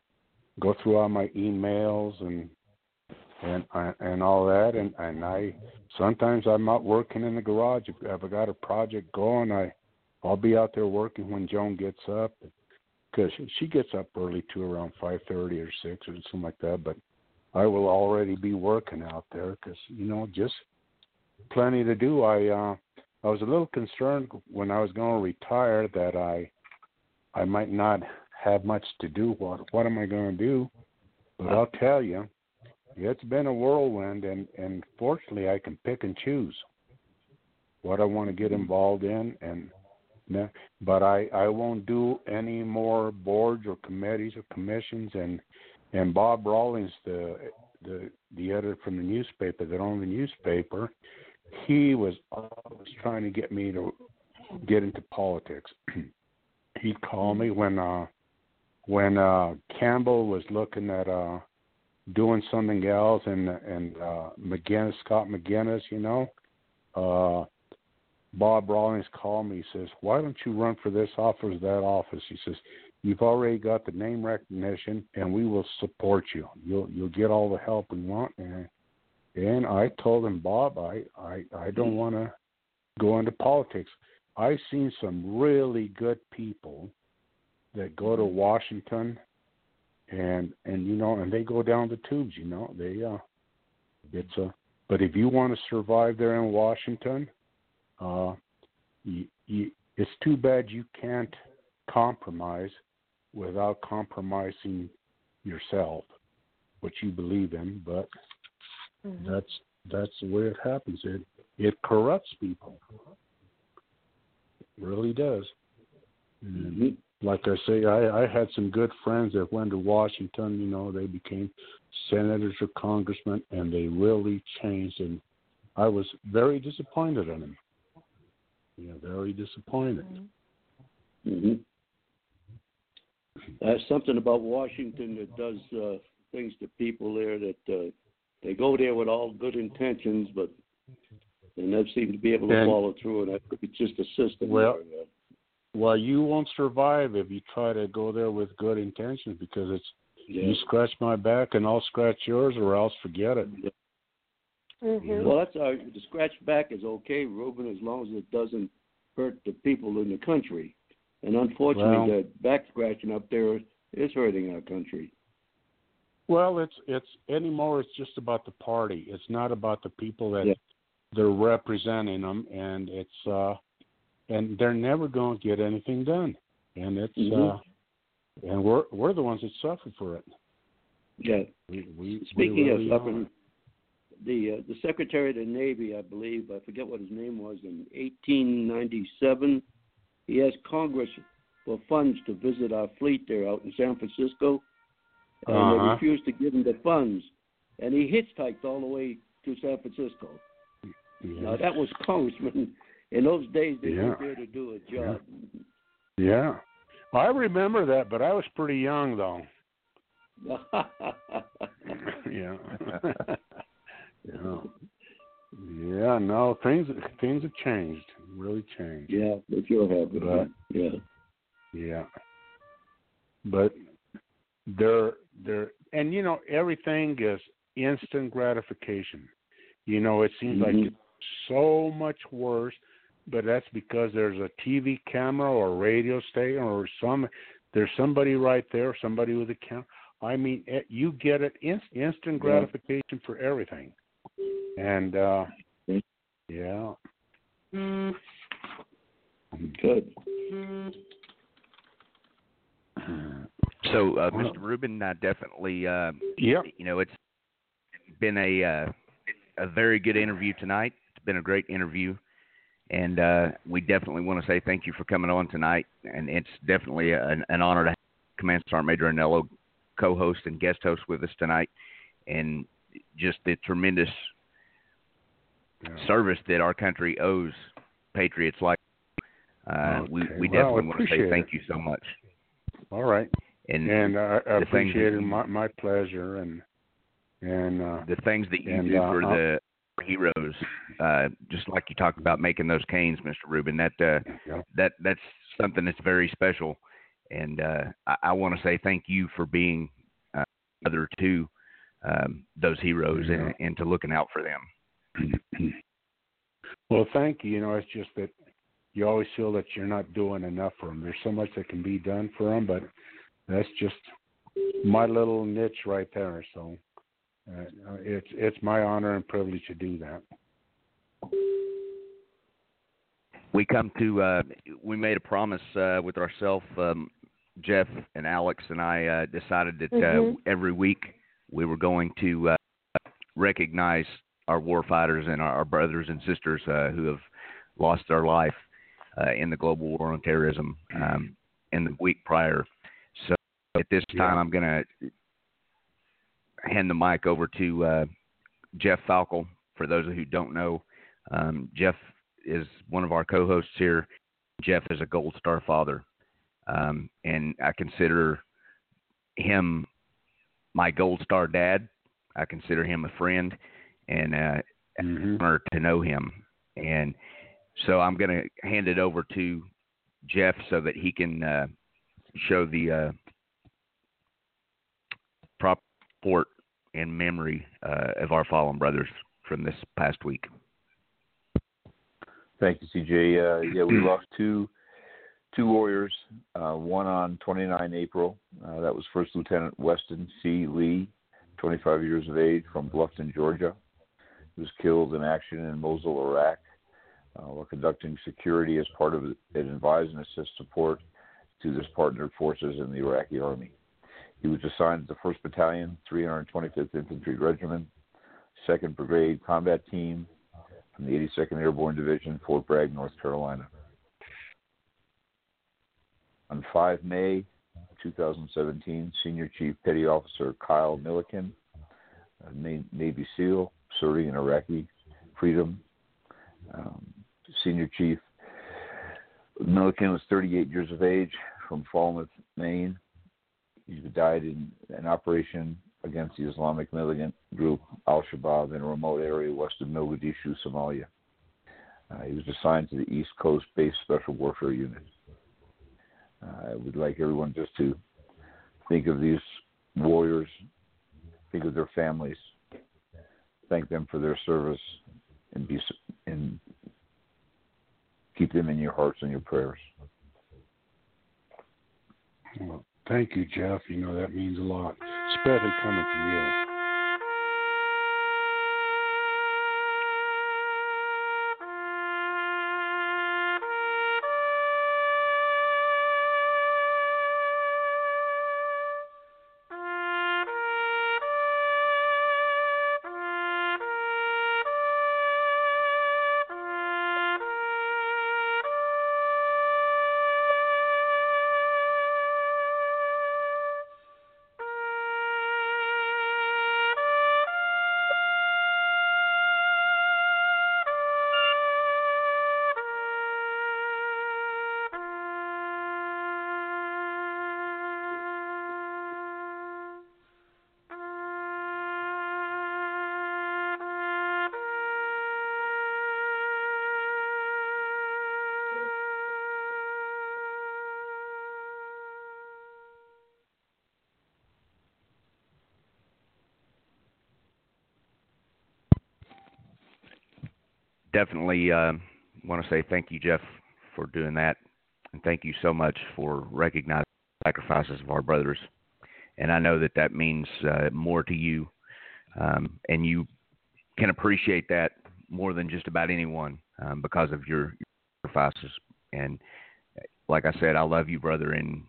go through all my emails and and and all that. And and I sometimes I'm out working in the garage. If, if I got a project going, I I'll be out there working when Joan gets up because she gets up early too, around five thirty or six or something like that. But I will already be working out there because you know just plenty to do. I uh, I was a little concerned when I was going to retire that I I might not have much to do. What what am I going to do? But I'll tell you, it's been a whirlwind, and and fortunately I can pick and choose what I want to get involved in, and but I I won't do any more boards or committees or commissions and and Bob Rawlings the the the editor from the newspaper that owned the newspaper he was always trying to get me to get into politics. He'd call me when uh when uh Campbell was looking at uh doing something else and and uh McInnis Scott McInnis, you know, uh Bob Rawlings called me. He says, "Why don't you run for this office, that office?" He says, "You've already got the name recognition, and we will support you. You'll you'll get all the help we want." And and I told him, Bob, I I I don't want to go into politics. I've seen some really good people that go to Washington, and and you know, and they go down the tubes. You know, they uh, it's a. But if you want to survive there in Washington, uh, you, you, it's too bad you can't compromise without compromising yourself, what you believe in. But mm-hmm. that's that's the way it happens. It it corrupts people. It really does. And mm-hmm. Like I say, I, I had some good friends that went to Washington. You know, they became senators or congressmen, and they really changed. And I was very disappointed in them. Yeah, very disappointed. Mm-hmm. There's something about Washington that does uh, things to people there that uh, they go there with all good intentions, but they never seem to be able to and, follow through, and it's just a system. Well, there, well, you won't survive if you try to go there with good intentions because it's yeah. you scratch my back and I'll scratch yours, or else forget it. Yeah. Mm-hmm. Well, that's our, the scratch back is okay, Ruben, as long as it doesn't hurt the people in the country. And unfortunately, well, the back scratching up there is hurting our country. Well, it's it's anymore. It's just about the party. It's not about the people that yeah. they're representing them, and it's uh, and they're never going to get anything done. And it's mm-hmm. uh, and we're we're the ones that suffer for it. Yeah. We, we, Speaking we really of suffering, the uh, the Secretary of the Navy, I believe, I forget what his name was, in 1897, he asked Congress for funds to visit our fleet there out in San Francisco, and uh-huh. they refused to give him the funds, and he hitchhiked all the way to San Francisco. Yes. Now that was Congressman. In those days, they yeah. were there to do a job. Yeah. yeah. Well, I remember that, but I was pretty young though. yeah. Yeah. Yeah, no, things things have changed, really changed. Yeah, they sure have. But, yeah. Yeah. But they're they're and you know everything is instant gratification. You know, it seems mm-hmm. like it's so much worse, but that's because there's a TV camera or radio station or some there's somebody right there, somebody with a camera. I mean, it, you get it in, instant gratification yeah. for everything. And uh yeah. Good. So, uh, Mr. Ruben, I definitely, uh, yeah. you know, it's been a uh, a very good interview tonight. It's been a great interview, and uh, we definitely want to say thank you for coming on tonight. And it's definitely an, an honor to have Command Sergeant Major Anello co-host and guest host with us tonight, and just the tremendous yeah. service that our country owes patriots like. Uh, okay. we we well, definitely want to say thank it. you so much. All right. And and uh, I appreciate it. My my pleasure and and uh, the things that you and, do uh, for I'll, the heroes, uh, just like you talked about making those canes, Mr. Ruben. That uh, yeah. that that's something that's very special, and uh, I, I want to say thank you for being uh, other to um, those heroes yeah. and, and to looking out for them. well, thank you. You know, it's just that you always feel that you're not doing enough for them. There's so much that can be done for them, but that's just my little niche right there. So uh, it's it's my honor and privilege to do that. We come to uh, we made a promise uh, with ourselves, um, Jeff and Alex and I uh, decided that mm-hmm. every week we were going to uh, recognize our war fighters and our, our brothers and sisters uh, who have lost their life uh, in the global war on terrorism um, in the week prior. So at this time, Yeah. I'm going to hand the mic over to uh, Jeff Falkel. For those of who don't know, um, Jeff is one of our co-hosts here. Jeff is a Gold Star father, um, and I consider him my Gold Star dad. I consider him a friend, and uh, Mhm. honor to know him. And so I'm going to hand it over to Jeff so that he can uh, show the uh, prop port and memory uh, of our fallen brothers from this past week. Thank you, CJ. Uh, yeah, we lost two two warriors. Uh, one on 29 April. Uh, that was First Lieutenant Weston C. Lee, 25 years of age, from Bluffton, Georgia. He was killed in action in Mosul, Iraq, uh, while conducting security as part of an advise and assist support to this partnered forces in the Iraqi army. He was assigned to the 1st Battalion, 325th Infantry Regiment, 2nd Brigade Combat Team, from the 82nd Airborne Division, Fort Bragg, North Carolina. On 5 May 2017, Senior Chief Petty Officer Kyle Milliken, a Navy SEAL, serving in Iraqi freedom. Um, Senior Chief Milliken was 38 years of age from Falmouth, Maine. He died in an operation against the Islamic militant group Al Shabaab in a remote area west of Mogadishu, Somalia. Uh, he was assigned to the East Coast Base Special Warfare Unit. Uh, I would like everyone just to think of these warriors, think of their families, thank them for their service, and be and keep them in your hearts and your prayers. Thank you, Jeff. You know that means a lot, especially coming from you. Definitely uh, want to say thank you, Jeff, for doing that, and thank you so much for recognizing the sacrifices of our brothers. And I know that that means uh, more to you, um, and you can appreciate that more than just about anyone um, because of your, your sacrifices. And like I said, I love you, brother, and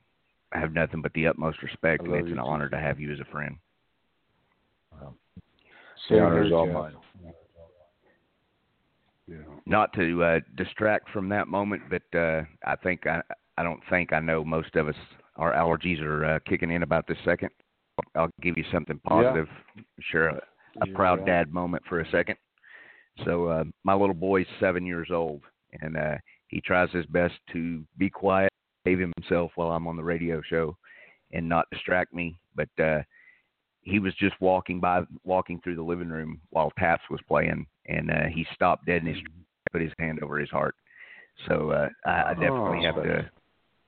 I have nothing but the utmost respect, and it's an too. honor to have you as a friend. The honor is all mine. Yeah. not to uh, distract from that moment, but uh, I think I, I don't think I know most of us our allergies are uh, kicking in about this second. I'll give you something positive. Share a, a proud Yeah. dad moment for a second. So uh, my little boy's seven years old, and uh, he tries his best to be quiet, save himself while I'm on the radio show, and not distract me. But uh, he was just walking by, walking through the living room while Taps was playing, and uh, he stopped dead in his put his hand over his heart. So uh, I, I definitely Oh. have to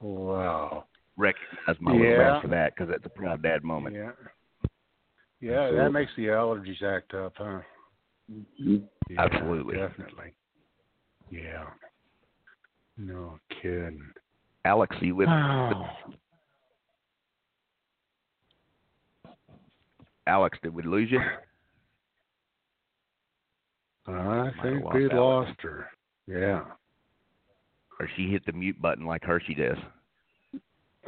Wow. recognize my little man for that because it's a proud dad moment. Yeah. Yeah, Absolutely. that makes the allergies act up, huh? Yeah, Absolutely. Definitely. Yeah. No kidding. Alex, you with Wow. Alex? Did we lose you? I think we Alex. lost her. Yeah. Or she hit the mute button like Hershey does?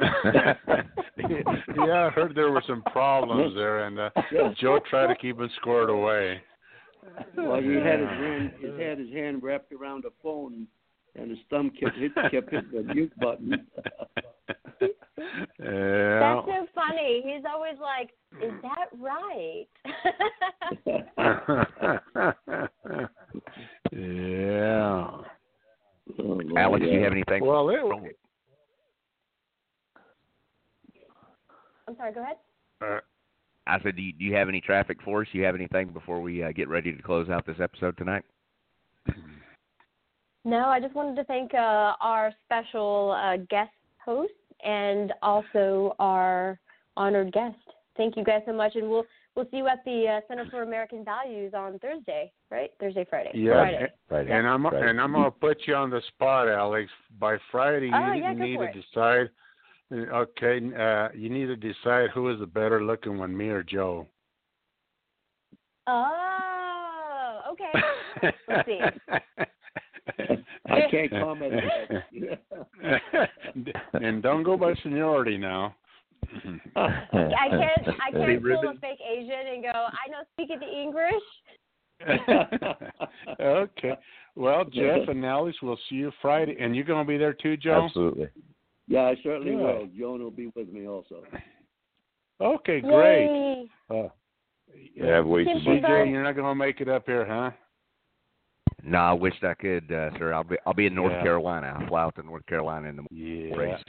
yeah, I heard there were some problems there, and uh, Joe tried to keep it squared away. Well, he had his hand, he had his hand wrapped around a phone and his thumb kept hit, kept hitting the mute button. yeah. That's so funny. He's always like, "Is that right?" yeah. Oh, Alex, do you have anything? Well, it, I'm sorry. Go ahead. uh, I said, do you, do you have any traffic for us? Do you have anything before we uh, get ready to close out this episode tonight? No, I just wanted to thank uh, our special uh, guest host and also our honored guest. Thank you guys so much, and we'll we'll see you at the uh, Center for American Values on Thursday, right? Thursday, Friday. Yeah, Friday. Friday. and I'm Friday. and I'm gonna put you on the spot, Alex. By Friday, Oh, you yeah, need to it. decide. Okay, uh, you need to decide who is the better looking one, me or Joe. Oh, okay. Let's see. I can't comment on that. and don't go by seniority now. I can't I can't pull a Ruben? fake Asian and go. I know speak the English. okay. Well, Jeff and Alex, we'll see you Friday. And you're going to be there too, Joe? Absolutely. yeah, I certainly Good. will. Joan will be with me also. Okay, great. Yay. Uh, Yeah, wait to Simple see. Bye. CJ, you're not going to make it up here, huh? No, I wish I could, uh, sir. I'll be I'll be in North Yeah. Carolina. I'll fly out to North Carolina in the Yeah. race.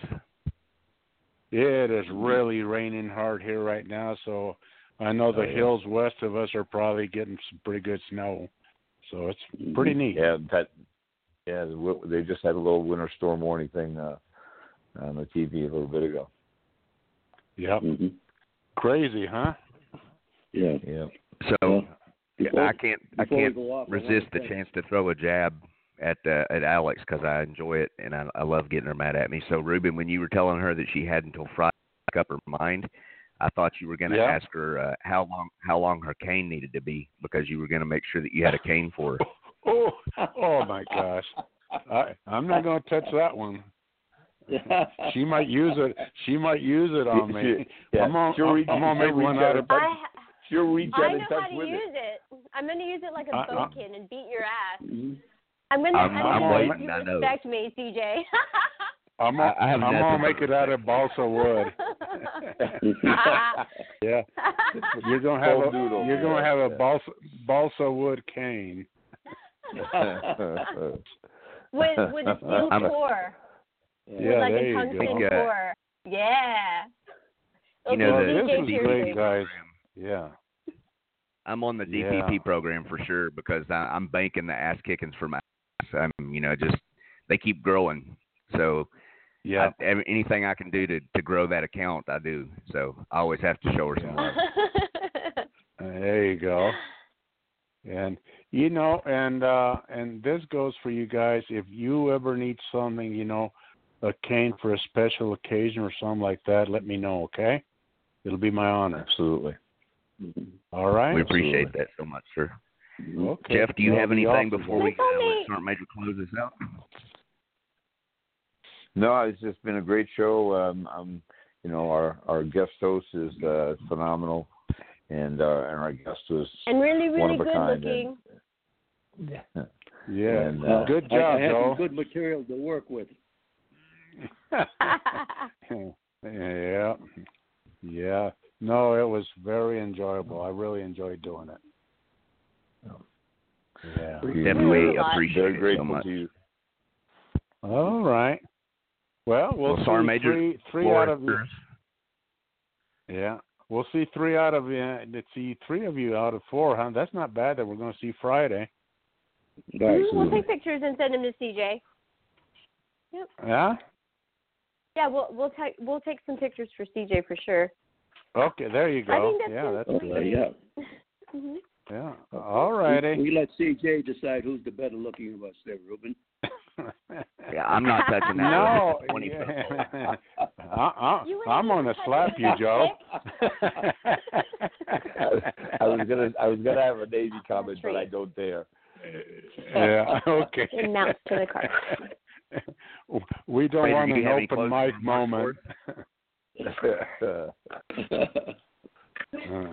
Yeah, it is really raining hard here right now, so I know the Oh, yeah. hills west of us are probably getting some pretty good snow. So it's pretty neat. Yeah, that. Yeah, they just had a little winter storm warning thing uh, on the TV a little bit ago. Yep. hmm Crazy, huh? Yeah. Yeah. So Well, yeah, before- I can't I can't go off, I resist the chance to throw a jab at uh, at Alex because I enjoy it and I, I love getting her mad at me. So Ruben, when you were telling her that she had until Friday to make up her mind, I thought you were going to Yeah. ask her uh, how long how long her cane needed to be because you were going to make sure that you had a cane for her. Oh, oh my gosh. I I'm not going to touch that one. She might use it. She might use it on me. Yeah, I'm gonna, she'll I'm gonna make one out out of. I She'll reach I out know and touch how to with use it. it. I'm gonna use it like a a I- I- bokken and beat your ass. Mhm. I'm gonna. I'm- I'm, I'm gonna waiting, make you I know. respect me, CJ. I'm gonna, I have I'm gonna make it out of balsa wood. Yeah, you're gonna have Full a noodle. you're gonna have a balsa balsa wood cane. with with a steel I'm a- core. Yeah, with like there a you tungsten go. core. Yeah. You know, Okay, this is great, guys. Yeah. I'm on the Yeah. DPP program for sure because I, I'm banking the ass kickings for my. I'm you know just they keep growing. So Yeah. I, ev- anything I can do to to grow that account, I do. So I always have to show her some love. There you go. And you know, and uh and this goes for you guys. If you ever need something, you know, a cane for a special occasion or something like that, let me know, okay? It'll be my honor. Absolutely. All right. We appreciate Absolutely. that so much, sir. Okay. Jeff, do you That'll have anything awesome. before we That's all uh, me. Major close this out? No, it's just been a great show. Um, um, you know, our our guest host is uh, phenomenal, and uh, and our guest was and really, one really of a good kind. looking. And, Yeah. And, uh, Good job, I, have Joe. some good material to work with. yeah. Yeah. No, it was very enjoyable. I really enjoyed doing it. Yeah. we Definitely appreciate it so much. to you. All right. Well, we'll, Well, see Sergeant Major, three, three out of you. Yeah, we'll see three out of you. Let's see three of you out of four, huh? That's not bad. That we're going to see Friday. Mhm, we'll take pictures and send them to CJ. Yep. Yeah. Yeah, we'll we'll take we'll take some pictures for CJ for sure. Okay, there you go. I think that's yeah, that's Okay, great. yeah. hmm Yeah. Uh, all righty. We, we let CJ decide who's the better looking of us there, Ruben. Yeah, I'm not touching that. no. with a 20 foot pole. Yeah. I, uh, uh, You I, I'm going to slap you, Joe. I was gonna I was gonna have a Navy comment, but I don't dare. yeah. Okay. And mount to the car. we don't Fraser, want an open closing mic moment. Uh,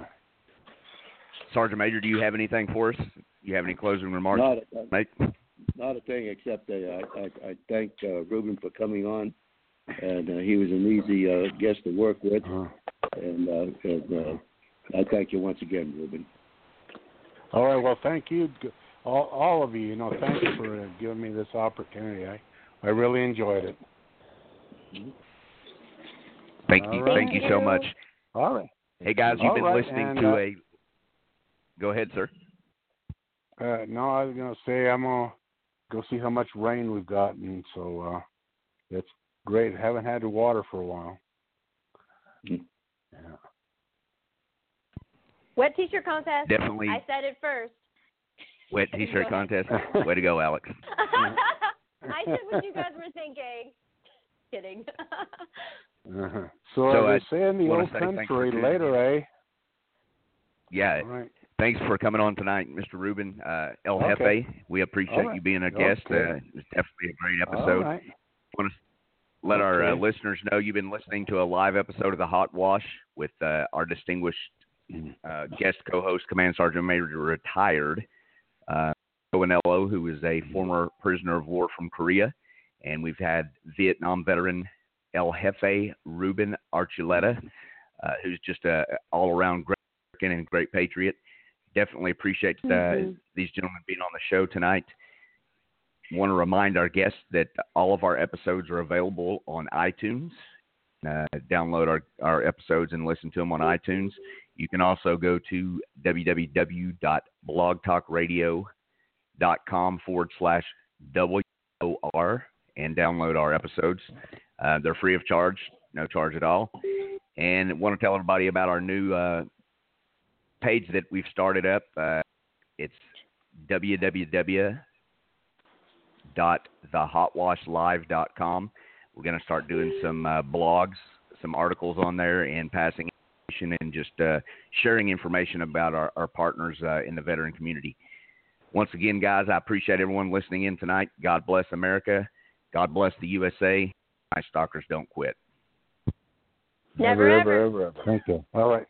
Sergeant Major, do you have anything for us? You have any closing remarks, Not, mate? not a thing except that I, I, I thank uh, Ruben for coming on, and uh, he was an easy uh, guest to work with, Uh, and, uh, and uh, I thank you once again, Ruben. all right. Well, thank you, all, all of you. You know, thanks for uh, giving me this opportunity. I, I really enjoyed it. Thank All you, right. thank you so much. All right. Hey guys, you've All been right, listening and, to uh, a. Go ahead, sir. Uh, no, I was gonna say I'm gonna go see how much rain we've gotten. So uh, it's great. Haven't had the water for a while. Yeah. Wet t-shirt contest. Definitely I said it first. wet T-shirt contest. Way to go, Alex. I said what you guys were thinking. Kidding. Uh-huh. So, So, as I say in the old say thanks for country, later, eh? Yeah, right. thanks for coming on tonight, Mr. Ruben uh, El Okay. Jefe. We appreciate right. you being a guest. Okay. Uh, it's definitely a great episode. right. want to let our uh, listeners know you've been listening to a live episode of the Hotwash with uh, our distinguished uh, guest co-host, Command Sergeant Major retired uh, Coanello, who is a former prisoner of war from Korea, and we've had Vietnam veteran El Jefe Ruben Archuleta, uh, who's just a all-around great American and great patriot. Definitely appreciate uh, Mhm. these gentlemen being on the show tonight. Want to remind our guests that all of our episodes are available on iTunes. Uh, download our, our episodes and listen to them on iTunes. You can also go to www.blogtalkradio.com forward slash WOR and download our episodes. Uh, they're free of charge, no charge at all. And want to tell everybody about our new uh, page that we've started up. Uh, it's www.thehotwashlive.com. We're going to start doing some uh, blogs, some articles on there, and passing information and just uh, sharing information about our, our partners uh, in the veteran community. Once again, guys, I appreciate everyone listening in tonight. God bless America. God bless the USA. My stalkers don't quit. Never, ever, ever. ever, ever. Thank you. All right.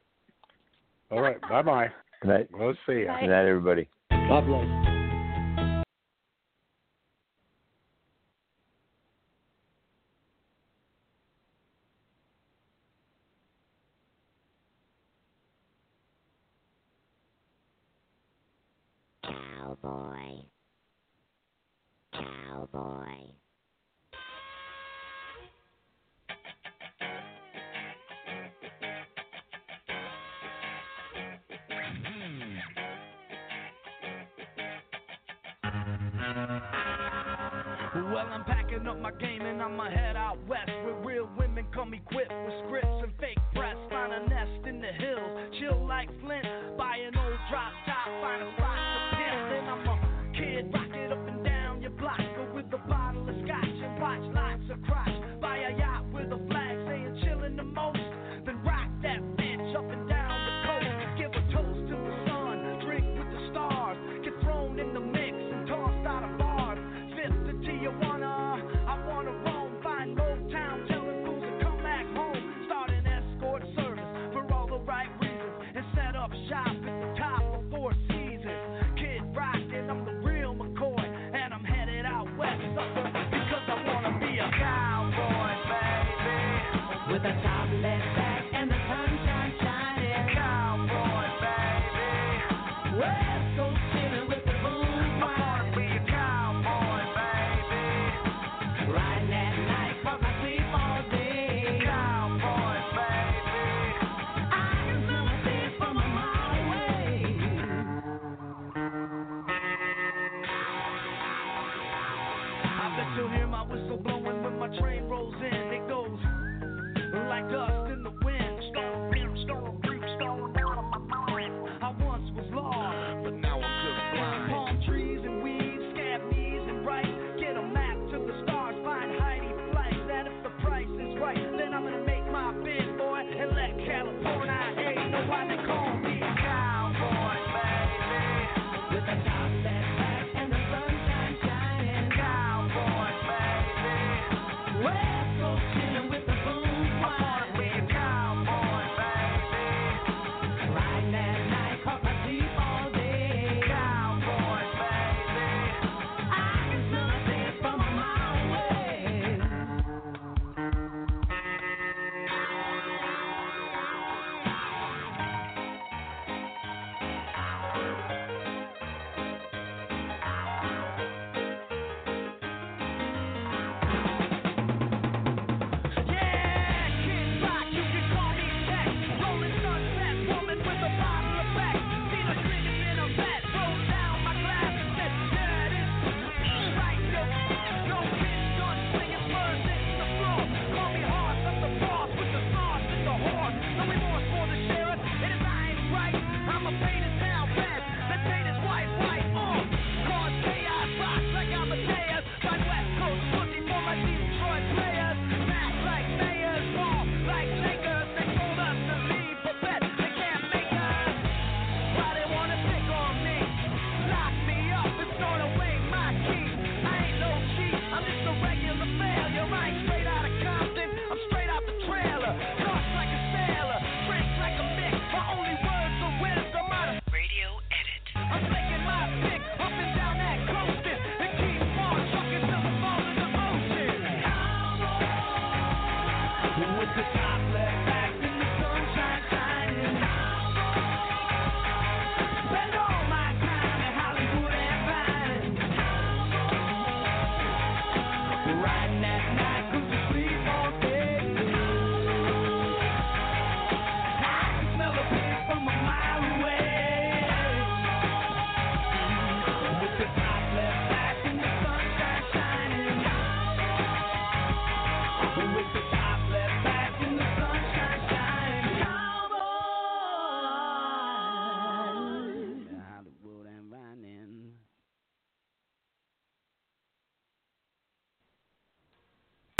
All right. Bye bye. Good night. We'll see you. Bye. Good night, everybody. God bless. Cowboy. Cowboy. My game and I'ma head out west where real women come equipped with scripts and fake breasts. Find a nest in the hills, chill like Flint. Buy an old drop